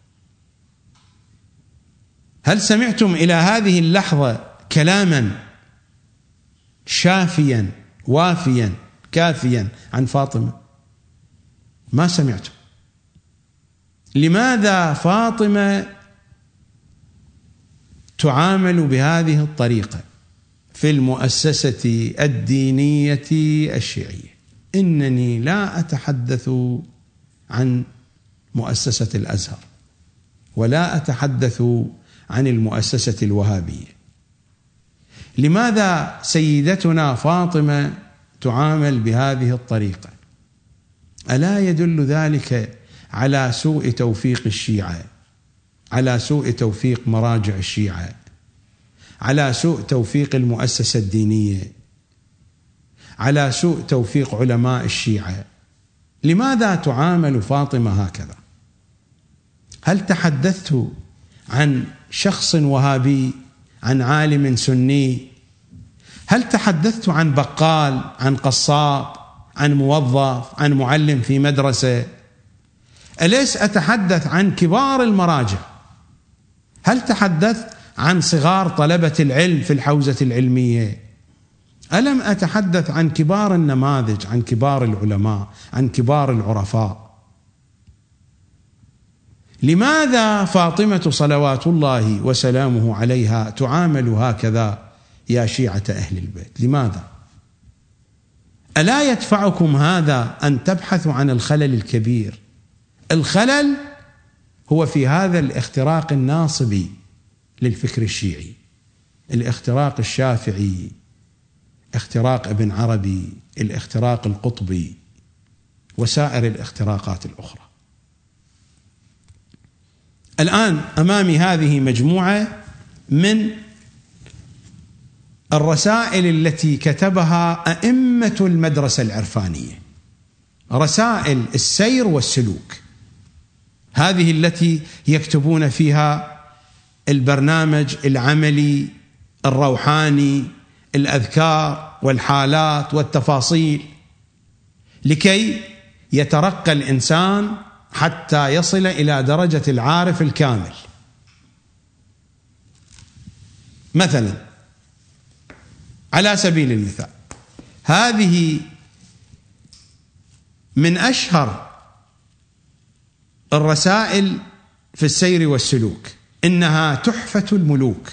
هل سمعتم إلى هذه اللحظة كلاما شافيا؟ وافيا كافيا عن فاطمة. ما سمعتم لماذا فاطمة تعامل بهذه الطريقة في المؤسسة الدينية الشيعية؟ إنني لا أتحدث عن مؤسسة الأزهر ولا أتحدث عن المؤسسة الوهابية. لماذا سيدتنا فاطمة تعامل بهذه الطريقة؟ ألا يدل ذلك على سوء توفيق الشيعة على سوء توفيق مراجع الشيعة على سوء توفيق المؤسسة الدينية على سوء توفيق علماء الشيعة. لماذا تعامل فاطمة هكذا؟ هل تحدثت عن شخص وهابي عن عالم سني. هل تحدثت عن بقال عن قصاب عن موظف عن معلم في مدرسة؟ أليس أتحدث عن كبار المراجع؟ هل تحدثت عن صغار طلبة العلم في الحوزة العلمية؟ ألم أتحدث عن كبار النماذج عن كبار العلماء عن كبار العرفاء؟ لماذا فاطمة صلوات الله وسلامه عليها تعامل هكذا يا شيعة أهل البيت؟ لماذا؟ ألا يدفعكم هذا أن تبحثوا عن الخلل الكبير؟ الخلل هو في هذا الاختراق الناصبي للفكر الشيعي الاختراق الشافعي اختراق ابن عربي الاختراق القطبي وسائر الاختراقات الأخرى. الآن أمامي هذه مجموعة من الرسائل التي كتبها أئمة المدرسة العرفانية. رسائل السير والسلوك. هذه التي يكتبون فيها البرنامج العملي الروحاني الأذكار والحالات والتفاصيل. لكي يترقى الإنسان حتى يصل إلى درجة العارف الكامل. مثلا على سبيل المثال هذه من أشهر الرسائل في السير والسلوك إنها تحفة الملوك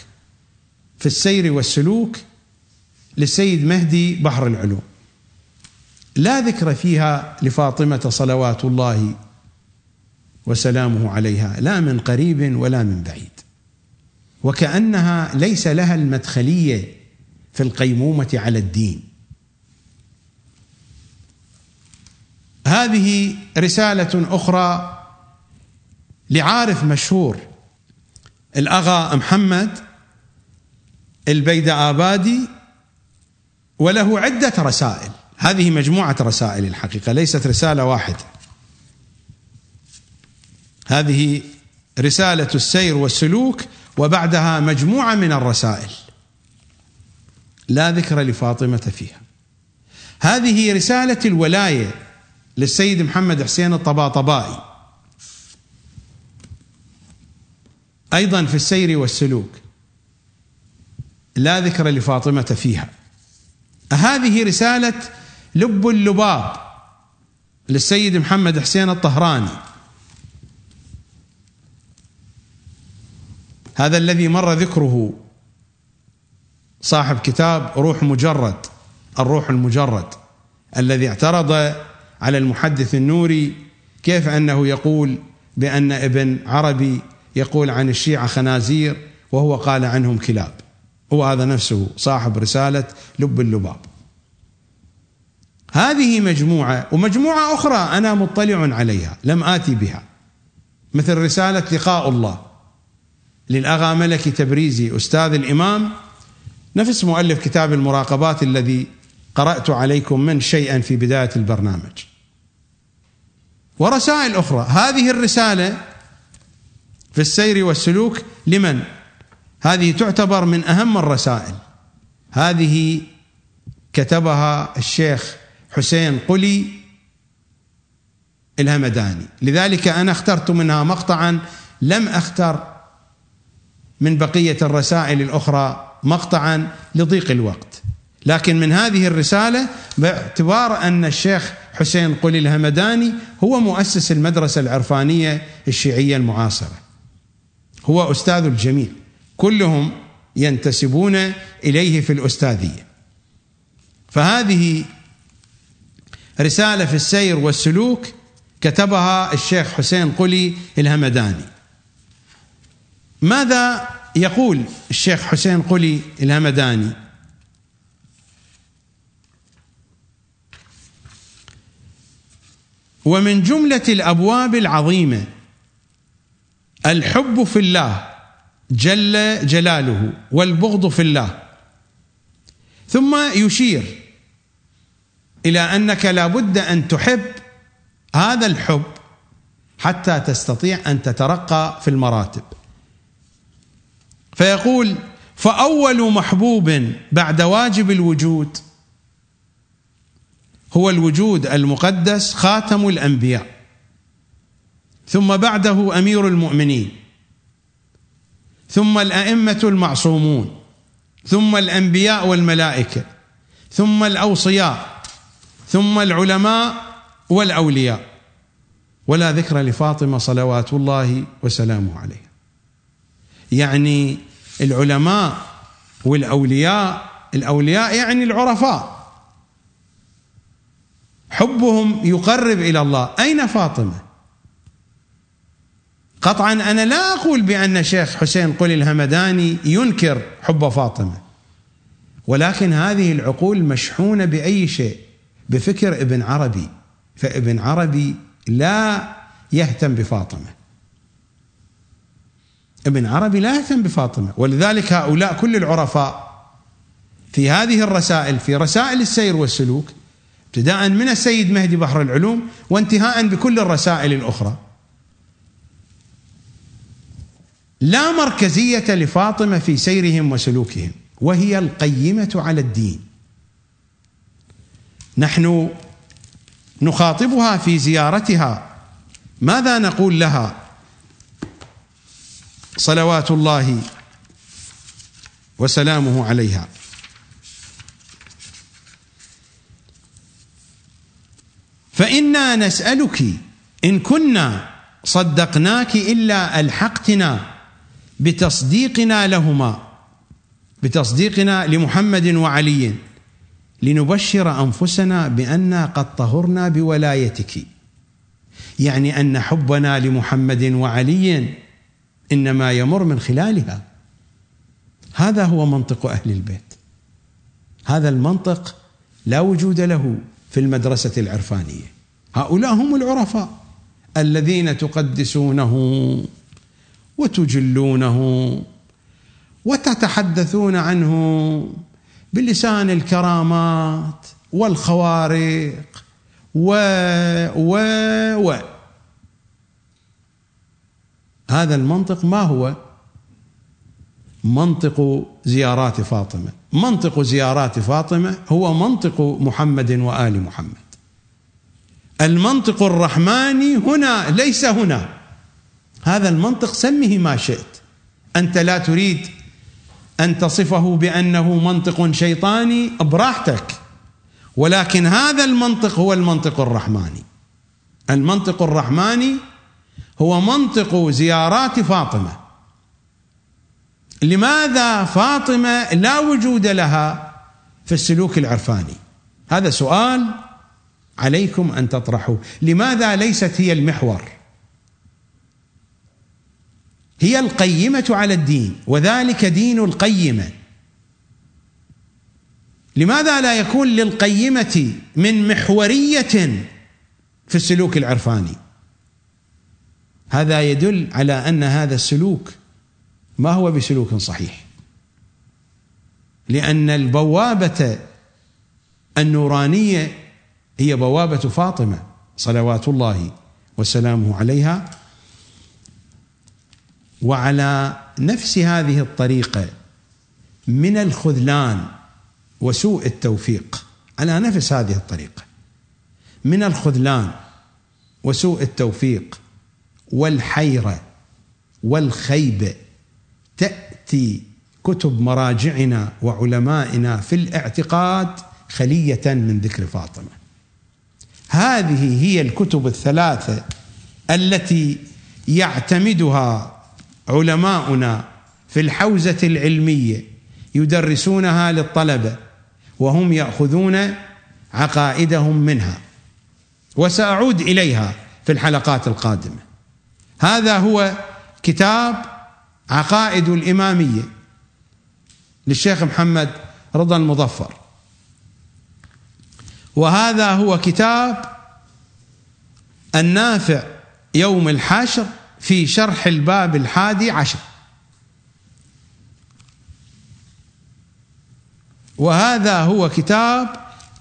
في السير والسلوك للسيد مهدي بحر العلوم. لا ذكر فيها لفاطمة صلوات الله وسلامه عليها لا من قريب ولا من بعيد. وكأنها ليس لها المدخلية في القيمومة على الدين. هذه رسالة أخرى لعارف مشهور الأغا محمد البيد آبادي وله عدة رسائل. هذه مجموعة رسائل الحقيقة ليست رسالة واحدة. هذه رسالة السير والسلوك وبعدها مجموعة من الرسائل. لا ذكر لفاطمة فيها. هذه رسالة الولاية للسيد محمد حسين الطباطبائي. أيضا في السير والسلوك. لا ذكر لفاطمة فيها. هذه رسالة لب اللباب للسيد محمد حسين الطهراني. هذا الذي مر ذكره صاحب كتاب روح مجرد الروح المجرد الذي اعترض على المحدث النوري كيف أنه يقول بأن ابن عربي يقول عن الشيعة خنازير وهو قال عنهم كلاب. هو هذا نفسه صاحب رسالة لب اللباب. هذه مجموعة ومجموعة أخرى أنا مطلع عليها لم آتي بها مثل رسالة لقاء الله. للأغا ملكي تبريزي أستاذ الإمام. نفس مؤلف كتاب المراقبات الذي قرأت عليكم من شيئا في بداية البرنامج. ورسائل أخرى. هذه الرسالة في السير والسلوك لمن؟ هذه تعتبر من أهم الرسائل. هذه كتبها الشيخ حسين قلي الهمداني. لذلك أنا اخترت منها مقطعا لم أختر من بقية الرسائل الأخرى مقطعا لضيق الوقت. لكن من هذه الرسالة باعتبار أن الشيخ حسين قلي الهمداني هو مؤسس المدرسة العرفانية الشيعية المعاصرة. هو أستاذ الجميع. كلهم ينتسبون إليه في الأستاذية. فهذه رسالة في السير والسلوك كتبها الشيخ حسين قلي الهمداني. ماذا يقول الشيخ حسين قلي الهمداني؟ ومن جملة الأبواب العظيمة الحب في الله جل جلاله والبغض في الله. ثم يشير إلى أنك لابد أن تحب هذا الحب حتى تستطيع أن تترقى في المراتب. فيقول فأول محبوب بعد واجب الوجود هو الوجود المقدس خاتم الأنبياء ثم بعده أمير المؤمنين ثم الأئمة المعصومون ثم الأنبياء والملائكة ثم الأوصياء ثم العلماء والأولياء. ولا ذكر لفاطمة صلوات الله وسلامه عليها. يعني العلماء والأولياء. الأولياء يعني العرفاء. حبهم يقرب إلى الله. أين فاطمة؟ قطعا أنا لا أقول بأن شيخ حسين قل الهمداني ينكر حب فاطمة ولكن هذه العقول مشحونة بأي شيء؟ بفكر ابن عربي. فابن عربي لا يهتم بفاطمة. ابن عربي لا يهتم بفاطمة. ولذلك هؤلاء كل العرفاء في هذه الرسائل في رسائل السير والسلوك ابتداء من السيد مهدي بحر العلوم وانتهاء بكل الرسائل الأخرى. لا مركزية لفاطمة في سيرهم وسلوكهم وهي القيمة على الدين. نحن نخاطبها في زيارتها. ماذا نقول لها؟ صلوات الله وسلامه عليها. فإنا نسألك إن كنا صدقناك إلا ألحقتنا بتصديقنا لهما بتصديقنا لمحمد وعلي لنبشر أنفسنا بأننا قد طهرنا بولايتك. يعني أن حبنا لمحمد وعلي إنما يمر من خلالها. هذا هو منطق أهل البيت. هذا المنطق لا وجود له في المدرسة العرفانية. هؤلاء هم العرفاء الذين تقدسونه وتجلونه وتتحدثون عنه بلسان الكرامات والخوارق و و و هذا المنطق ما هو؟ منطق زيارات فاطمة. منطق زيارات فاطمة هو منطق محمد وآل محمد. المنطق الرحماني هنا ليس هنا. هذا المنطق سمه ما شئت. أنت لا تريد أن تصفه بأنه منطق شيطاني براحتك. ولكن هذا المنطق هو المنطق الرحماني. المنطق الرحماني هو منطق زيارات فاطمة. لماذا فاطمة لا وجود لها في السلوك العرفاني؟ هذا سؤال عليكم أن تطرحوه. لماذا ليست هي المحور؟ هي القيمة على الدين وذلك دين القيمة. لماذا لا يكون للقيمة من محورية في السلوك العرفاني؟ هذا يدل على أن هذا السلوك ما هو بسلوك صحيح. لأن البوابة النورانية هي بوابة فاطمة صلوات الله وسلامه عليها. وعلى نفس هذه الطريقة من الخذلان وسوء التوفيق على نفس هذه الطريقة من الخذلان وسوء التوفيق والحيره والخيبه تأتي كتب مراجعنا وعلمائنا في الاعتقاد خلية من ذكر فاطمة. هذه هي الكتب الثلاثة التي يعتمدها علماؤنا في الحوزة العلمية يدرسونها للطلبة وهم يأخذون عقائدهم منها. وسأعود إليها في الحلقات القادمة. هذا هو كتاب عقائد الإمامية للشيخ محمد رضا المظفر. وهذا هو كتاب النافع يوم الحشر في شرح الباب الحادي عشر. وهذا هو كتاب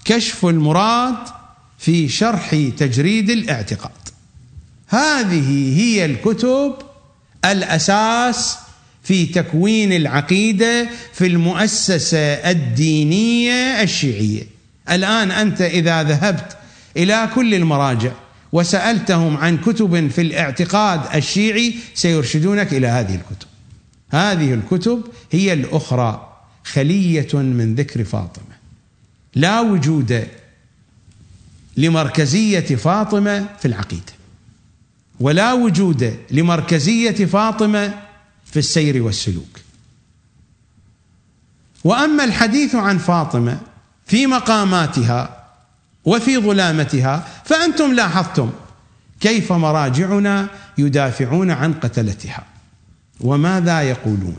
كشف المراد في شرح تجريد الاعتقاد. هذه هي الكتب الأساس في تكوين العقيدة في المؤسسة الدينية الشيعية. الآن أنت إذا ذهبت إلى كل المراجع وسألتهم عن كتب في الاعتقاد الشيعي سيرشدونك إلى هذه الكتب. هذه الكتب هي الأخرى خلية من ذكر فاطمة. لا وجود لمركزية فاطمة في العقيدة. ولا وجود لمركزية فاطمة في السير والسلوك. وأما الحديث عن فاطمة في مقاماتها وفي ظلامتها فأنتم لاحظتم كيف مراجعنا يدافعون عن قتلتها. وماذا يقولون؟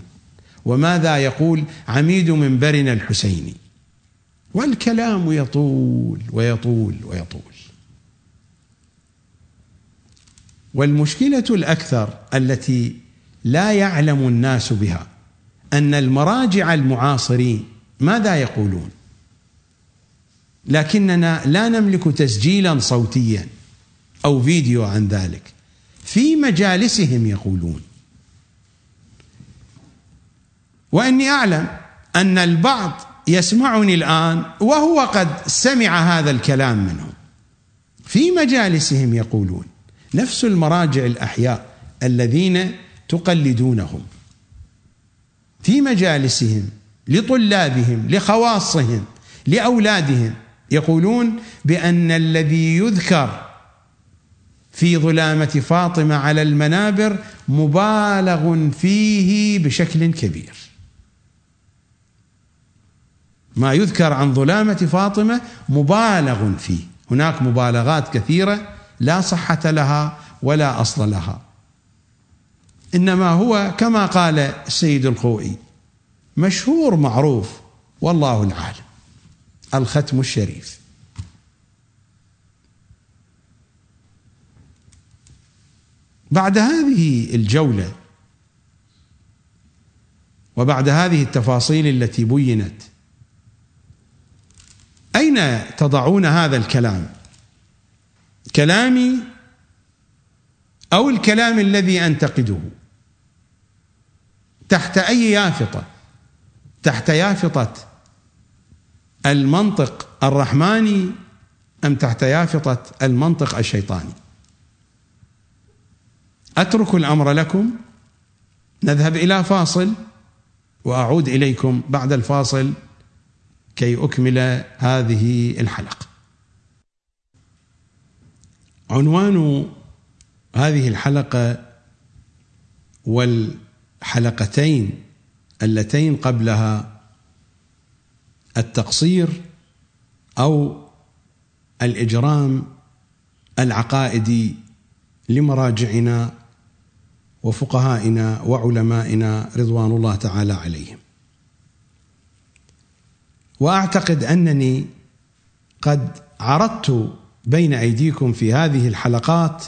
وماذا يقول عميد منبرنا الحسيني؟ والكلام يطول ويطول ويطول. والمشكلة الأكثر التي لا يعلم الناس بها أن المراجع المعاصرين ماذا يقولون؟ لكننا لا نملك تسجيلا صوتيا أو فيديو عن ذلك. في مجالسهم يقولون. وإني أعلم أن البعض يسمعني الآن وهو قد سمع هذا الكلام منهم. في مجالسهم يقولون. نفس المراجع الأحياء الذين تقلدونهم في مجالسهم لطلابهم لخواصهم لأولادهم. يقولون بأن الذي يذكر في ظلامة فاطمة على المنابر مبالغ فيه بشكل كبير. ما يذكر عن ظلامة فاطمة مبالغ فيه. هناك مبالغات كثيرة لا صحة لها ولا أصل لها. إنما هو كما قال السيد الخوئي مشهور معروف والله العالم الختم الشريف. بعد هذه الجولة وبعد هذه التفاصيل التي بينت أين تضعون هذا الكلام؟ كلامي أو الكلام الذي أنتقده. تحت أي يافطة؟ تحت يافطة المنطق الرحماني أم تحت يافطة المنطق الشيطاني؟ أترك الأمر لكم. نذهب إلى فاصل وأعود إليكم بعد الفاصل كي أكمل هذه الحلقة. عنوان هذه الحلقة والحلقتين اللتين قبلها التقصير أو الإجرام العقائدي لمراجعنا وفقهائنا وعلمائنا رضوان الله تعالى عليهم. وأعتقد أنني قد عرضت بين أيديكم في هذه الحلقات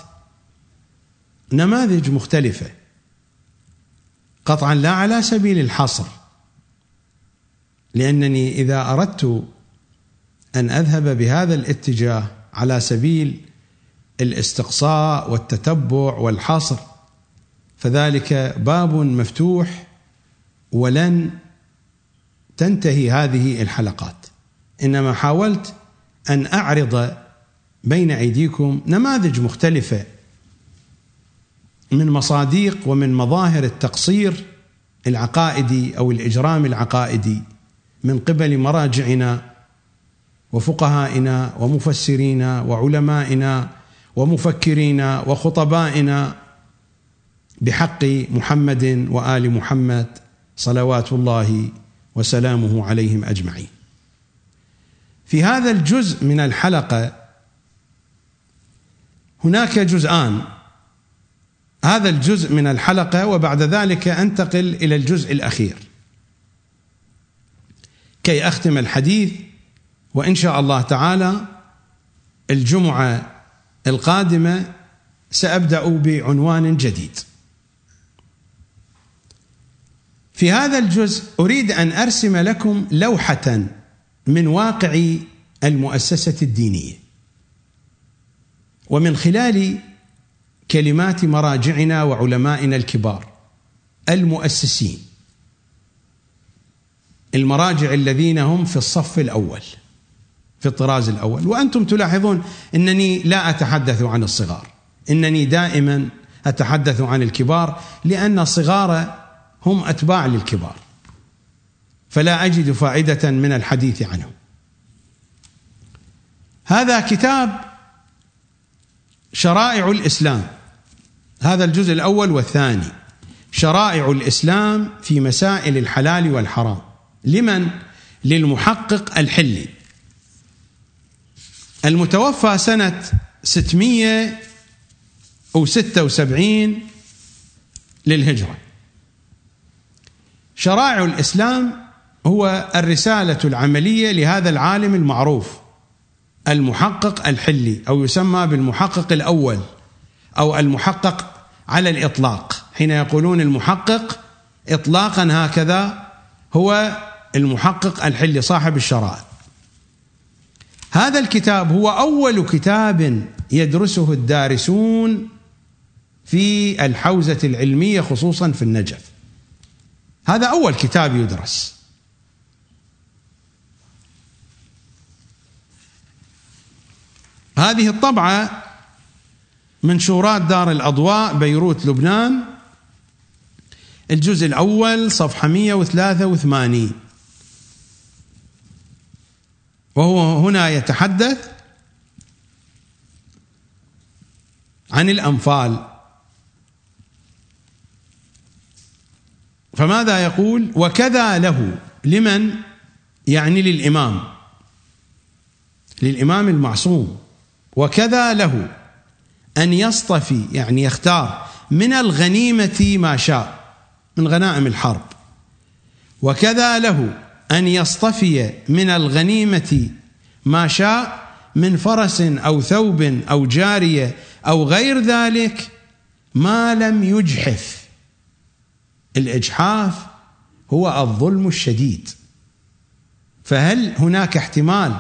نماذج مختلفة. قطعا لا على سبيل الحصر لأنني إذا أردت أن أذهب بهذا الاتجاه على سبيل الاستقصاء والتتبع والحصر فذلك باب مفتوح ولن تنتهي هذه الحلقات. إنما حاولت أن أعرض بين أيديكم نماذج مختلفة من مصاديق ومن مظاهر التقصير العقائدي أو الإجرام العقائدي من قبل مراجعنا وفقهائنا ومفسرينا وعلمائنا ومفكرينا وخطبائنا بحق محمد وآل محمد صلوات الله وسلامه عليهم أجمعين. في هذا الجزء من الحلقة هناك جزءان. هذا الجزء من الحلقة وبعد ذلك أنتقل إلى الجزء الأخير. كي أختم الحديث وإن شاء الله تعالى الجمعة القادمة سأبدأ بعنوان جديد. في هذا الجزء أريد أن أرسم لكم لوحة من واقع المؤسسة الدينية. ومن خلال كلمات مراجعنا وعلمائنا الكبار المؤسسين المراجع الذين هم في الصف الأول في الطراز الأول. وأنتم تلاحظون إنني لا أتحدث عن الصغار إنني دائما أتحدث عن الكبار لأن الصغار هم أتباع للكبار. فلا أجد فائدة من الحديث عنهم. هذا كتاب شرائع الإسلام. هذا الجزء الأول والثاني. شرائع الإسلام في مسائل الحلال والحرام. لمن؟ للمحقق الحلي. المتوفى سنة 676 للهجرة. شرائع الإسلام هو الرسالة العملية لهذا العالم المعروف. المحقق الحلي أو يسمى بالمحقق الأول أو المحقق على الإطلاق. حين يقولون المحقق إطلاقا هكذا هو المحقق الحلي صاحب الشرائع. هذا الكتاب هو أول كتاب يدرسه الدارسون في الحوزة العلمية خصوصا في النجف. هذا أول كتاب يدرس. هذه الطبعة منشورات دار الأضواء بيروت لبنان الجزء الأول صفحة 183 وهو هنا يتحدث عن الأنفال. فماذا يقول؟ وكذا له. لمن؟ يعني للإمام. للإمام المعصوم. وكذا له أن يصطفي يعني يختار من الغنيمة ما شاء من غنائم الحرب. وكذا له أن يصطفي من الغنيمة ما شاء من فرس أو ثوب أو جارية أو غير ذلك ما لم يجحف. الإجحاف هو الظلم الشديد. فهل هناك احتمال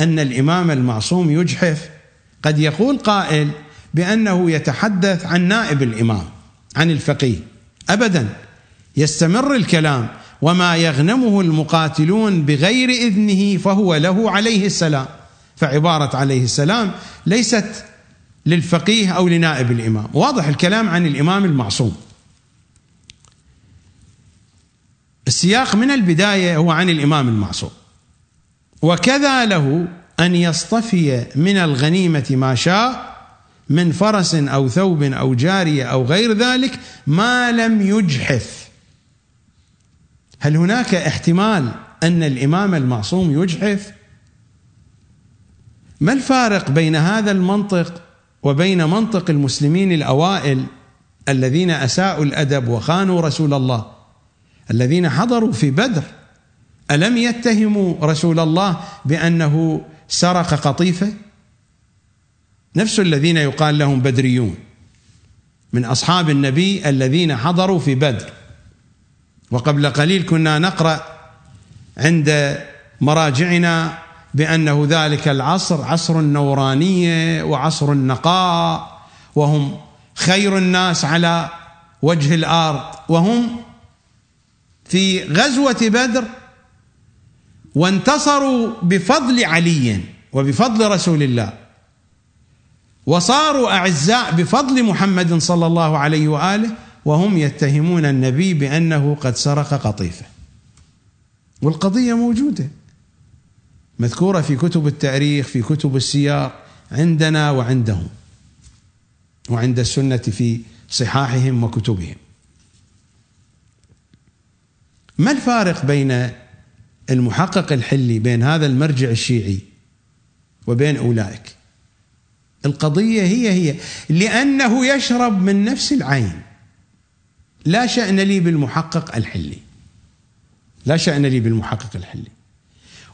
أن الإمام المعصوم يجحف؟ قد يقول قائل بأنه يتحدث عن نائب الإمام عن الفقيه. أبدا يستمر الكلام وما يغنمه المقاتلون بغير إذنه فهو له عليه السلام. فعبارة عليه السلام ليست للفقيه أو لنائب الإمام. واضح الكلام عن الإمام المعصوم. السياق من البداية هو عن الإمام المعصوم. وكذا له أن يصطفي من الغنيمة ما شاء من فرس أو ثوب أو جارية أو غير ذلك ما لم يجحف. هل هناك احتمال أن الإمام المعصوم يجحف؟ ما الفارق بين هذا المنطق وبين منطق المسلمين الأوائل الذين أساءوا الأدب وخانوا رسول الله الذين حضروا في بدر؟ ألم يتهموا رسول الله بأنه سرق قطيفة؟ نفس الذين يقال لهم بدريون من أصحاب النبي الذين حضروا في بدر. وقبل قليل كنا نقرأ عند مراجعنا بأنه ذلك العصر عصر النورانية وعصر النقاء وهم خير الناس على وجه الأرض وهم في غزوة بدر وانتصروا بفضل علي وبفضل رسول الله. وصاروا أعزاء بفضل محمد صلى الله عليه وآله وهم يتهمون النبي بأنه قد سرق قطيفه. والقضية موجودة. مذكورة في كتب التاريخ في كتب السير عندنا وعندهم. وعند السنة في صحاحهم وكتبهم. ما الفارق بين المحقق الحلي بين هذا المرجع الشيعي وبين أولئك. القضية هي هي لأنه يشرب من نفس العين. لا شأن لي بالمحقق الحلي. لا شأن لي بالمحقق الحلي.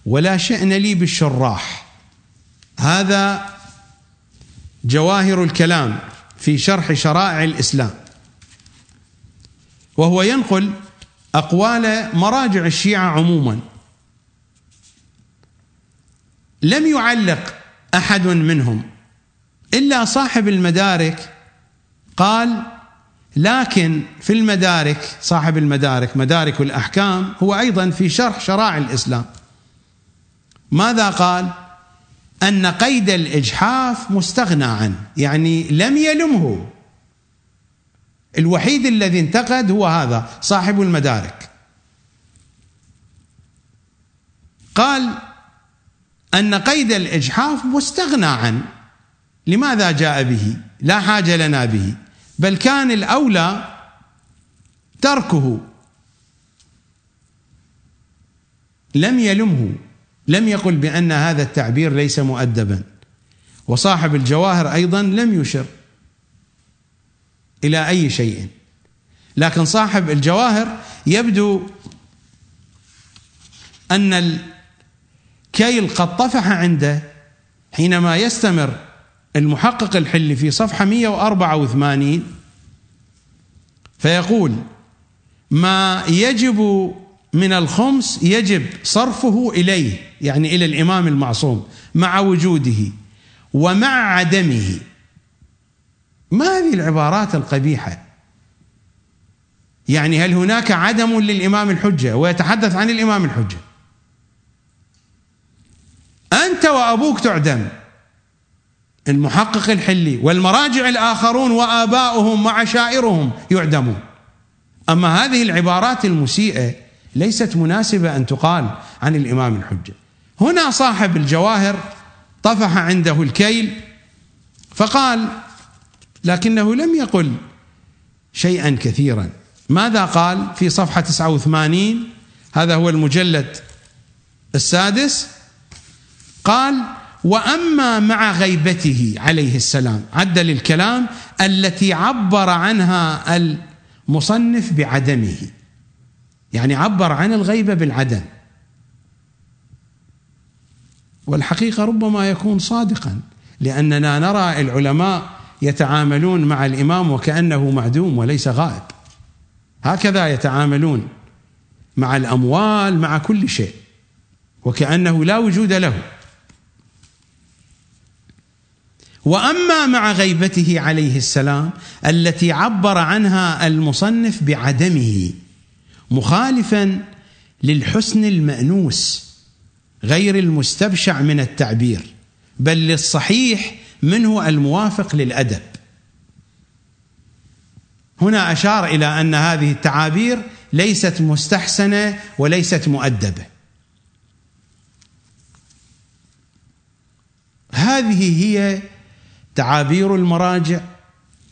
ولا شأن لي بالشراح. هذا جواهر الكلام في شرح شرائع الإسلام. وهو ينقل أقوال مراجع الشيعة عموما. لم يعلق أحد منهم. إلا صاحب المدارك قال لكن في المدارك صاحب المدارك مدارك الأحكام هو أيضا في شرح شرائع الإسلام. ماذا قال؟ أن قيد الإجحاف مستغنى عنه يعني لم يلمه. الوحيد الذي انتقد هو هذا صاحب المدارك. قال أن قيد الإجحاف مستغنى عنه لماذا جاء به؟ لا حاجة لنا به. بل كان الأولى تركه. لم يلمه. لم يقل بأن هذا التعبير ليس مؤدبا. وصاحب الجواهر أيضا لم يشر. إلى أي شيء. لكن صاحب الجواهر يبدو أن الكيل قد طفح عنده حينما يستمر المحقق الحلي في صفحة 184 فيقول ما يجب من الخمس يجب صرفه إليه. يعني إلى الإمام المعصوم مع وجوده ومع عدمه. ما هذه العبارات القبيحة؟ يعني هل هناك عدم للإمام الحجة؟ ويتحدث عن الإمام الحجة. أنت وأبوك تعدم. المحقق الحلي والمراجع الآخرون وآباؤهم وعشائرهم يعدمون. أما هذه العبارات المسيئة ليست مناسبة أن تقال عن الإمام الحجة. هنا صاحب الجواهر طفح عنده الكيل فقال لكنه لم يقل شيئا كثيرا. ماذا قال في صفحة 89 هذا هو المجلد السادس. قال وأما مع غيبته عليه السلام عدل الكلام التي عبر عنها المصنف بعدمه. يعني عبر عن الغيبه بالعدم. والحقيقة ربما يكون صادقا لأننا نرى العلماء يتعاملون مع الإمام وكأنه معدوم وليس غائب. هكذا يتعاملون مع الأموال مع كل شيء وكأنه لا وجود له. وأما مع غيبته عليه السلام التي عبر عنها المصنف بعدمه مخالفا للحسن المأنوس غير المستبشع من التعبير بل للصحيح منه الموافق للأدب. هنا أشار إلى أن هذه التعابير ليست مستحسنة وليست مؤدبة. هذه هي تعابير المراجع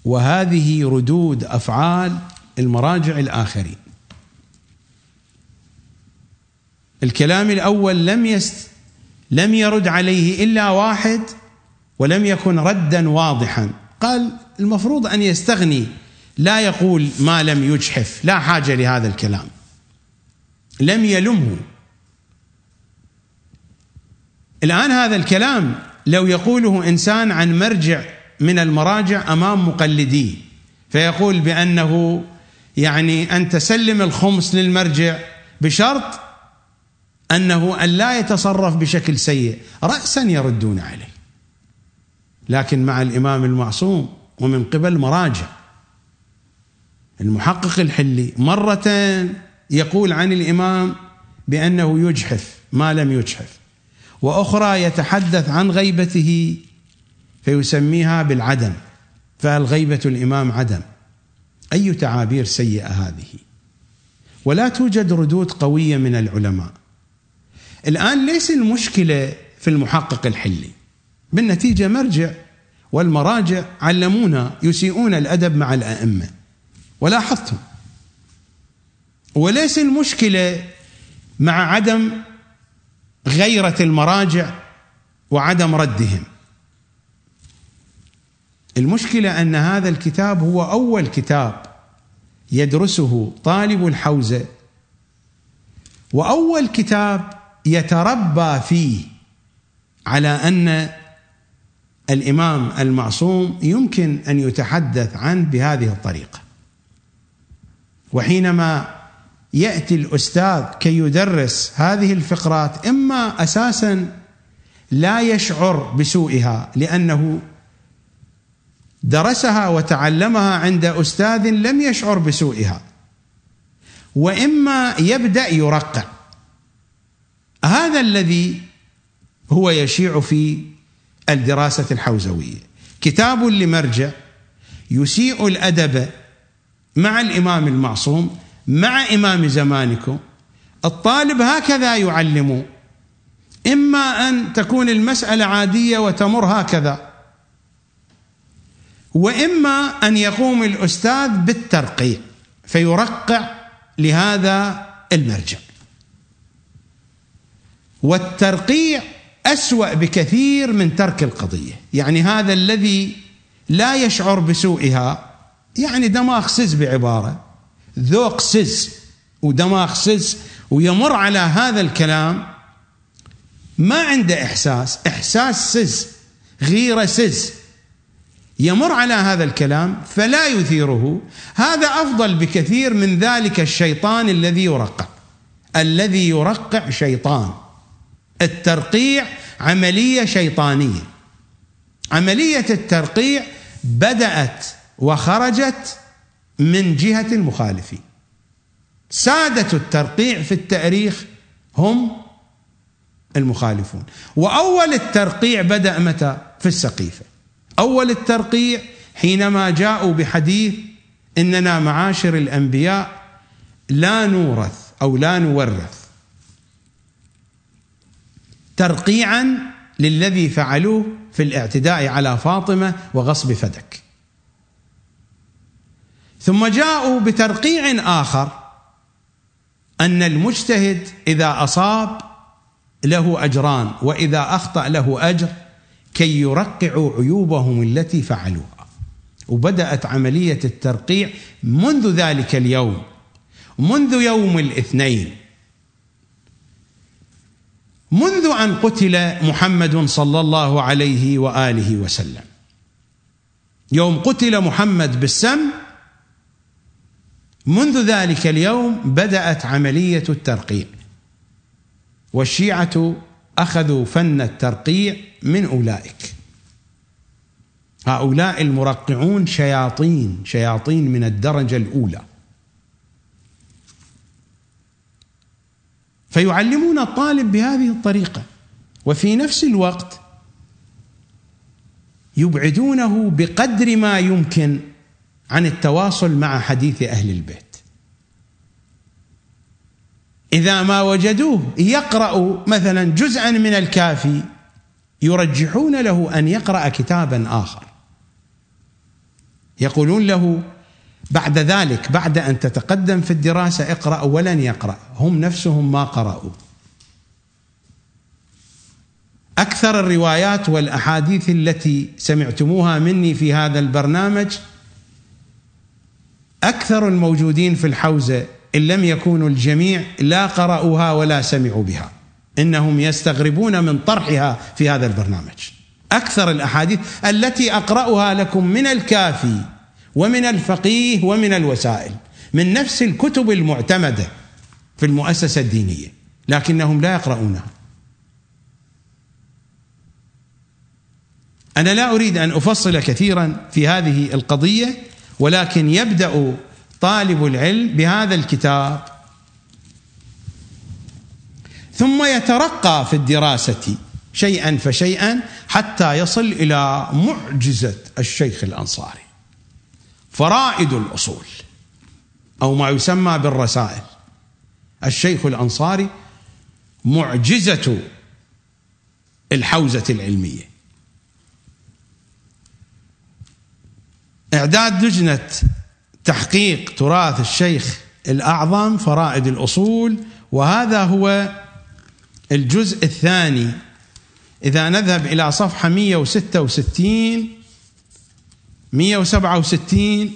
وهذه ردود أفعال المراجع الآخرين. الكلام الأول لم يست لم يرد عليه إلا واحد ولم يكن ردا واضحا. قال المفروض أن يستغني لا يقول ما لم يجحف لا حاجة لهذا الكلام. لم يلمه. الآن هذا الكلام لو يقوله إنسان عن مرجع من المراجع أمام مقلديه فيقول بأنه يعني أن تسلم الخمس للمرجع بشرط أنه أن لا يتصرف بشكل سيء راسا يردون عليه. لكن مع الإمام المعصوم ومن قبل مراجع. المحقق الحلي مرة يقول عن الإمام بأنه يجحف ما لم يجحف. وأخرى يتحدث عن غيبته فيسميها بالعدم. فالغيبه الإمام عدم؟ أي تعابير سيئة هذه؟ ولا توجد ردود قوية من العلماء. الآن ليس المشكلة في المحقق الحلي بالنتيجة مرجع والمراجع علمونا يسيئون الأدب مع الأئمة. ولاحظتم وليس المشكلة مع عدم غيرة المراجع وعدم ردهم. المشكلة أن هذا الكتاب هو أول كتاب يدرسه طالب الحوزة وأول كتاب يتربى فيه على أن الإمام المعصوم يمكن أن يتحدث عنه بهذه الطريقة. وحينما يأتي الأستاذ كي يدرس هذه الفقرات إما أساسا لا يشعر بسوءها لأنه درسها وتعلمها عند أستاذ لم يشعر بسوءها وإما يبدأ يرقع. هذا الذي هو يشيع في الدراسة الحوزوية. كتاب لمرجع يسيء الأدب مع الإمام المعصوم مع إمام زمانكم الطالب هكذا يعلم. إما أن تكون المسألة عادية وتمر هكذا وإما أن يقوم الأستاذ بالترقيع فيرقع لهذا المرجع. والترقيع أسوأ بكثير من ترك القضية. يعني هذا الذي لا يشعر بسوءها يعني دماغ سز بعبارة. ذوق سز ودماغ سز ويمر على هذا الكلام ما عنده إحساس. إحساس سز غيرة سز. يمر على هذا الكلام فلا يثيره. هذا أفضل بكثير من ذلك الشيطان الذي يرقع. الذي يرقع شيطان. الترقيع عملية شيطانية. عملية الترقيع بدأت وخرجت من جهة المخالفين. سادة الترقيع في التاريخ هم المخالفون. وأول الترقيع بدأ متى؟ في السقيفة. أول الترقيع حينما جاءوا بحديث إننا معاشر الأنبياء لا نورث أو لا نورث. ترقيعا للذي فعلوه في الاعتداء على فاطمة وغصب فدك. ثم جاءوا بترقيع آخر أن المجتهد إذا أصاب له أجران وإذا أخطأ له أجر كي يرقعوا عيوبهم التي فعلوها. وبدأت عملية الترقيع منذ ذلك اليوم منذ يوم الاثنين. منذ أن قتل محمد صلى الله عليه وآله وسلم. يوم قتل محمد بالسم منذ ذلك اليوم بدأت عملية الترقيع. والشيعة أخذوا فن الترقيع من أولئك. هؤلاء المرقعون شياطين شياطين من الدرجة الأولى. فيعلمون الطالب بهذه الطريقة وفي نفس الوقت يبعدونه بقدر ما يمكن عن التواصل مع حديث أهل البيت. إذا ما وجدوه يقرا مثلا جزءا من الكافي يرجحون له أن يقرأ كتابا آخر. يقولون له بعد ذلك بعد أن تتقدم في الدراسة اقرأ ولن يقرأ. هم نفسهم ما قرأوا. أكثر الروايات والأحاديث التي سمعتموها مني في هذا البرنامج أكثر الموجودين في الحوزه إن لم يكونوا الجميع لا قرأوها ولا سمعوا بها. إنهم يستغربون من طرحها في هذا البرنامج. أكثر الأحاديث التي أقرأها لكم من الكافي ومن الفقيه ومن الوسائل من نفس الكتب المعتمدة في المؤسسة الدينية لكنهم لا يقرؤونها. أنا لا أريد أن أفصل كثيرا في هذه القضية ولكن يبدأ طالب العلم بهذا الكتاب. ثم يترقى في الدراسة شيئا فشيئا حتى يصل إلى معجزة الشيخ الأنصاري. فرائد الأصول أو ما يسمى بالرسائل. الشيخ الأنصاري معجزة الحوزة العلمية. إعداد لجنة تحقيق تراث الشيخ الأعظم فرائد الأصول وهذا هو الجزء الثاني. إذا نذهب إلى صفحة 166 167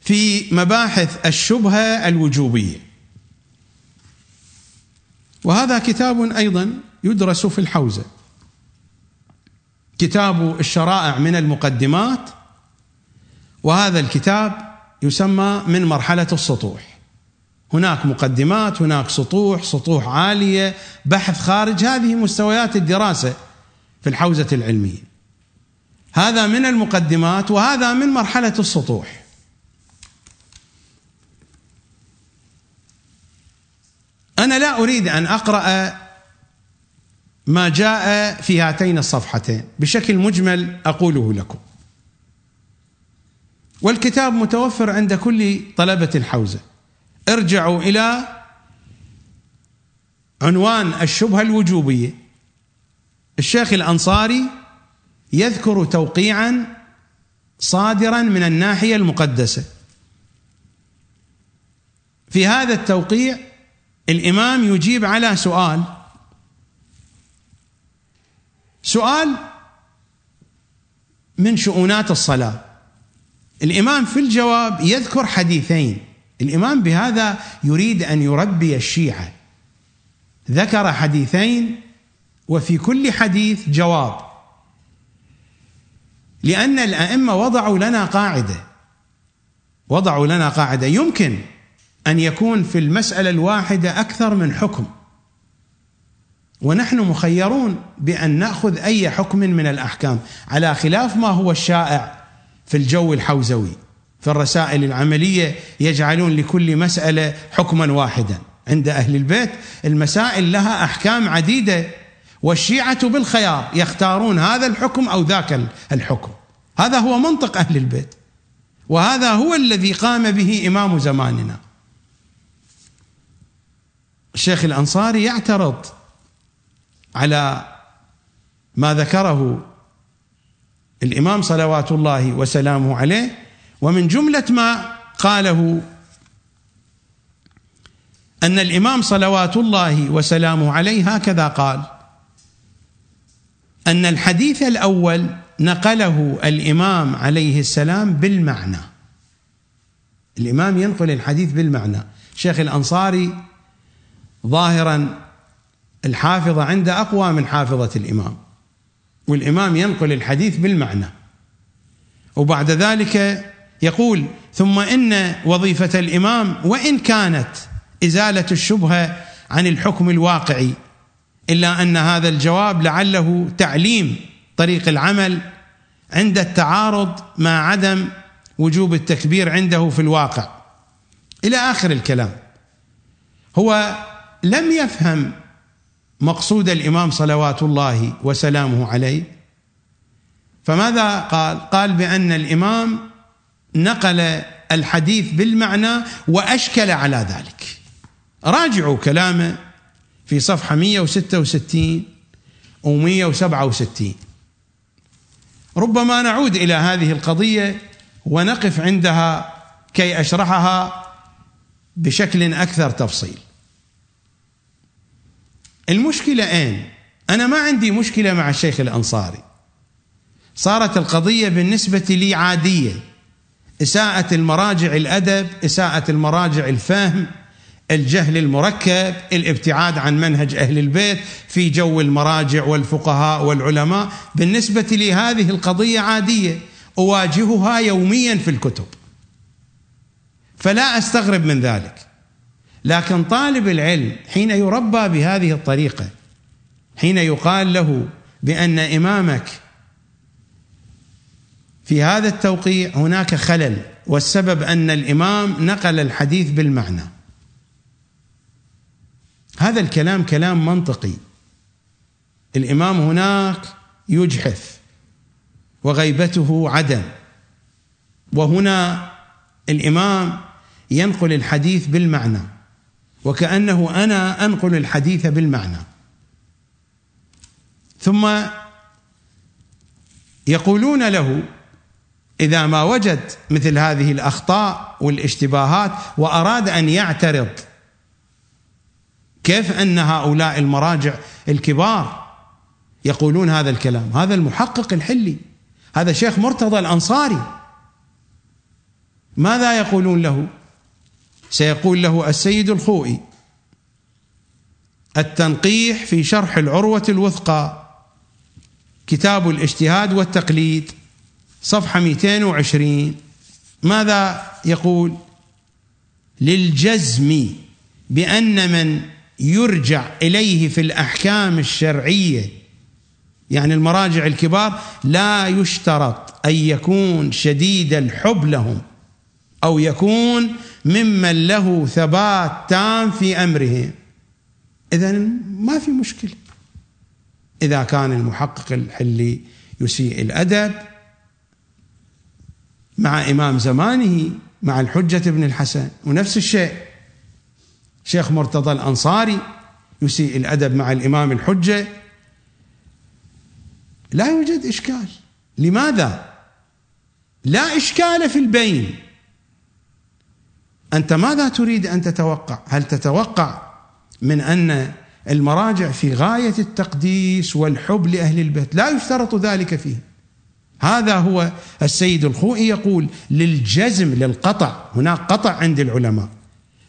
في مباحث الشبهة الوجوبية. وهذا كتاب أيضا يدرس في الحوزة. كتاب الشرائع من المقدمات وهذا الكتاب يسمى من مرحلة السطوح. هناك مقدمات هناك سطوح سطوح عالية بحث خارج هذه مستويات الدراسة في الحوزة العلمية. هذا من المقدمات وهذا من مرحلة السطوح. أنا لا أريد أن أقرأ ما جاء في هاتين الصفحتين. بشكل مجمل أقوله لكم. والكتاب متوفر عند كل طلبة الحوزة. ارجعوا إلى عنوان الشبهة الوجوبية. الشيخ الأنصاري يذكر توقيعا صادرا من الناحية المقدسة. في هذا التوقيع الإمام يجيب على سؤال سؤال من شؤونات الصلاة. الإمام في الجواب يذكر حديثين. الإمام بهذا يريد أن يربي الشيعة. ذكر حديثين وفي كل حديث جواب. لأن الأئمة وضعوا لنا قاعدة. وضعوا لنا قاعدة. يمكن أن يكون في المسألة الواحدة أكثر من حكم. ونحن مخيرون بأن نأخذ أي حكم من الأحكام على خلاف ما هو الشائع في الجو الحوزوي في الرسائل العملية يجعلون لكل مسألة حكما واحدا. عند أهل البيت المسائل لها أحكام عديدة والشيعة بالخيار يختارون هذا الحكم أو ذاك الحكم. هذا هو منطق أهل البيت وهذا هو الذي قام به إمام زماننا. الشيخ الأنصاري يعترض على ما ذكره الإمام صلوات الله وسلامه عليه ومن جملة ما قاله أن الإمام صلوات الله وسلامه عليه هكذا قال أن الحديث الأول نقله الإمام عليه السلام بالمعنى. الإمام ينقل الحديث بالمعنى. شيخ الأنصاري ظاهرا الحافظة عنده أقوى من حافظة الإمام. والإمام ينقل الحديث بالمعنى. وبعد ذلك يقول ثم إن وظيفة الإمام وإن كانت إزالة الشبهة عن الحكم الواقعي إلا أن هذا الجواب لعله تعليم طريق العمل عند التعارض مع عدم وجوب التكبير عنده في الواقع. إلى آخر الكلام. هو لم يفهم مقصود الإمام صلوات الله وسلامه عليه فماذا قال؟ قال بأن الإمام نقل الحديث بالمعنى وأشكل على ذلك. راجعوا كلامه في صفحة 166 و 167 ربما نعود إلى هذه القضية ونقف عندها كي أشرحها بشكل أكثر تفصيل. المشكلة أين؟ أنا ما عندي مشكلة مع الشيخ الأنصاري. صارت القضية بالنسبة لي عادية. إساءة المراجع الأدب إساءة المراجع الفهم الجهل المركب الابتعاد عن منهج أهل البيت في جو المراجع والفقهاء والعلماء. بالنسبة لي هذه القضية عادية. أواجهها يوميا في الكتب. فلا أستغرب من ذلك. لكن طالب العلم حين يربى بهذه الطريقة حين يقال له بأن إمامك في هذا التوقيع هناك خلل والسبب أن الإمام نقل الحديث بالمعنى. هذا الكلام كلام منطقي. الإمام هناك يجحف وغيبته عدم. وهنا الإمام ينقل الحديث بالمعنى. وكأنه أنا أنقل الحديث بالمعنى. ثم يقولون له إذا ما وجد مثل هذه الأخطاء والاشتباهات وأراد أن يعترض كيف أن هؤلاء المراجع الكبار يقولون هذا الكلام؟ هذا المحقق الحلي هذا شيخ مرتضى الأنصاري. ماذا يقولون له؟ سيقول له السيد الخوئي التنقيح في شرح العروة الوثقى كتاب الاجتهاد والتقليد صفحة 220 ماذا يقول؟ للجزم بأن من يرجع إليه في الأحكام الشرعية يعني المراجع الكبار لا يشترط أن يكون شديد الحب لهم. أو يكون ممن له ثبات تام في أمره. اذا ما في مشكلة. إذا كان المحقق الحلي يسيء الأدب مع إمام زمانه مع الحجة ابن الحسن ونفس الشيء. شيخ مرتضى الأنصاري يسيء الأدب مع الإمام الحجة. لا يوجد إشكال. لماذا؟ لا إشكال في البين. أنت ماذا تريد أن تتوقع؟ هل تتوقع من أن المراجع في غاية التقديس والحب لأهل البيت، لا يشترط ذلك فيه. هذا هو السيد الخوئي يقول للجزم للقطع، هناك قطع عند العلماء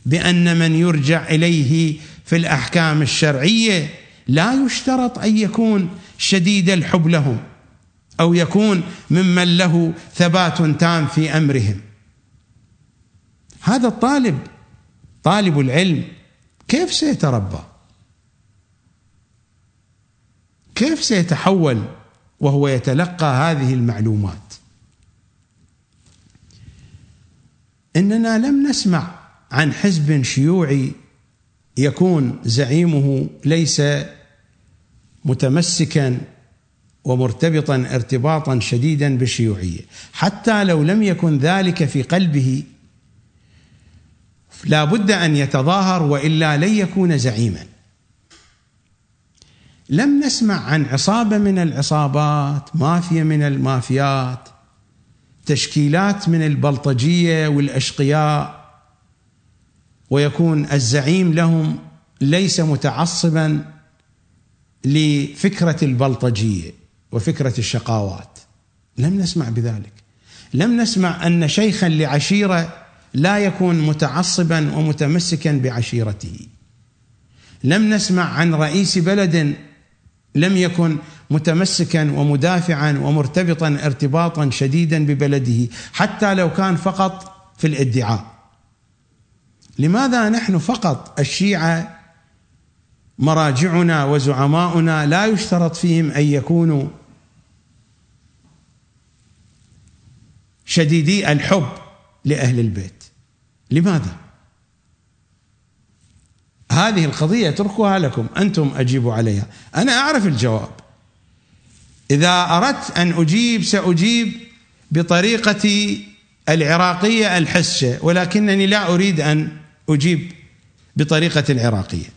بأن من يرجع إليه في الأحكام الشرعية لا يشترط أن يكون شديد الحب لهم أو يكون ممن له ثبات تام في أمرهم هذا الطالب طالب العلم كيف سيتربى؟ كيف سيتحول وهو يتلقى هذه المعلومات؟ إننا لم نسمع عن حزب شيوعي يكون زعيمه ليس متمسكا ومرتبطا ارتباطا شديدا بالشيوعية. حتى لو لم يكن ذلك في قلبه لا بد أن يتظاهر وإلا لن يكون زعيما. لم نسمع عن عصابة من العصابات مافيا من المافيات تشكيلات من البلطجية والأشقياء ويكون الزعيم لهم ليس متعصبا لفكرة البلطجية وفكرة الشقاوات. لم نسمع بذلك. لم نسمع أن شيخا لعشيرة لا يكون متعصبا ومتمسكا بعشيرته. لم نسمع عن رئيس بلد لم يكن متمسكا ومدافعا ومرتبطا ارتباطا شديدا ببلده حتى لو كان فقط في الادعاء. لماذا نحن فقط الشيعة مراجعنا وزعماؤنا لا يشترط فيهم أن يكونوا شديدي الحب لأهل البيت؟ لماذا؟ هذه القضية اتركها لكم أنتم أجيبوا عليها. أنا أعرف الجواب. إذا أردت أن أجيب سأجيب بطريقتي العراقية الحسة ولكنني لا أريد أن أجيب بطريقة العراقية.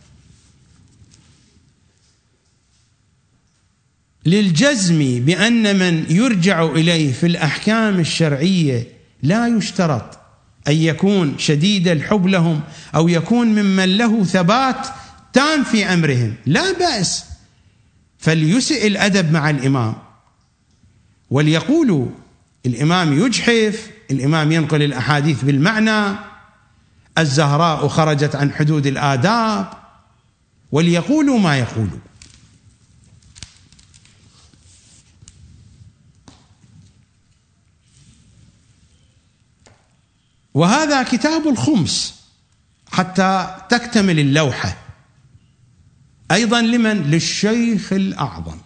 للجزم بأن من يرجع إليه في الأحكام الشرعية لا يشترط. أن يكون شديد الحب لهم أو يكون ممن له ثبات تام في أمرهم. لا بأس. فليسئ الأدب مع الإمام. وليقولوا الإمام يجحف الإمام ينقل الأحاديث بالمعنى. الزهراء خرجت عن حدود الآداب. وليقولوا ما يقولوا. وهذا كتاب الخمس حتى تكتمل اللوحة. أيضا لمن؟ للشيخ الأعظم.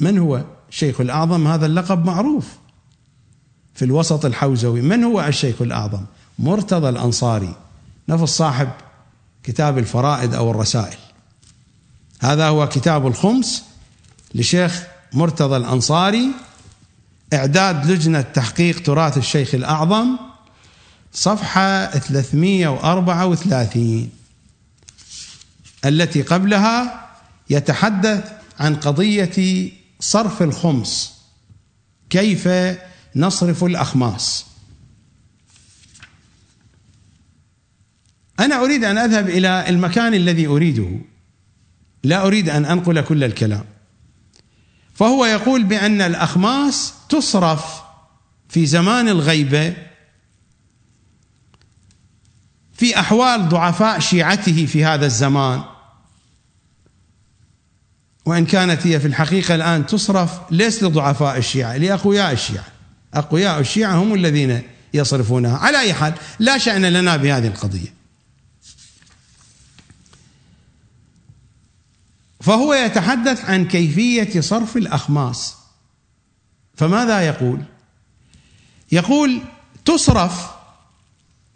من هو الشيخ الأعظم؟ هذا اللقب معروف في الوسط الحوزوي. من هو الشيخ الأعظم؟ مرتضى الأنصاري نفس صاحب كتاب الفرائد أو الرسائل. هذا هو كتاب الخمس لشيخ مرتضى الأنصاري. إعداد لجنة تحقيق تراث الشيخ الأعظم. صفحة 334 التي قبلها يتحدث عن قضية صرف الخمس. كيف نصرف الأخماس؟ أنا أريد أن أذهب إلى المكان الذي أريده. لا أريد أن أنقل كل الكلام. فهو يقول بأن الأخماس تصرف في زمان الغيبة في أحوال ضعفاء شيعته في هذا الزمان. وإن كانت هي في الحقيقة الآن تصرف ليس لضعفاء الشيعة لأقوياء الشيعة. أقوياء الشيعة هم الذين يصرفونها. على أي حال لا شأن لنا بهذه القضية. فهو يتحدث عن كيفية صرف الأخماس. فماذا يقول؟ يقول تصرف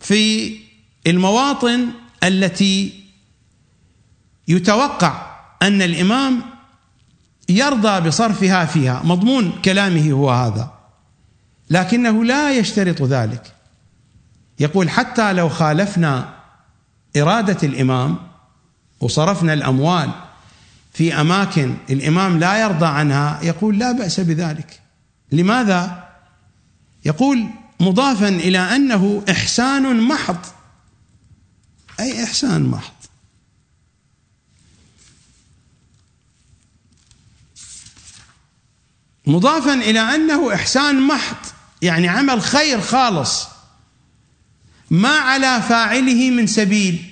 في المواطن التي يتوقع أن الإمام يرضى بصرفها فيها. مضمون كلامه هو هذا. لكنه لا يشترط ذلك. يقول حتى لو خالفنا إرادة الإمام وصرفنا الأموال في أماكن الإمام لا يرضى عنها يقول لا بأس بذلك. لماذا؟ يقول مضافا إلى أنه إحسان محض. أي إحسان محض مضافا إلى أنه إحسان محض يعني عمل خير خالص. ما على فاعله من سبيل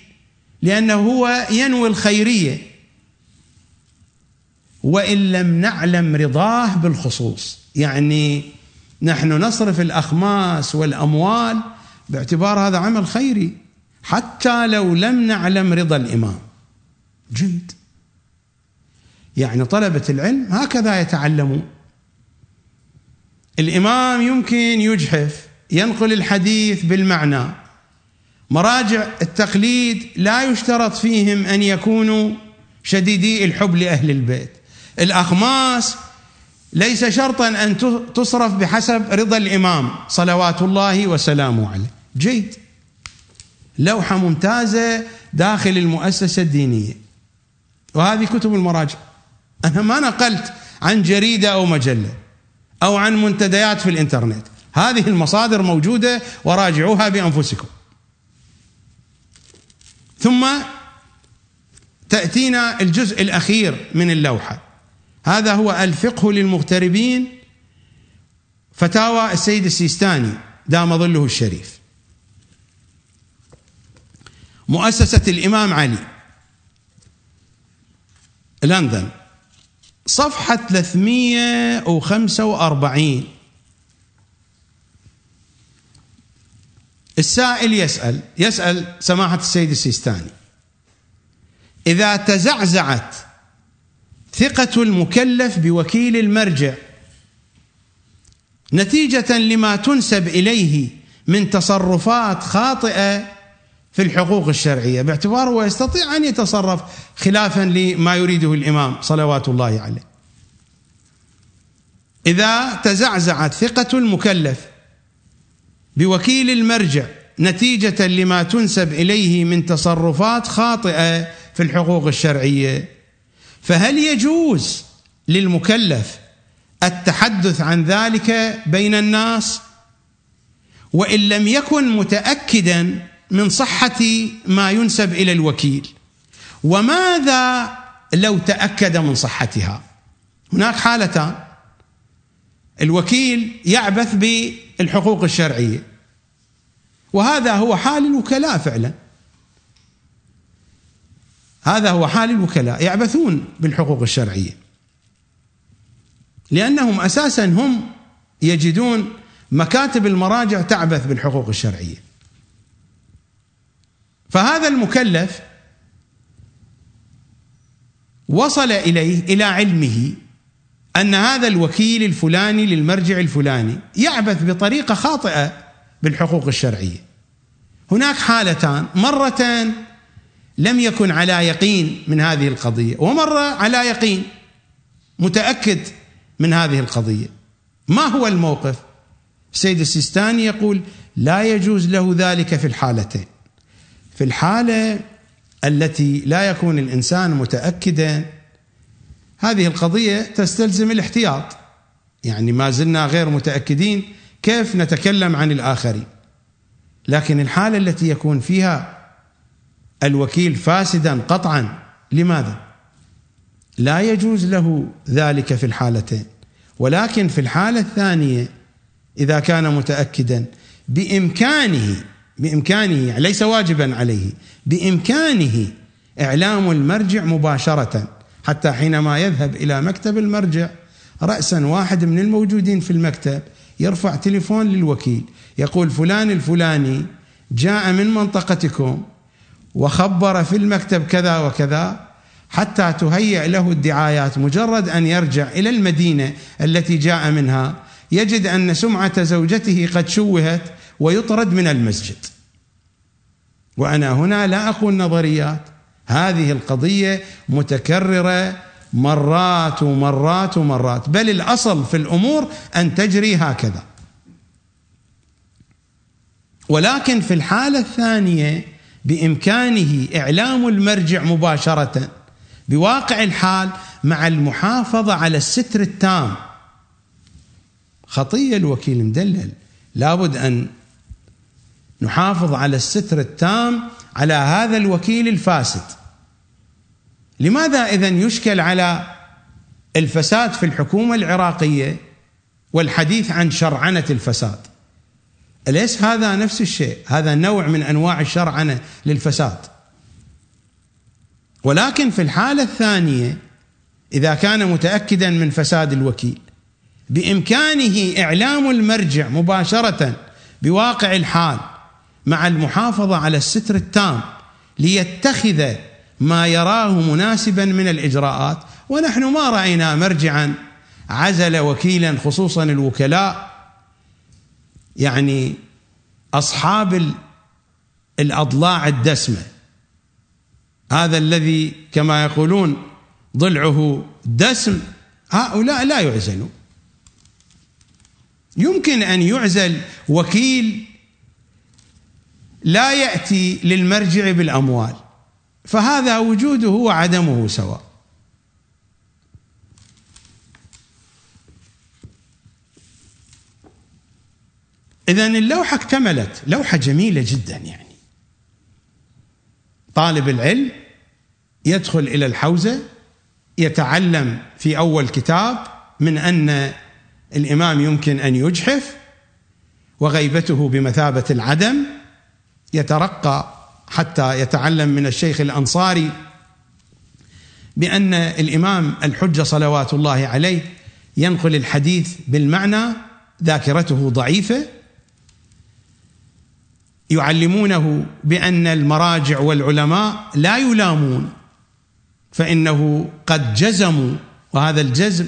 لأنه هو ينوي الخيرية. وإن لم نعلم رضاه بالخصوص. يعني نحن نصرف الأخماس والأموال باعتبار هذا عمل خيري. حتى لو لم نعلم رضا الإمام. جيد يعني طلبة العلم هكذا يتعلمون. الإمام يمكن يجحف ينقل الحديث بالمعنى. مراجع التقليد لا يشترط فيهم أن يكونوا شديدي الحب لأهل البيت. الأخماس ليس شرطا أن تصرف بحسب رضا الإمام صلوات الله وسلامه عليه. جيد. لوحة ممتازة داخل المؤسسة الدينية. وهذه كتب المراجع. أنا ما نقلت عن جريدة أو مجلة أو عن منتديات في الإنترنت. هذه المصادر موجودة وراجعوها بأنفسكم. ثم تأتينا الجزء الأخير من اللوحة. هذا هو الفقه للمغتربين. فتاوى السيد السيستاني دام ظله الشريف. مؤسسة الإمام علي. لندن. صفحة 345 السائل يسأل يسأل سماحة السيد السيستاني. إذا تزعزعت ثقة المكلف بوكيل المرجع نتيجة لما تنسب إليه من تصرفات خاطئة في الحقوق الشرعية باعتباره يستطيع أن يتصرف خلافا لما يريده الإمام صلوات الله عليه. إذا تزعزعت ثقة المكلف بوكيل المرجع نتيجة لما تنسب إليه من تصرفات خاطئة في الحقوق الشرعية فهل يجوز للمكلف التحدث عن ذلك بين الناس؟ وإن لم يكن متاكدا من صحة ما ينسب إلى الوكيل. وماذا لو تأكد من صحتها؟ هناك حالتان. الوكيل يعبث بالحقوق الشرعية. وهذا هو حال الوكلاء فعلا. هذا هو حال الوكلاء يعبثون بالحقوق الشرعية. لأنهم أساسا هم يجدون مكاتب المراجع تعبث بالحقوق الشرعية. فهذا المكلف وصل إليه إلى علمه أن هذا الوكيل الفلاني للمرجع الفلاني يعبث بطريقة خاطئة بالحقوق الشرعية. هناك حالتان. مره لم يكن على يقين من هذه القضية ومرة على يقين متأكد من هذه القضية. ما هو الموقف؟ السيد السيستاني يقول لا يجوز له ذلك في الحالتين. في الحالة التي لا يكون الإنسان متاكدا هذه القضية تستلزم الاحتياط. يعني ما زلنا غير متأكدين كيف نتكلم عن الآخرين. لكن الحالة التي يكون فيها الوكيل فاسدا قطعا لماذا؟ لا يجوز له ذلك في الحالتين. ولكن في الحالة الثانية إذا كان متاكدا بإمكانه بإمكانه يعني ليس واجبا عليه بإمكانه إعلام المرجع مباشرة حتى حينما يذهب إلى مكتب المرجع راسا واحد من الموجودين في المكتب يرفع تليفون للوكيل يقول فلان الفلاني جاء من منطقتكم وخبر في المكتب كذا وكذا حتى تهيئ له الدعايات مجرد أن يرجع إلى المدينة التي جاء منها يجد أن سمعة زوجته قد شوهت ويطرد من المسجد. وأنا هنا لا أقول نظريات هذه القضية متكررة مرات ومرات ومرات. بل الأصل في الأمور أن تجري هكذا. ولكن في الحالة الثانية بإمكانه إعلام المرجع مباشرة بواقع الحال مع المحافظة على الستر التام. خطية الوكيل مدلل. لابد أن نحافظ على الستر التام على هذا الوكيل الفاسد. لماذا إذا يشكل على الفساد في الحكومة العراقية والحديث عن شرعنة الفساد؟ أليس هذا نفس الشيء؟ هذا نوع من أنواع الشرعنة للفساد. ولكن في الحالة الثانية إذا كان متأكدا من فساد الوكيل بإمكانه إعلام المرجع مباشرة بواقع الحال مع المحافظة على الستر التام ليتخذ ما يراه مناسبا من الإجراءات. ونحن ما رأينا مرجعا عزل وكيلا خصوصا الوكلاء يعني أصحاب الأضلاع الدسمة. هذا الذي كما يقولون ضلعه دسم. هؤلاء لا يعزلون. يمكن أن يعزل وكيل لا يأتي للمرجع بالأموال. فهذا وجوده وعدمه سواء. اذا اللوحة اكتملت. لوحة جميلة جدا يعني. طالب العلم يدخل إلى الحوزة يتعلم في أول كتاب من أن الإمام يمكن أن يجحف وغيبته بمثابة العدم يترقى حتى يتعلم من الشيخ الأنصاري بأن الإمام الحجه صلوات الله عليه ينقل الحديث بالمعنى ذاكرته ضعيفة يعلمونه بأن المراجع والعلماء لا يلامون فإنه قد جزموا وهذا الجزم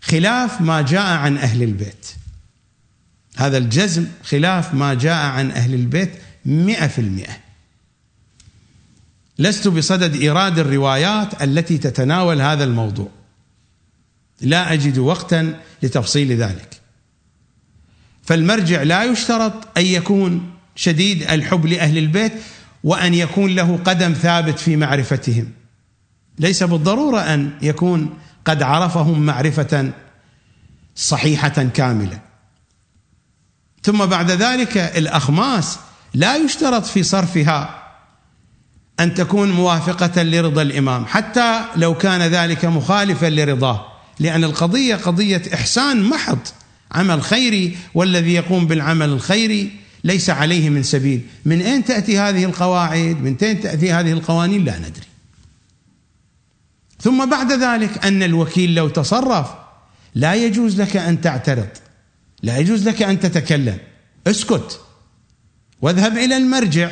خلاف ما جاء عن أهل البيت. هذا الجزم خلاف ما جاء عن أهل البيت مئة في المئة. لست بصدد إيراد الروايات التي تتناول هذا الموضوع. لا أجد وقتا لتفصيل ذلك. فالمرجع لا يشترط أن يكون شديد الحب لأهل البيت وأن يكون له قدم ثابت في معرفتهم. ليس بالضرورة أن يكون قد عرفهم معرفة صحيحة كاملة. ثم بعد ذلك الأخماس لا يشترط في صرفها أن تكون موافقة لرضا الإمام حتى لو كان ذلك مخالفا لرضاه لأن القضية قضية إحسان محض عمل خيري والذي يقوم بالعمل الخيري ليس عليه من سبيل. من أين تأتي هذه القواعد؟ من أين تأتي هذه القوانين؟ لا ندري. ثم بعد ذلك أن الوكيل لو تصرف لا يجوز لك أن تعترض لا يجوز لك أن تتكلم. اسكت. واذهب إلى المرجع.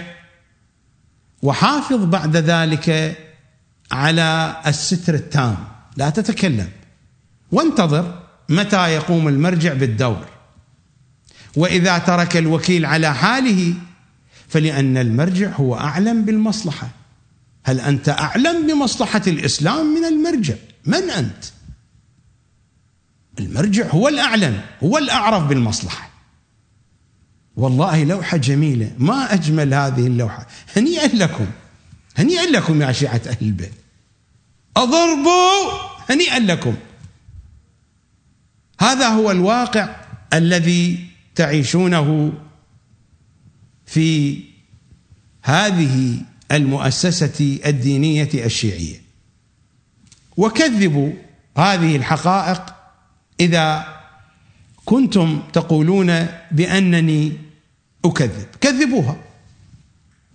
وحافظ بعد ذلك على الستر التام. لا تتكلم. وانتظر متى يقوم المرجع بالدور. وإذا ترك الوكيل على حاله فلأن المرجع هو أعلم بالمصلحة. هل أنت أعلم بمصلحة الإسلام من المرجع؟ من أنت؟ المرجع هو الأعلم هو الأعرف بالمصلحة. والله لوحة جميلة. ما أجمل هذه اللوحة. هنيئا لكم. هنيئا لكم يا شيعة أهل البيت. أضربوا. هنيئا لكم. هذا هو الواقع الذي تعيشونه في هذه المؤسسة الدينية الشيعية. وكذبوا هذه الحقائق إذا كنتم تقولون بأنني أكذب. كذبوها.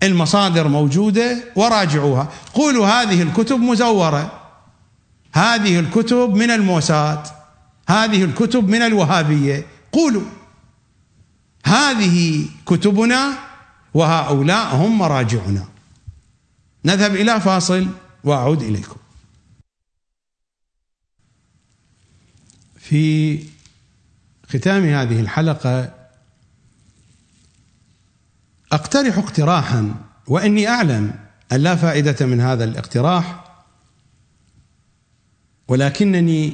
المصادر موجودة وراجعوها. قولوا هذه الكتب مزورة. هذه الكتب من الموساد. هذه الكتب من الوهابية. قولوا. هذه كتبنا وهؤلاء هم مراجعنا. نذهب إلى فاصل وأعود إليكم. في ختام هذه الحلقة أقترح اقتراحا وإني أعلم أن لا فائدة من هذا الاقتراح ولكنني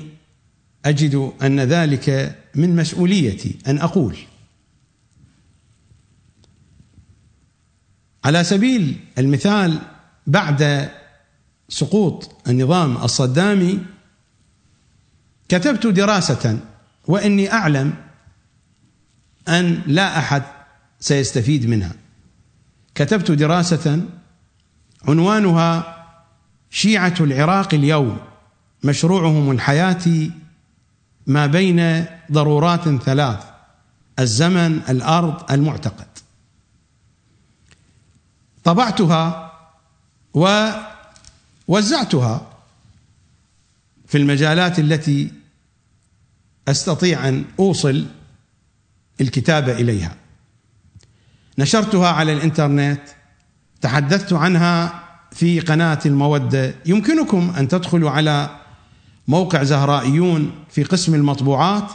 أجد أن ذلك من مسؤوليتي أن أقول. على سبيل المثال بعد سقوط النظام الصدامي كتبت دراسة وإني أعلم أن لا أحد سيستفيد منها. كتبت دراسة عنوانها شيعة العراق اليوم مشروعهم الحياتي ما بين ضرورات ثلاث الزمن الأرض المعتقد. طبعتها ووزعتها في المجالات التي أستطيع أن أوصل الكتابة إليها. نشرتها على الإنترنت تحدثت عنها في قناة المودة. يمكنكم أن تدخلوا على موقع زهرائيون في قسم المطبوعات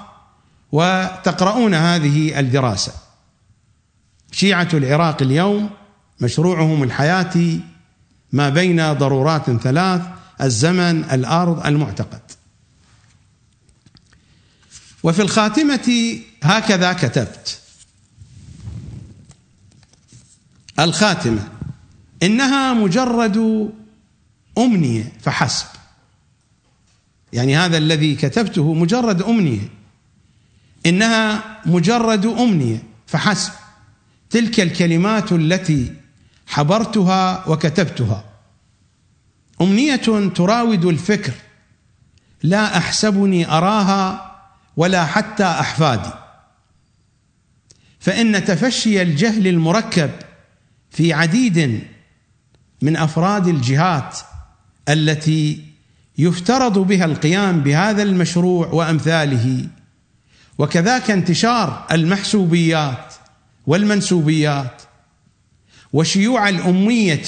وتقرؤون هذه الدراسة. شيعة العراق اليوم مشروعهم الحياتي ما بين ضرورات ثلاث الزمن الأرض المعتقد. وفي الخاتمة هكذا كتبت. الخاتمة إنها مجرد أمنية فحسب. يعني هذا الذي كتبته مجرد أمنية. إنها مجرد أمنية فحسب. تلك الكلمات التي حبرتها وكتبتها. أمنية تراود الفكر. لا أحسبني أراها ولا حتى أحفادي. فإن تفشي الجهل المركب في عديد من أفراد الجهات التي يفترض بها القيام بهذا المشروع وأمثاله وكذاك انتشار المحسوبيات والمنسوبيات وشيوع الأمية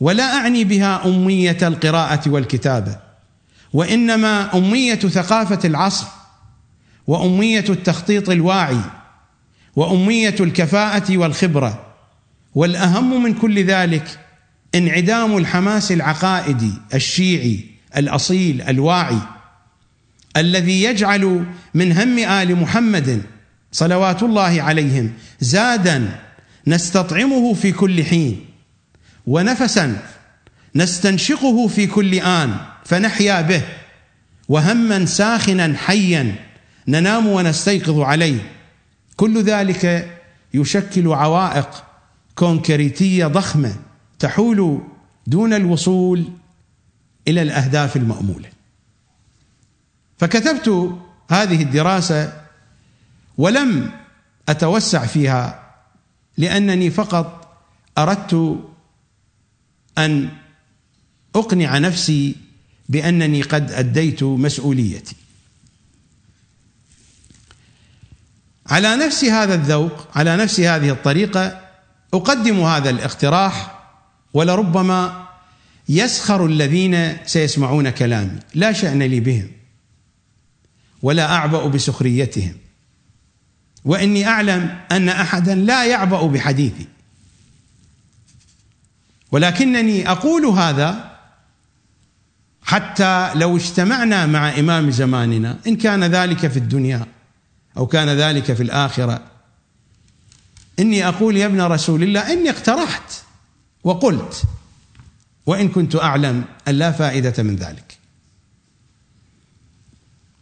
ولا أعني بها أمية القراءة والكتابة وإنما أمية ثقافة العصر وأمية التخطيط الواعي وأمية الكفاءة والخبرة والأهم من كل ذلك انعدام الحماس العقائدي الشيعي الأصيل الواعي الذي يجعل من هم آل محمد صلوات الله عليهم زادا نستطعمه في كل حين ونفسا نستنشقه في كل آن فنحيا به وهما ساخنا حيا ننام ونستيقظ عليه. كل ذلك يشكل عوائق كونكريتية ضخمة تحول دون الوصول إلى الأهداف المأمولة. فكتبت هذه الدراسة ولم أتوسع فيها لأنني فقط أردت أن أقنع نفسي بأنني قد أديت مسؤوليتي. على نفس هذا الذوق على نفس هذه الطريقة أقدم هذا الاقتراح ولربما يسخر الذين سيسمعون كلامي. لا شأن لي بهم ولا أعبأ بسخريتهم. وإني أعلم أن أحدا لا يعبأ بحديثي. ولكنني أقول هذا حتى لو اجتمعنا مع إمام زماننا إن كان ذلك في الدنيا. أو كان ذلك في الآخرة. إني أقول يا ابن رسول الله إني اقترحت وقلت وإن كنت أعلم أن لا فائدة من ذلك.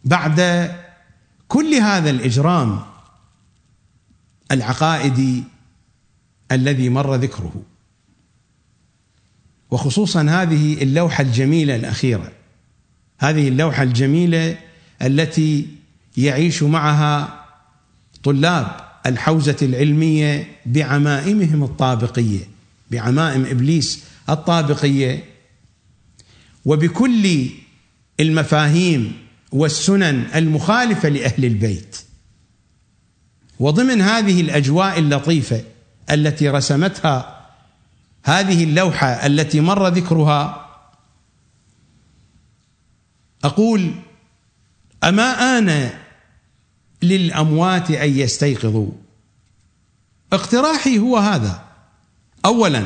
بعد كل هذا الإجرام العقائدي الذي مر ذكره وخصوصا هذه اللوحة الجميلة الأخيرة هذه اللوحة الجميلة التي يعيش معها طلاب الحوزة العلمية بعمائمهم الطابقية بعمائم إبليس الطابقية. وبكل المفاهيم والسنن المخالفة لأهل البيت. وضمن هذه الأجواء اللطيفة التي رسمتها هذه اللوحة التي مر ذكرها أقول أما آن للأموات أن يستيقظوا؟ اقتراحي هو هذا. اولا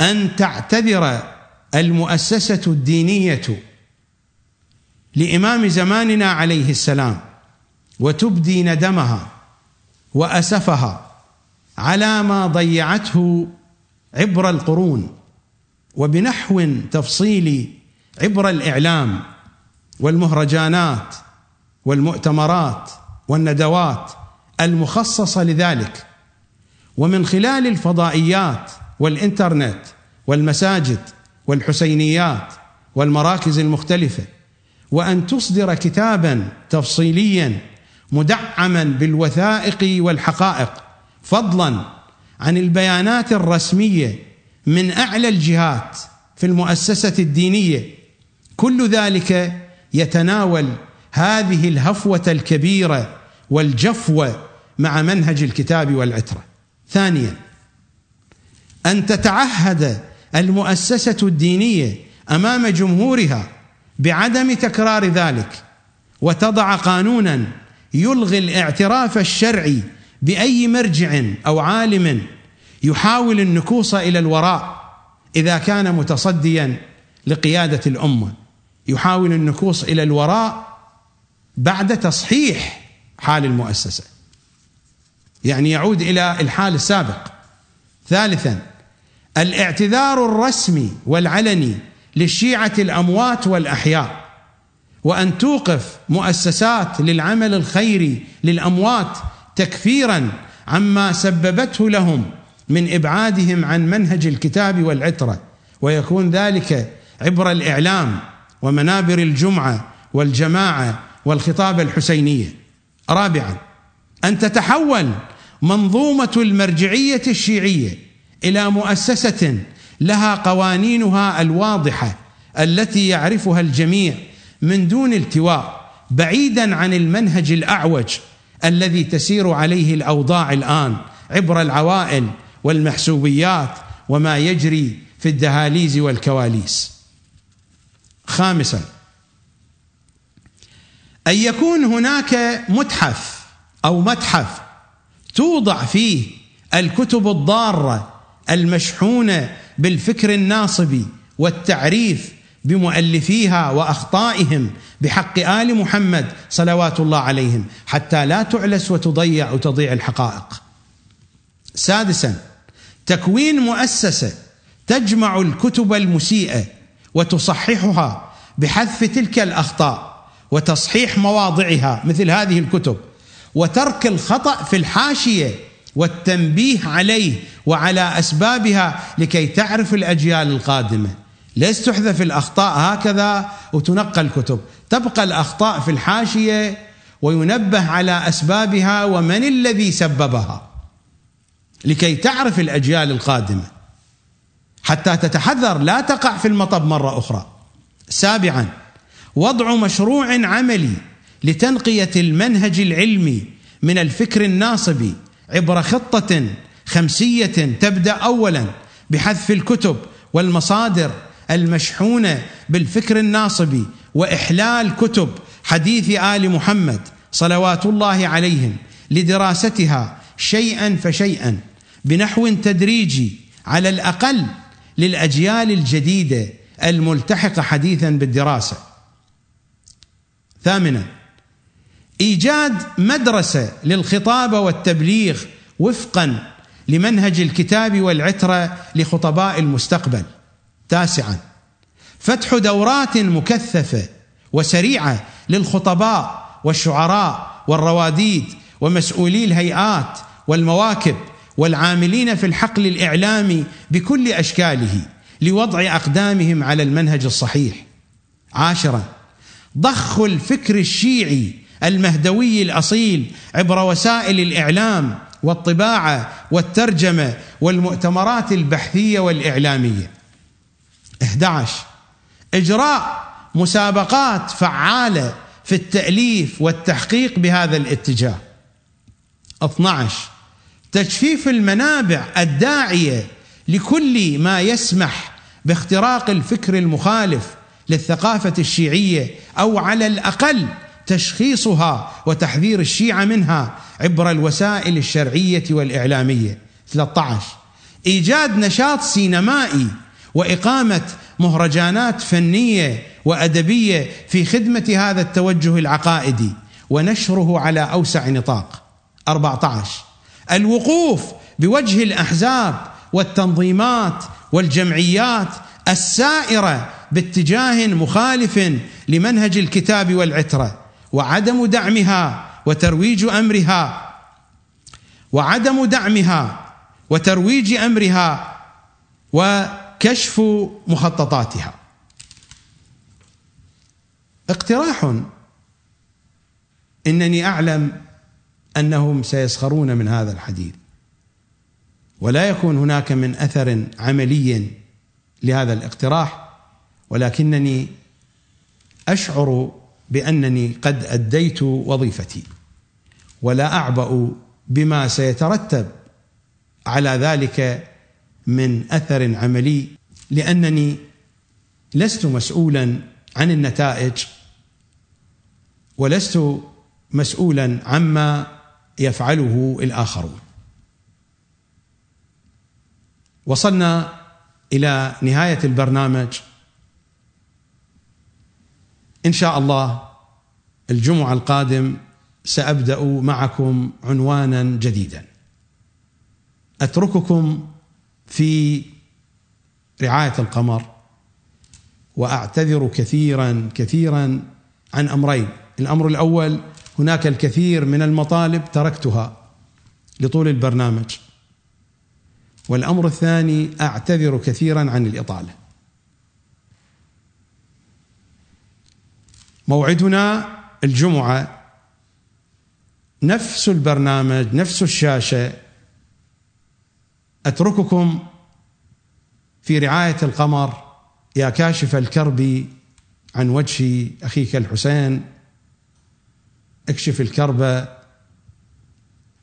أن تعتذر المؤسسة الدينية لإمام زماننا عليه السلام وتبدي ندمها وأسفها على ما ضيعته عبر القرون وبنحو تفصيلي عبر الإعلام. والمهرجانات والمؤتمرات والندوات المخصصة لذلك. ومن خلال الفضائيات والإنترنت والمساجد والحسينيات والمراكز المختلفة وأن تصدر كتابا تفصيليا مدعما بالوثائق والحقائق فضلا عن البيانات الرسمية من أعلى الجهات في المؤسسة الدينية. كل ذلك يتناول هذه الهفوة الكبيرة والجفوة مع منهج الكتاب والعترة. ثانيا أن تتعهد المؤسسة الدينية أمام جمهورها بعدم تكرار ذلك وتضع قانونا يلغي الاعتراف الشرعي بأي مرجع أو عالم يحاول النكوص إلى الوراء إذا كان متصديا لقيادة الأمة. يحاول النكوص إلى الوراء بعد تصحيح حال المؤسسة. يعني يعود إلى الحال السابق. ثالثا الاعتذار الرسمي والعلني للشيعة الأموات والأحياء وأن توقف مؤسسات للعمل الخيري للأموات تكفيرا عما سببته لهم من إبعادهم عن منهج الكتاب والعترة. ويكون ذلك عبر الإعلام ومنابر الجمعة والجماعة والخطاب الحسينية. رابعا أن تتحول منظومة المرجعية الشيعية إلى مؤسسة لها قوانينها الواضحة التي يعرفها الجميع من دون التواء بعيدا عن المنهج الأعوج الذي تسير عليه الأوضاع الآن عبر العوائل والمحسوبيات وما يجري في الدهاليز والكواليس. خامسا أن يكون هناك متحف أو متحف توضع فيه الكتب الضارة المشحونة بالفكر الناصبي والتعريف بمؤلفيها وأخطائهم بحق آل محمد صلوات الله عليهم حتى لا تعلس وتضيع وتضيع الحقائق. سادسا تكوين مؤسسة تجمع الكتب المسيئة وتصححها بحذف تلك الأخطاء وتصحيح مواضعها مثل هذه الكتب. وترك الخطأ في الحاشية والتنبيه عليه وعلى أسبابها لكي تعرف الأجيال القادمة. ليس تحذف الأخطاء هكذا وتنقى الكتب. تبقى الأخطاء في الحاشية وينبه على أسبابها ومن الذي سببها. لكي تعرف الأجيال القادمة. حتى تتحذر لا تقع في المطب مرة أخرى. سابعا وضع مشروع عملي لتنقية المنهج العلمي من الفكر الناصبي عبر خطة خمسية تبدأ اولا بحذف الكتب والمصادر المشحونة بالفكر الناصبي وإحلال كتب حديث آل محمد صلوات الله عليهم لدراستها شيئا فشيئا بنحو تدريجي على الأقل للأجيال الجديدة الملتحقة حديثا بالدراسة. ثامنا إيجاد مدرسة للخطابه والتبليغ وفقا لمنهج الكتاب والعترة لخطباء المستقبل. تاسعا فتح دورات مكثفة وسريعة للخطباء والشعراء والرواديد ومسؤولي الهيئات والمواكب والعاملين في الحقل الاعلامي بكل أشكاله لوضع أقدامهم على المنهج الصحيح. عاشرا ضخ الفكر الشيعي المهدوي الأصيل عبر وسائل الإعلام والطباعة والترجمة والمؤتمرات البحثية والإعلامية. 11 إجراء مسابقات فعالة في التأليف والتحقيق بهذا الاتجاه 12 تجفيف المنابع الداعية لكل ما يسمح باختراق الفكر المخالف للثقافة الشيعية أو على الأقل تشخيصها وتحذير الشيعة منها عبر الوسائل الشرعية والإعلامية. 13 إيجاد نشاط سينمائي وإقامة مهرجانات فنية وأدبية في خدمة هذا التوجه العقائدي ونشره على أوسع نطاق. 14 الوقوف بوجه الأحزاب والتنظيمات والجمعيات السائرة باتجاه مخالف لمنهج الكتاب والعترة وعدم دعمها وترويج أمرها وعدم دعمها وترويج أمرها وكشف مخططاتها. اقتراح إنني أعلم أنهم سيسخرون من هذا الحديث. ولا يكون هناك من أثر عملي لهذا الاقتراح ولكنني أشعر بأنني قد أديت وظيفتي ولا أعبأ بما سيترتب على ذلك من أثر عملي لأنني لست مسؤولا عن النتائج ولست مسؤولا عما يفعله الآخرون. وصلنا إلى نهاية البرنامج. إن شاء الله الجمعة القادم سأبدأ معكم عنوانا جديدا. أترككم في رعاية القمر وأعتذر كثيرا كثيرا عن أمرين. الأمر الأول هناك الكثير من المطالب تركتها لطول البرنامج. والأمر الثاني أعتذر كثيرا عن الإطالة. موعدنا الجمعة. نفس البرنامج نفس الشاشة. أترككم في رعاية القمر. يا كاشف الكرب عن وجه أخيك الحسين. اكشف الكرب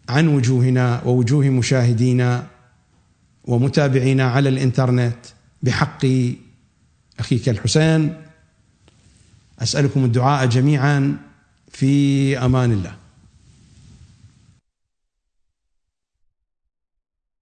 عن وجوهنا ووجوه مشاهدينا ومتابعينا على الإنترنت بحق أخيك الحسين. أسألكم الدعاء جميعا في أمان الله.